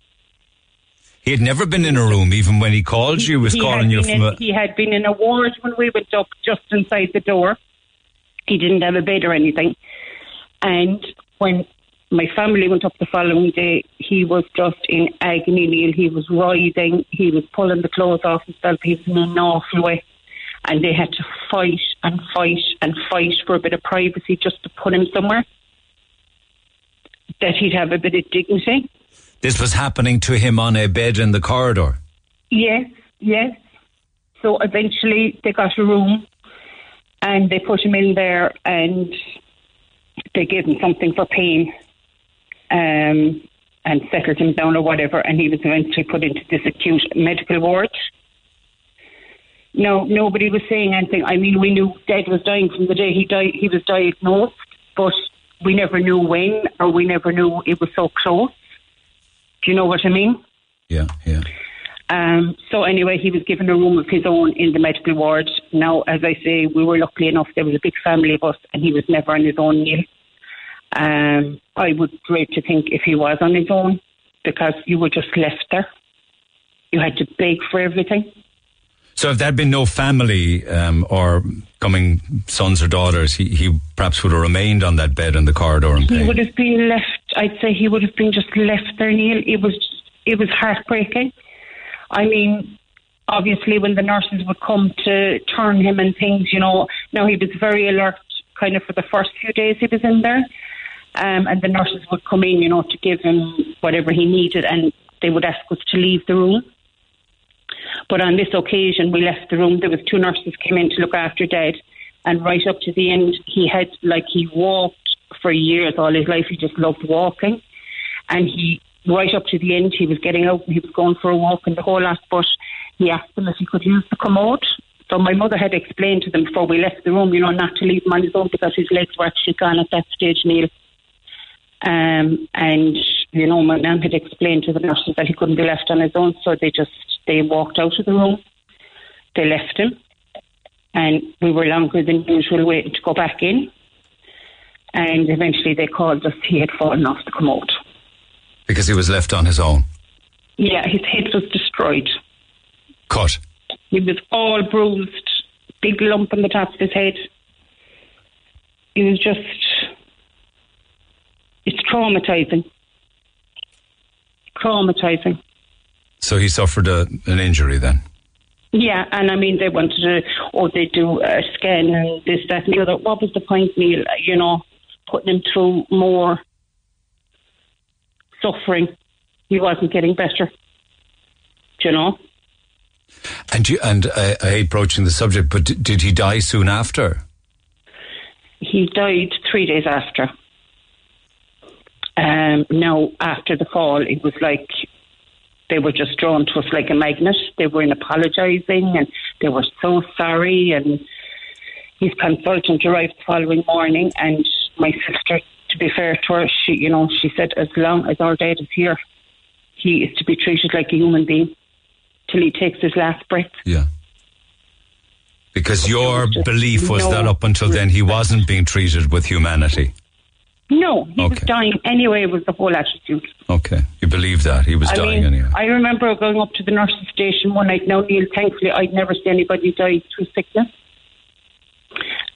He had never been in a room, even when he called you. Was calling you from in, a. He had been in a ward when we went up just inside the door. He didn't have a bed or anything. And when my family went up the following day, he was just in agony, Neil. He was writhing. He was pulling the clothes off himself. He was in an awful way. And they had to fight and fight and fight for a bit of privacy just to put him somewhere that he'd have a bit of dignity. This was happening to him on a bed in the corridor. Yes, yes. So eventually they got a room and they put him in there and they gave him something for pain um, and settled him down or whatever and he was eventually put into this acute medical ward. No, nobody was saying anything. I mean, we knew Dad was dying from the day he died. He was diagnosed, but we never knew when, or we never knew it was so close. Do you know what I mean? Yeah, yeah. Um, so anyway, he was given a room of his own in the medical ward. Now, as I say, we were lucky enough. There was a big family of us, and he was never on his own. Neil. Um, I would dread to think if he was on his own, because you were just left there. You had to beg for everything. So if there had been no family um, or coming sons or daughters, he, he perhaps would have remained on that bed in the corridor He pain. would have been left. I'd say he would have been just left there, Neil. It was it was heartbreaking. I mean, obviously, when the nurses would come to turn him and things, you know, now he was very alert, kind of for the first few days he was in there, um, and the nurses would come in, you know, to give him whatever he needed, and they would ask us to leave the room. But on this occasion, we left the room. There was two nurses came in to look after Dad, and right up to the end, he had like he walked for years, all his life. He just loved walking, and he right up to the end, he was getting out and he was going for a walk and the whole lot. But he asked them if he could use the commode. So my mother had explained to them before we left the room, you know, not to leave him on his own because his legs were actually gone at that stage, Neil. Um, and you know, my mum had explained to the nurses that he couldn't be left on his own, so they just they walked out of the room. They left him, and we were longer than usual waiting to go back in. And eventually, they called us. He had fallen off the commode. Because he was left on his own. Yeah, his head was destroyed. Cut. He was all bruised, big lump on the top of his head. It was just, it's traumatizing. Traumatizing. So he suffered a, an injury then. Yeah, and I mean, they wanted to, or they do a scan and this, that, and the other. What was the point, Neil? You know, putting him through more suffering. He wasn't getting better. Do you know? And you, and I, I hate broaching the subject, but d- did he die soon after? He died three days after. Um, now, after the fall, it was like they were just drawn to us like a magnet. They were in apologising and they were so sorry. And his consultant arrived the following morning, and my sister, to be fair to her, she, you know, she said, as long as our dad is here, he is to be treated like a human being till he takes his last breath. Yeah. Because your belief was no that up until then he wasn't being treated with humanity. No, he was dying anyway. Was the whole attitude. Okay. You believe that. He was I dying mean, anyway. I remember going up to the nurse's station one night. Now, Neil, thankfully, I'd never seen anybody die through sickness.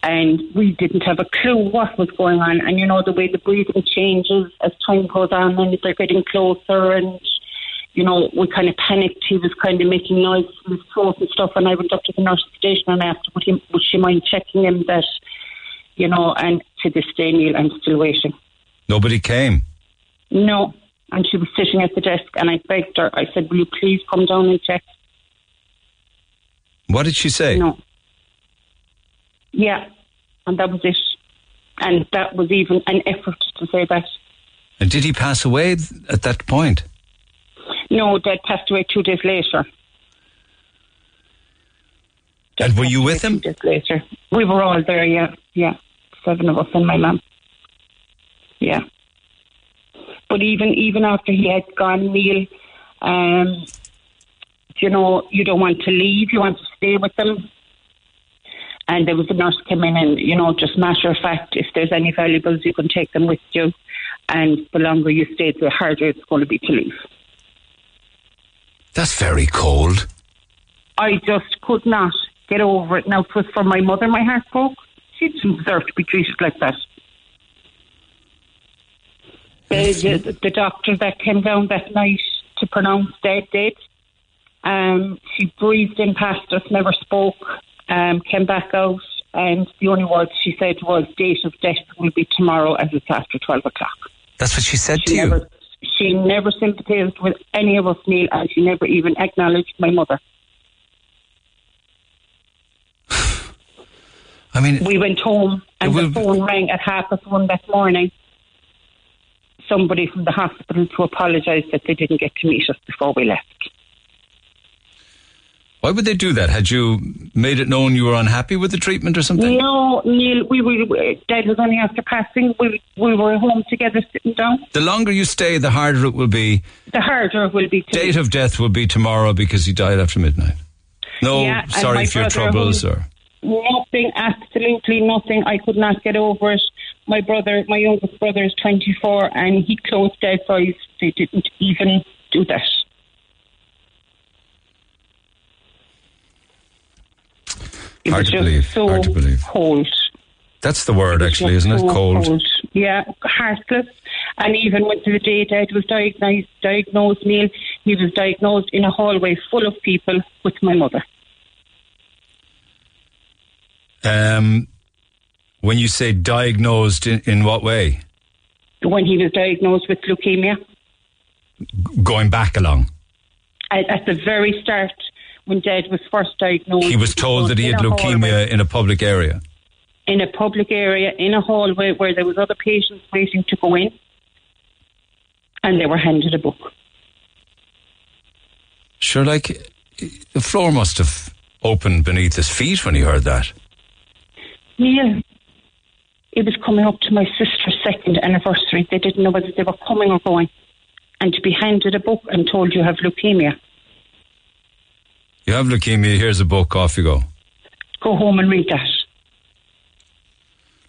And we didn't have a clue what was going on. And you know, the way the breathing changes as time goes on and they're getting closer. And, you know, we kind of panicked. He was kind of making noise in his throat and stuff. And I went up to the nurse's station and I asked, would, he, would she mind checking him that, you know, and to this day, Neil, I'm still waiting. Nobody came. No. And she was sitting at the desk and I begged her, I said, Will you please come down and check? What did she say? No. Yeah. And that was it. And that was even an effort to say that. And did he pass away at that point? No, Dad passed away two days later. And were you with him? Two days later. We were all there, yeah. Yeah. Seven of us and my mum. Yeah. But even even after he had gone, Neil, um, you know, you don't want to leave, you want to stay with them. And there was a nurse came in and, you know, just matter of fact, if there's any valuables, you can take them with you. And the longer you stay, the harder it's going to be to leave. That's very cold. I just could not get over it. Now, it was for my mother, my heart broke. She didn't deserve to be treated like that. The, the, the doctor that came down that night to pronounce dead dead, um, she breathed in past us, never spoke, um, came back out, and the only words she said was, date of death will be tomorrow as it's after 12 o'clock. That's what she said She to you. she never sympathised with any of us, Neil, and she never even acknowledged my mother. I mean, we went home and the phone rang at half past one that morning. Somebody from the hospital to apologise that they didn't get to meet us before we left. Why would they do that? Had you made it known you were unhappy with the treatment or something? No, Neil, we were Dad was only after passing. We we were home together, sitting down. The longer you stay, the harder it will be. The harder it will be. To Date of death will be tomorrow because he died after midnight. No, Yeah, sorry for your troubles or. Nothing, absolutely nothing. I could not get over it. My brother, my youngest brother, is 24, and he closed Dad's eyes. They didn't even do that. It Hard was to just believe. So Hard to believe. Cold. That's the word, actually, isn't it? So Cold. Yeah, heartless. And even when the day Dad was diagnosed, diagnosed Neil, he was diagnosed in a hallway full of people with my mother. Um, when you say diagnosed, in, in what way? When he was diagnosed with leukemia, Going back along. at, at the very start, when Dad was first diagnosed, He was told that he had leukemia in a public area. in a public area in a hallway where there was other patients waiting to go in and they were handed a book Sure, like the floor must have opened beneath his feet when he heard that. Neil it was coming up to my sister's second anniversary they didn't know whether they were coming or going and to be handed a book and told you have leukemia You have leukemia, here's a book, off you go. go home and read that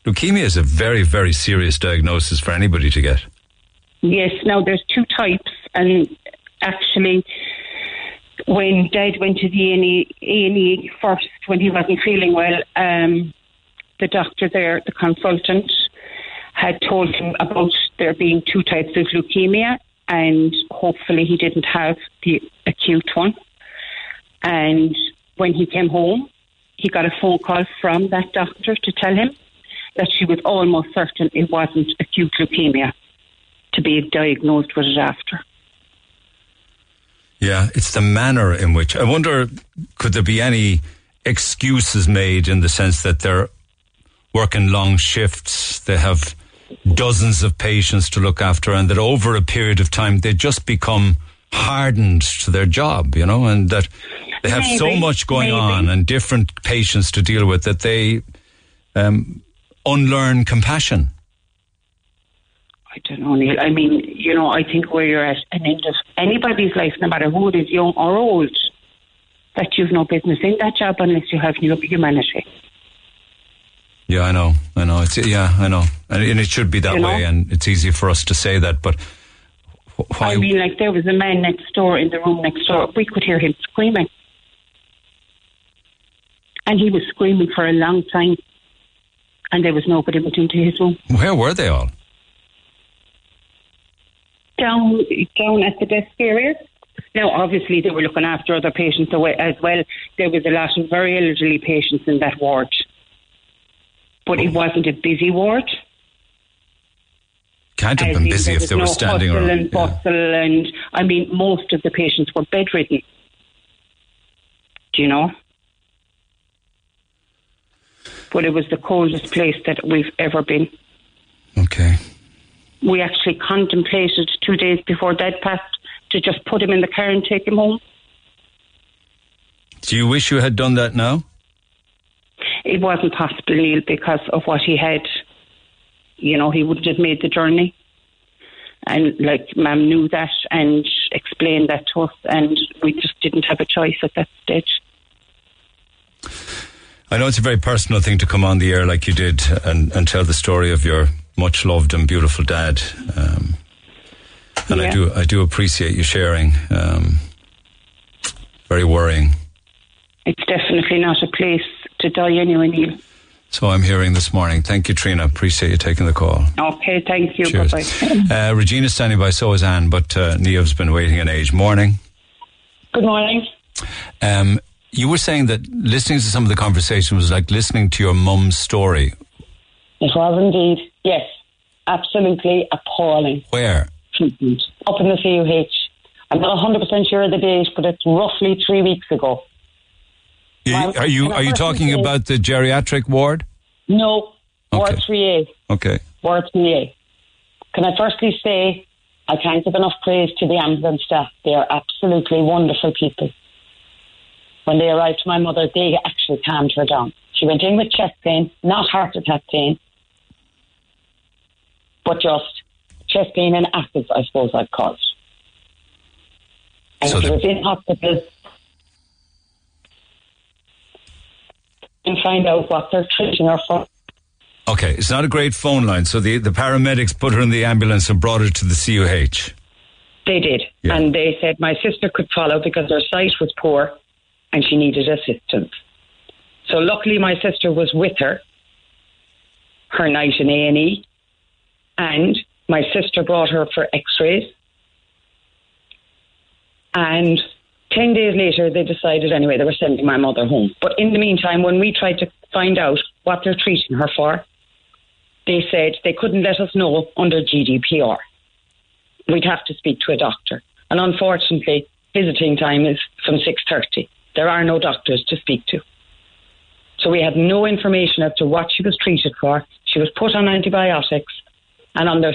Leukemia is a very, very serious diagnosis for anybody to get. Yes, now there's two types, and actually, when Dad went to the A&E first, when he wasn't feeling well, um, the doctor there, the consultant, had told him about there being two types of leukemia, and hopefully he didn't have the acute one. And when he came home, he got a phone call from that doctor to tell him that she was almost certain it wasn't acute leukemia to be diagnosed with it after. Yeah, it's the manner in which. I wonder, could there be any excuses made in the sense that they're working long shifts, they have dozens of patients to look after, and that over a period of time they just become hardened to their job, you know, and that they have so much going maybe. on and different patients to deal with that they um, unlearn compassion. I don't know, Neil. I mean, you know, I think where you're at an end of anybody's life, no matter who it is, young or old, that you've no business in that job unless you have new humanity. Yeah, I know. I know. It's yeah, I know, and, and it should be that You know? way. And it's easy for us to say that, but why? I mean, like there was a man next door in the room next door. We could hear him screaming, and he was screaming for a long time, and there was nobody went into his room. where were they all? down down at the desk area. Now, obviously, they were looking after other patients as well. There was a lot of very elderly patients in that ward, but it wasn't a busy ward. Can't have been busy if they were no standing around. and Yeah. and I mean, most of the patients were bedridden. Do you know? But it was the coldest place that we've ever been. Okay. we actually contemplated two days before Dad passed to just put him in the car and take him home. Do you wish you had done that now? It wasn't possible, Neil, because of what he had. You know, he wouldn't have made the journey. And like, Mum knew that and explained that to us, and we just didn't have a choice at that stage. I know it's a very personal thing to come on the air like you did and, and tell the story of your much loved and beautiful dad. Um, and I do I do appreciate you sharing. Um, very worrying. It's definitely not a place to die anyway, Neil. So I'm hearing this morning. Thank you, Trina. Appreciate you taking the call. Okay, thank you. Cheers. Bye-bye. Uh, Regina's standing by, so is Anne, but uh, Neo's been waiting an age. Morning. Good morning. Um, you were saying that listening to some of the conversation was like listening to your mum's story. It was indeed. Yes. Absolutely appalling Where? treatment. Up in the CUH. I'm not 100% sure of the date, but it's roughly three weeks ago. You- Well, are you are you talking say- about the geriatric ward? No. Ward Okay. 3A. Okay. Ward 3A. Can I firstly say I can't give enough praise to the ambulance staff. They are absolutely wonderful people. When they arrived to my mother, they actually calmed her down. She went in with chest pain, not heart attack pain, but just chest pain and acids, I suppose I'd call it. And So she was in hospital and find out what they're treating her for. Okay, it's not a great phone line. So the, the paramedics put her in the ambulance and brought her to the CUH. They did. Yeah. And they said my sister could follow because her sight was poor and she needed assistance. So luckily my sister was with her her night in A&E and my sister brought her for x-rays And 10 days later, they decided anyway they were sending my mother home. But in the meantime, when we tried to find out what they're treating her for, they said they couldn't let us know under GDPR. We'd have to speak to a doctor. And unfortunately, visiting time is from 6.30. There are no doctors to speak to. So we had no information as to what she was treated for. She was put on antibiotics. And on the,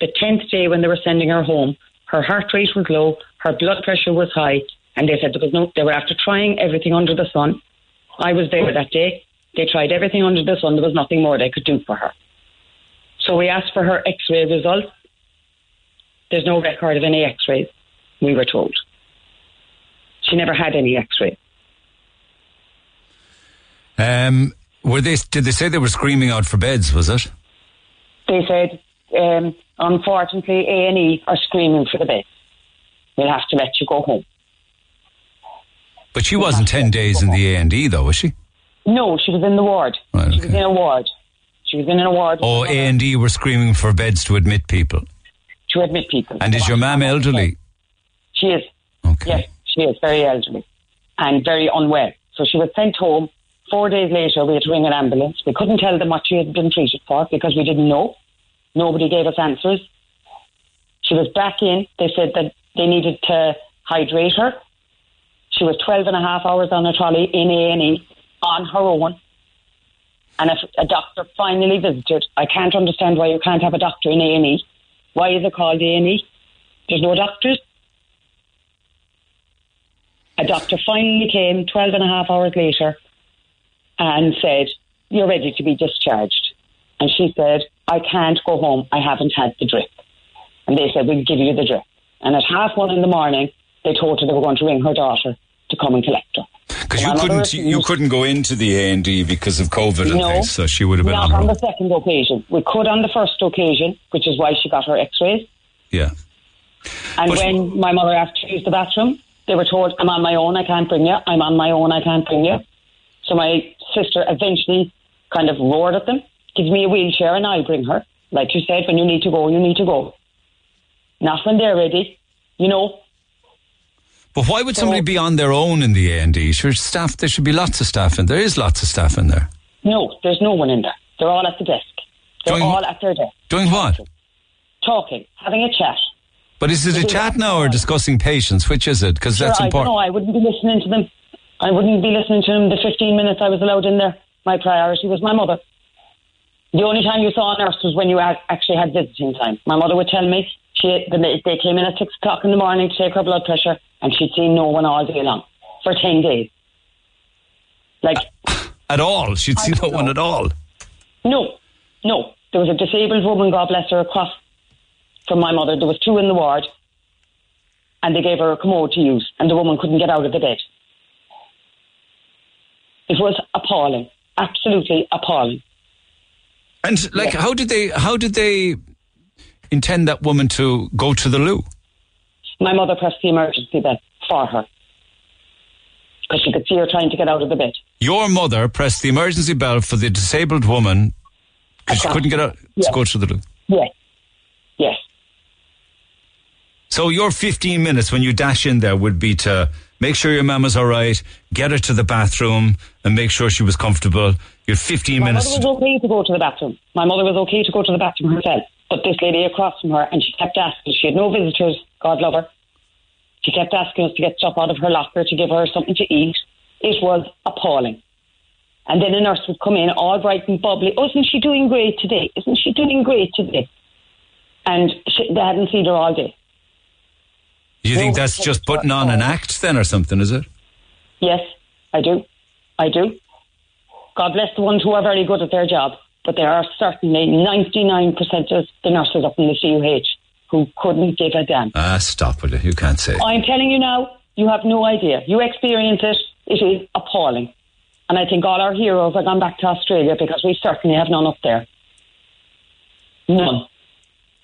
the 10th day when they were sending her home, her heart rate was low, her blood pressure was high, and they said there was no, they were after trying everything under the sun. I was there that day. They tried everything under the sun. There was nothing more they could do for her. So we asked for her x ray results. There's no record of any x rays, we were told. She never had any x ray. Um, were they? Did they say they were screaming out for beds? Was it? They said, um, unfortunately, A and E are screaming for the beds. We'll have to let you go home. But she wasn't ten days in the A and E, though, was she? No, she was in the ward. Right, She was in a ward. She was in a ward Oh, A and E were screaming for beds to admit people. to admit people. And is your mum elderly? She is. Okay. Yes, she is very elderly and very unwell. So she was sent home. Four days later, we had to ring an ambulance. We couldn't tell them what she had been treated for because we didn't know. Nobody gave us answers. She was back in. They said that they needed to hydrate her. She was 12 and a half hours on a trolley in A&E on her own. And if a doctor finally visited, I can't understand why you can't have a doctor in A&E. Why is it called A&E? There's no doctors. A doctor finally came 12 and a half hours later and said, You're ready to be discharged. And she said, I can't go home. I haven't had the drip. And they said, We'll give you the drip. And at half one in the morning, they told her they were going to ring her daughter to come and collect her. Because you couldn't, you, couldn't go into the A and D because of COVID and No. things, so she would have been Not on on the second occasion. We could on the first occasion, which is why she got her x rays. Yeah. And But- when my mother asked to use the bathroom, they were told, I'm on my own, I can't bring you. I'm on my own, I can't bring you. So my sister eventually kind of roared at them, give me a wheelchair and I'll bring her. Like you said, when you need to go, you need to go. Not when they're ready, you know. But why would somebody be on their own in the A and E? Sure, staff. There should be lots of staff in. There is lots of staff in there. No, there's no one in there. They're all at the desk. They're Doing- all at their desk, Doing what? talking, having a chat. But is it a chat now or discussing patients? Which is it? Because Sure, that's important. know. I wouldn't be listening to them. I wouldn't be listening to them the 15 minutes I was allowed in there. My priority was my mother. The only time you saw a nurse was when you actually had visiting time. My mother would tell me she they came in at six o'clock in the morning to take her blood pressure, and she'd seen no one all day long for 10 days. Like, At all? She'd see no one at all. no, no. There was a disabled woman, God bless her, across from my mother. There was two in the ward, and they gave her a commode to use, and the woman couldn't get out of the bed. It was appalling, absolutely appalling. And like, how did they? How did they intend that woman to go to the loo? My mother pressed the emergency bell for her because she could see her trying to get out of the bed. Your mother pressed the emergency bell for the disabled woman because she couldn't get out Yes. to go to the loo. Yes, yes. So your 15 minutes when you dash in there would be to make sure your mama's all right, get her to the bathroom, and make sure she was comfortable. Your 15 My minutes. My mother was okay to go to the bathroom. My mother was okay to go to the bathroom herself. But this lady across from her, and she kept asking, she had no visitors, God love her. She kept asking us to get stuff out of her locker to give her something to eat. It was appalling. And then a nurse would come in, all bright and bubbly. Oh, isn't she doing great today? Isn't she doing great today? And she, they hadn't seen her all day. Do you think that's just putting on an act then or something, is it? Yes, I do. I do. God bless the ones who are very good at their job, but there are certainly 99% of the nurses up in the CUH who couldn't give a damn. Ah, stop with it. You can't say. it. I'm telling you now, you have no idea. You experience it, it is appalling. And I think all our heroes have gone back to Australia because we certainly have none up there. None.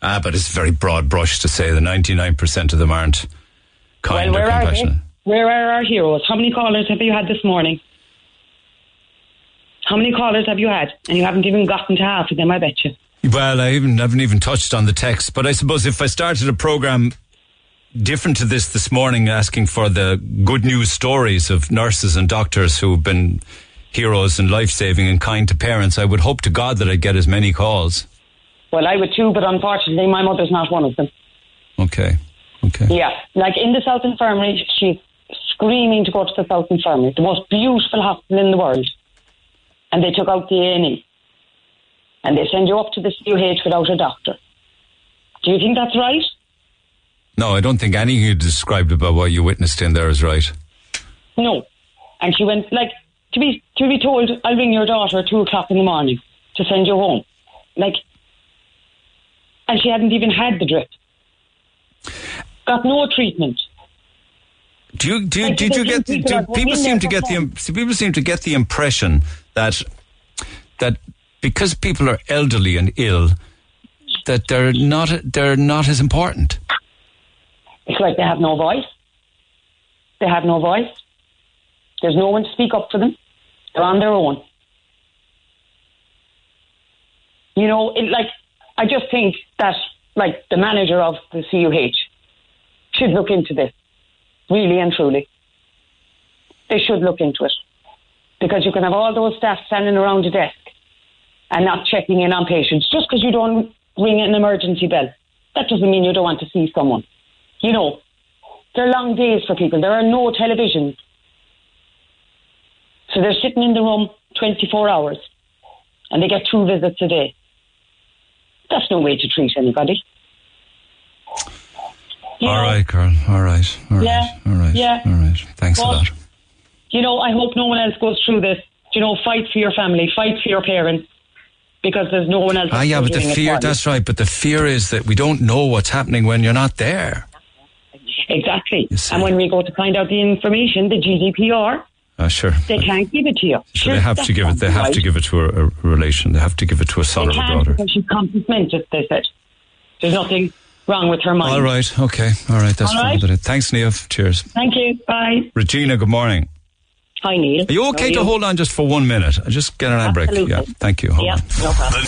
Ah, but it's very broad brush to say that 99% of them aren't kind well, or where are compassionate. they? Where are our heroes? How many callers have you had this morning? How many callers have you had? And you haven't even gotten to half of them, I bet you. Well, I even haven't even touched on the text, but I suppose if I started a program different to this this morning, asking for the good news stories of nurses and doctors who've been heroes and life saving and kind to parents. I would hope to God that I'd get as many calls. Well, I would too, but unfortunately, my mother's not one of them. Okay. Okay. Yeah, like in the South Infirmary, she's screaming to go to the South Infirmary, the most beautiful hospital in the world. And they took out the A&E. And they send you up to the CUH without a doctor. Do you think that's right? No, I don't think anything you described about what you witnessed in there is right. No. And she went, like, to be to be told, I'll ring your daughter at two o'clock in the morning to send you home. Like, and she hadn't even had the drip. Got no treatment. Do you do you, did you get people do people seem to get the people seem to get the impression that that because people are elderly and ill that they're not they're not as important. It's like they have no voice. They have no voice. There's no one to speak up for them. They're on their own. You know, it, like I just think that like the manager of the CUH should look into this, really and truly. They should look into it because you can have all those staff standing around a desk and not checking in on patients just because you don't ring an emergency bell. That doesn't mean you don't want to see someone. You know, they're long days for people. There are no televisions. So they're sitting in the room 24 hours and they get two visits a day. That's no way to treat anybody. You all know, right, Carl. All right. All right. Yeah, All right. yeah. All right. Thanks But- a lot. You know, I hope no one else goes through this. You know, fight for your family, fight for your parents, because there's no one else. Ah, yeah, but the fear, that's right. But the fear is that we don't know what's happening when you're not there. Exactly. And when we go to find out the information, the GDPR, Uh, sure. they can't give it to you. So they have to give it. They have to give it to a, a relation. They have to give it to a son They or a daughter. she's compos mentis, they said. There's nothing wrong with her mind. All right. Okay. All right. That's All right. fine. Thanks, Neil. Cheers. Thank you. Bye. Regina. Good morning. Hi, Neil. Are you okay to hold on just for one minute? I just get an ad break. Yeah. Thank you. Hold on. no problem.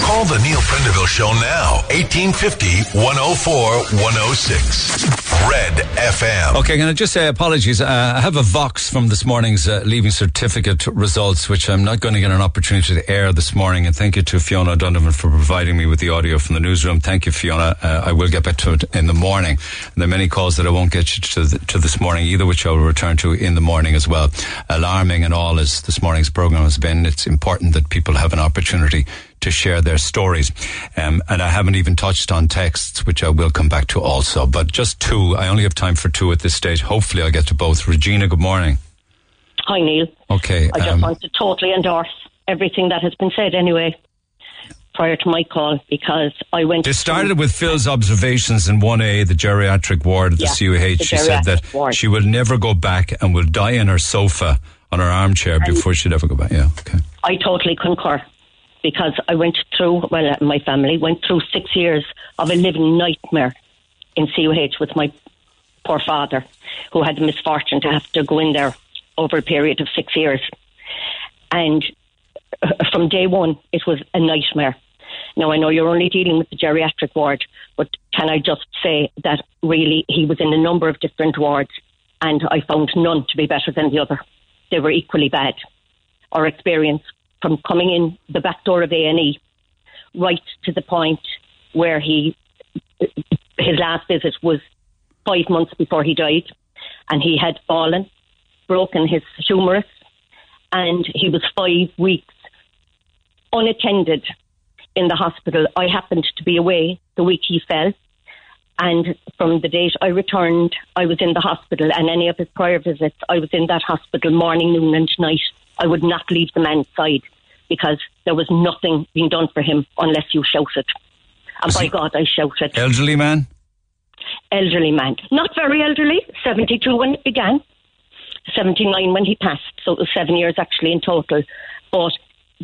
Call the Neil Prendeville Show now. 1850 104 106. Red FM. Okay, can I just say apologies? Uh, I have a Vox from this morning's uh, leaving certificate results, which I'm not going to get an opportunity to air this morning. And thank you to Fiona Donovan for providing me with the audio from the newsroom. Thank you, Fiona. Uh, I will get back to it in the morning. And there are many calls that I won't get you to, the, to this morning either, which I will return to in the morning as well. Alarming and all as this morning's program has been, it's important that people have an opportunity to share their stories. Um, and I haven't even touched on texts, which I will come back to also. But just two. I only have time for two at this stage. Hopefully, I'll get to both. Regina, good morning. Hi, Neil. Okay. I just um, want to totally endorse everything that has been said anyway prior to my call because I went. It started with Phil's observations in 1A, the geriatric ward of the Yeah, CUH. the she said that ward. she will never go back and will die in her sofa on her armchair before she'd ever go back. Yeah, okay. I totally concur because I went through, well, my family went through six years of a living nightmare in CUH with my poor father, who had the misfortune to have to go in there over a period of six years. And uh, from day one, it was a nightmare. Now, I know you're only dealing with the geriatric ward, but can I just say that really he was in a number of different wards and I found none to be better than the other. They were equally bad. Our experience from coming in the back door of A&E right to the point where he, his last visit was five months before he died and he had fallen, broken his humerus and he was five weeks unattended in the hospital. I happened to be away the week he fell. And from the date I returned, I was in the hospital. And any of his prior visits, I was in that hospital morning, noon, and night. I would not leave the man's side because there was nothing being done for him unless you shouted. And by God, I shouted. Elderly man? Elderly man. Not very elderly, 72 when it began, 79 when he passed. So it was seven years actually in total. But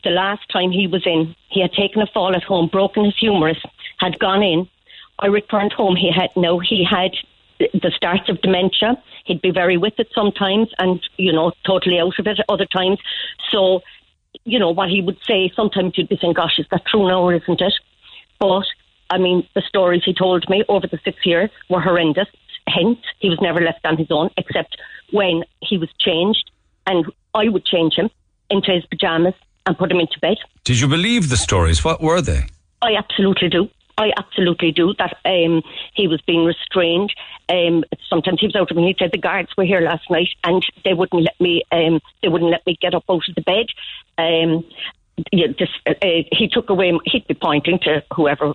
the last time he was in, he had taken a fall at home, broken his humerus, had gone in. I returned home. He had no, he had the starts of dementia. He'd be very with it sometimes, and you know, totally out of it other times. So, you know, what he would say sometimes you'd be saying, "Gosh, is that true now, or isn't it?" But I mean, the stories he told me over the six years were horrendous. hence he was never left on his own, except when he was changed, and I would change him into his pajamas and put him into bed. Did you believe the stories? What were they? I absolutely do. I absolutely do. That um, he was being restrained. Um, sometimes he was out of me. He said the guards were here last night and they wouldn't let me. Um, they wouldn't let me get up out of the bed. Um, yeah, just, uh, uh, he took away. He'd be pointing to whoever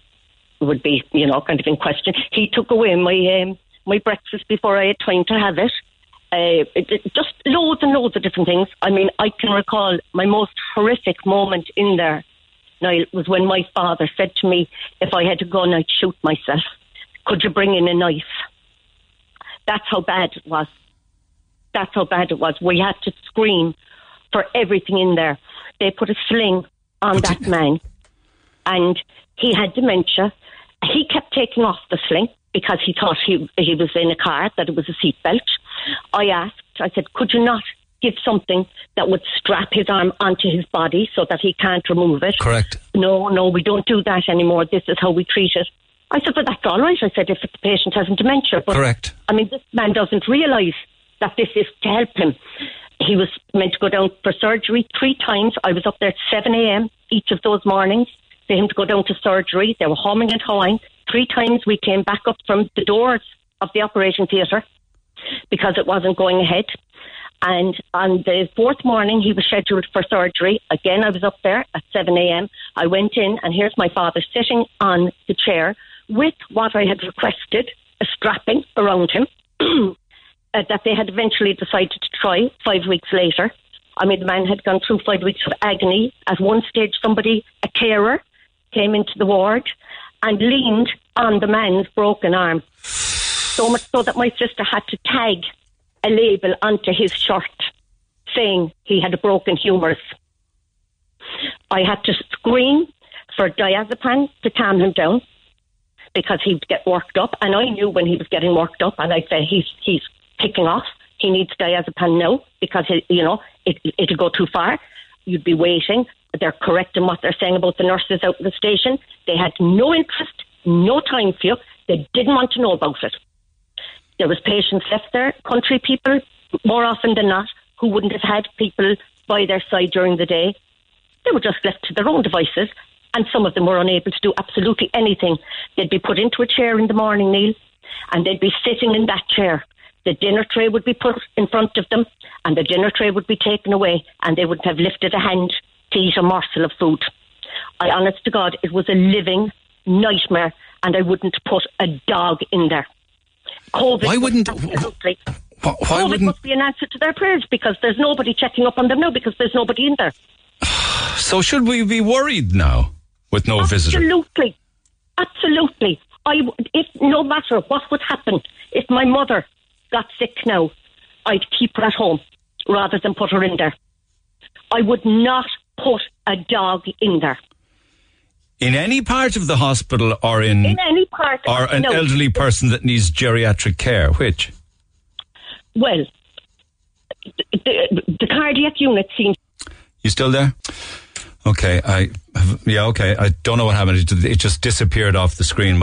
would be, you know, kind of in question. He took away my um, my breakfast before I had time to have it. Uh, just loads and loads of different things. I mean, I can recall my most horrific moment in there Niall, was when my father said to me, if I had a gun, I'd shoot myself. Could you bring in a knife? That's how bad it was. That's how bad it was. We had to scream for everything in there. They put a sling on that man, and he had dementia. He kept taking off the sling because he thought he he was in a car that it was a seatbelt. I asked, I said, could you not give something that would strap his arm onto his body so that he can't remove it. Correct. No, no, we don't do that anymore. This is how we treat it. I said, but that's all right. I said, if the patient hasn't dementia. But, Correct. I mean, this man doesn't realise that this is to help him. He was meant to go down for surgery three times. I was up there at 7 a.m. each of those mornings for him to go down to surgery. They were humming and hawing. Three times we came back up from the doors of the operating theatre because it wasn't going ahead. And on the fourth morning, he was scheduled for surgery. Again, I was up there at 7 a.m. I went in, and here's my father sitting on the chair with what I had requested, a strapping around him, uh, that they had eventually decided to try five weeks later. I mean, the man had gone through five weeks of agony. At one stage, somebody, a carer, came into the ward and leaned on the man's broken arm. So much so that my sister had to tag a label onto his shirt saying he had a broken humerus. I had to scream for diazepam to calm him down because he'd get worked up, and I knew when he was getting worked up, and I'd say he's he's kicking off. He needs diazepam now because it, you know it it'll go too far. You'd be waiting. They're correct in what they're saying about the nurses out in the station. They had no interest, no time for you. They didn't want to know about it. There was patients left there, country people, more often than not, who wouldn't have had people by their side during the day. They were just left to their own devices, and some of them were unable to do absolutely anything. They'd be put into a chair in the morning, Neil, and they'd be sitting in that chair. The dinner tray would be put in front of them, and the dinner tray would be taken away, and they wouldn't have lifted a hand to eat a morsel of food. I honest to God, it was a living nightmare, and I wouldn't put a dog in there. COVID. Why wouldn't? Absolutely. Why, why COVID wouldn't? must be an answer to their prayers because there's nobody checking up on them now because there's nobody in there. So should we be worried now with no visitor? Absolutely, absolutely. I, if no matter what would happen, if my mother got sick now, I'd keep her at home rather than put her in there. I would not put a dog in there. In any part of the hospital, or in, In any part, or an no. elderly person that needs geriatric care? Which? Well, the, the, the cardiac unit seems You still there? Okay, I have, yeah, okay. I don't know what happened. It it just disappeared off the screen.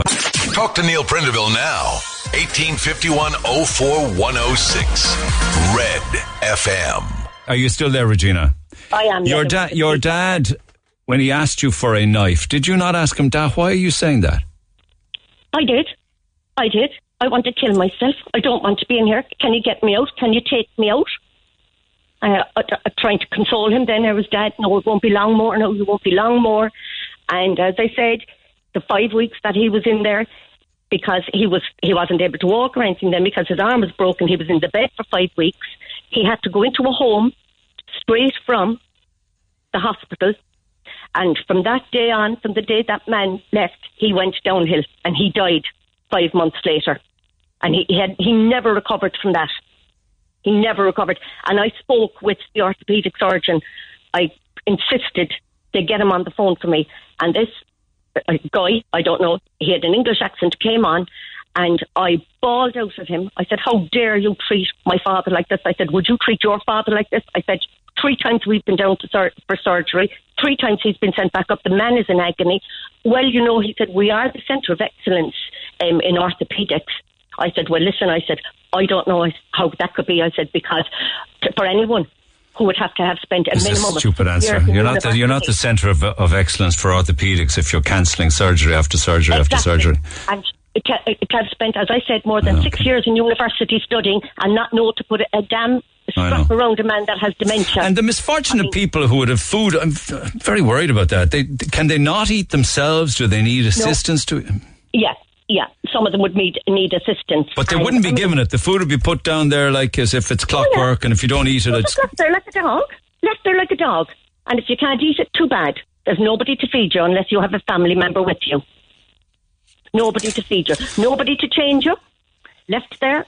Talk to Neil Prendeville now. 1851 04106. Red FM. Are you still there, Regina? I am. Your dad, your dad, when he asked you for a knife, did you not ask him, Dad, why are you saying that? I did. I did. I want to kill myself. I don't want to be in here. Can you get me out? Can you take me out? Uh, I, I, trying to console him. Then I was dad. No, it won't be long more. No, it won't be long more. And as I said, the five weeks that he was in there, because he was he wasn't able to walk or anything. Then because his arm was broken, he was in the bed for five weeks. He had to go into a home straight from the hospital. And from that day on, from the day that man left, he went downhill and he died five months later. And he, he had he never recovered from that. He never recovered. And I spoke with the orthopedic surgeon. I insisted they get him on the phone for me. And this uh, guy, I don't know, he had an English accent, came on, and I bawled out at him. I said, How dare you treat my father like this? I said, Would you treat your father like this? I said, Three times we've been down to sur- for surgery. Three times he's been sent back up. The man is in agony. Well, you know, he said, We are the centre of excellence um, in orthopaedics. I said, well, listen, I said, I don't know how that could be. I said, because t- for anyone who would have to have spent a It's a minimum stupid of answer. You're not the, you're not the centre of, of excellence for orthopedics if you're cancelling surgery after surgery after surgery. And it ha- it have spent, as I said, more than ah, six years in university studying and not know to put a, damn strap around a man that has dementia. And the misfortunate people who would have food, I'm very worried about that. They can they not eat themselves? Do they need assistance to? yeah, yeah. Some of them would need need assistance. But they And- wouldn't be I mean, given it. The food would be put down there like as if it's clockwork, and if you don't eat it, it's left there like a dog. Left there like a dog. And if you can't eat it, too bad. There's nobody to feed you unless you have a family member with you. Nobody to feed you. Nobody to change you. Left there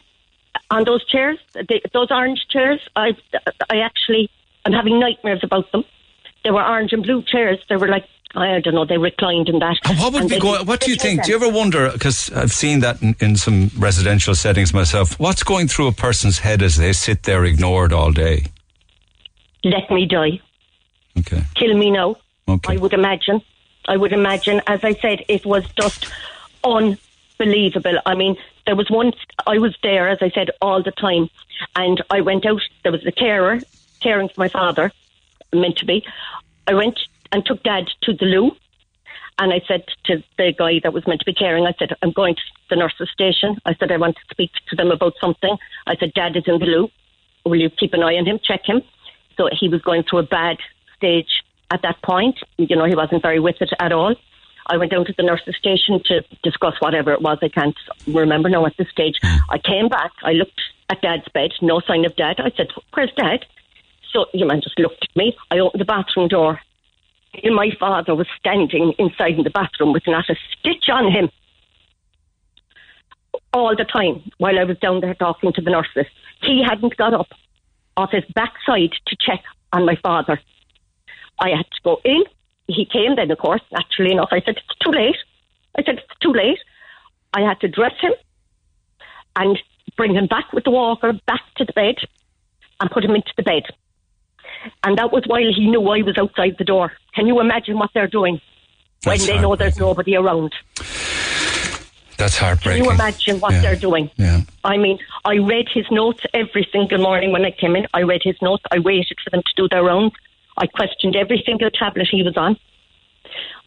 on those chairs, they, those orange chairs. I, I actually, I'm having nightmares about them. They were orange and blue chairs. They were like, I don't know, they reclined in that. And what would be going? What do you think? Do you ever wonder? Because I've seen that in, in some residential settings myself. What's going through a person's head as they sit there ignored all day? Let me die. Okay. kill me now. Okay. I would imagine. I would imagine. As I said, it was just unbelievable. I mean, there was once I was there, as I said, all the time, and I went out. There was a carer caring for my father, meant to be. I went and took Dad to the loo, and I said to the guy that was meant to be caring, I said, I'm going to the nurse's station. I said, I want to speak to them about something. I said, Dad is in the loo. Will you keep an eye on him, check him? So he was going through a bad stage at that point. You know, he wasn't very with it at all. I went down to the nurse's station to discuss whatever it was. I can't remember now at this stage. Hmm. I came back. I looked at Dad's bed. No sign of Dad. I said, "Where's Dad?" So your man just looked at me. I opened the bathroom door. And my father was standing inside in the bathroom with not a stitch on him all the time while I was down there talking to the nurses. He hadn't got up off his backside to check on my father. I had to go in. He came then, of course, naturally enough. I said, It's too late. I said, It's too late. I had to dress him and bring him back with the walker back to the bed and put him into the bed. And that was while he knew I was outside the door. Can you imagine what they're doing when That's they know there's nobody around? That's heartbreaking. Can you imagine what Yeah. they're doing? Yeah. I mean, I read his notes every single morning when I came in. I read his notes. I waited for them to do their rounds. I questioned every single tablet he was on.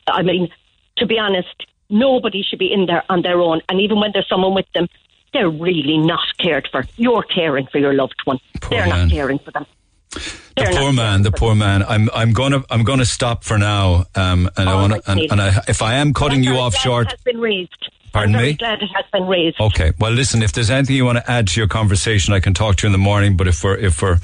I mean, to be honest, nobody should be in there on their own. And even when there's someone with them, they're really not cared for. You're caring for your loved one. they're man. not caring for them. The poor man, the poor man. I'm I'm gonna I'm gonna stop for now. Um, and I want and, and I, if I am cutting you off short, has been raised. Pardon I'm me? glad it has been raised. okay. Well, listen. If there's anything you want to add to your conversation, I can talk to you in the morning. But if we're if we're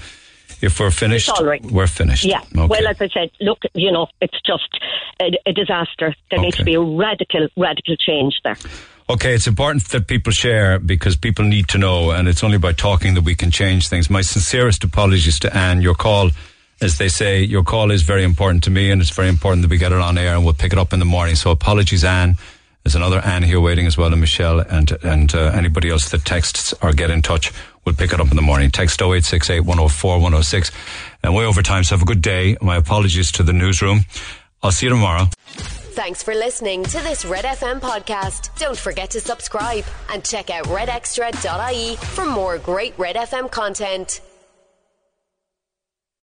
if we're finished, all right. we're finished. Yeah. Okay. Well, as I said, look, you know, it's just a, a disaster. There needs to be a radical, radical change there. Okay, it's important that people share because people need to know, and it's only by talking that we can change things. My sincerest apologies to Anne. Your call, as they say, your call is very important to me, and it's very important that we get it on air, and we'll pick it up in the morning. So apologies, Anne. There's another Anne here waiting as well, and Michelle, and and uh, anybody else that texts or get in touch, we'll pick it up in the morning. Text 0868 104 106. And way over time, so have a good day. My apologies to the newsroom. I'll see you tomorrow. Thanks for listening to this Red FM podcast. Don't forget to subscribe and check out redextra.ie for more great Red FM content.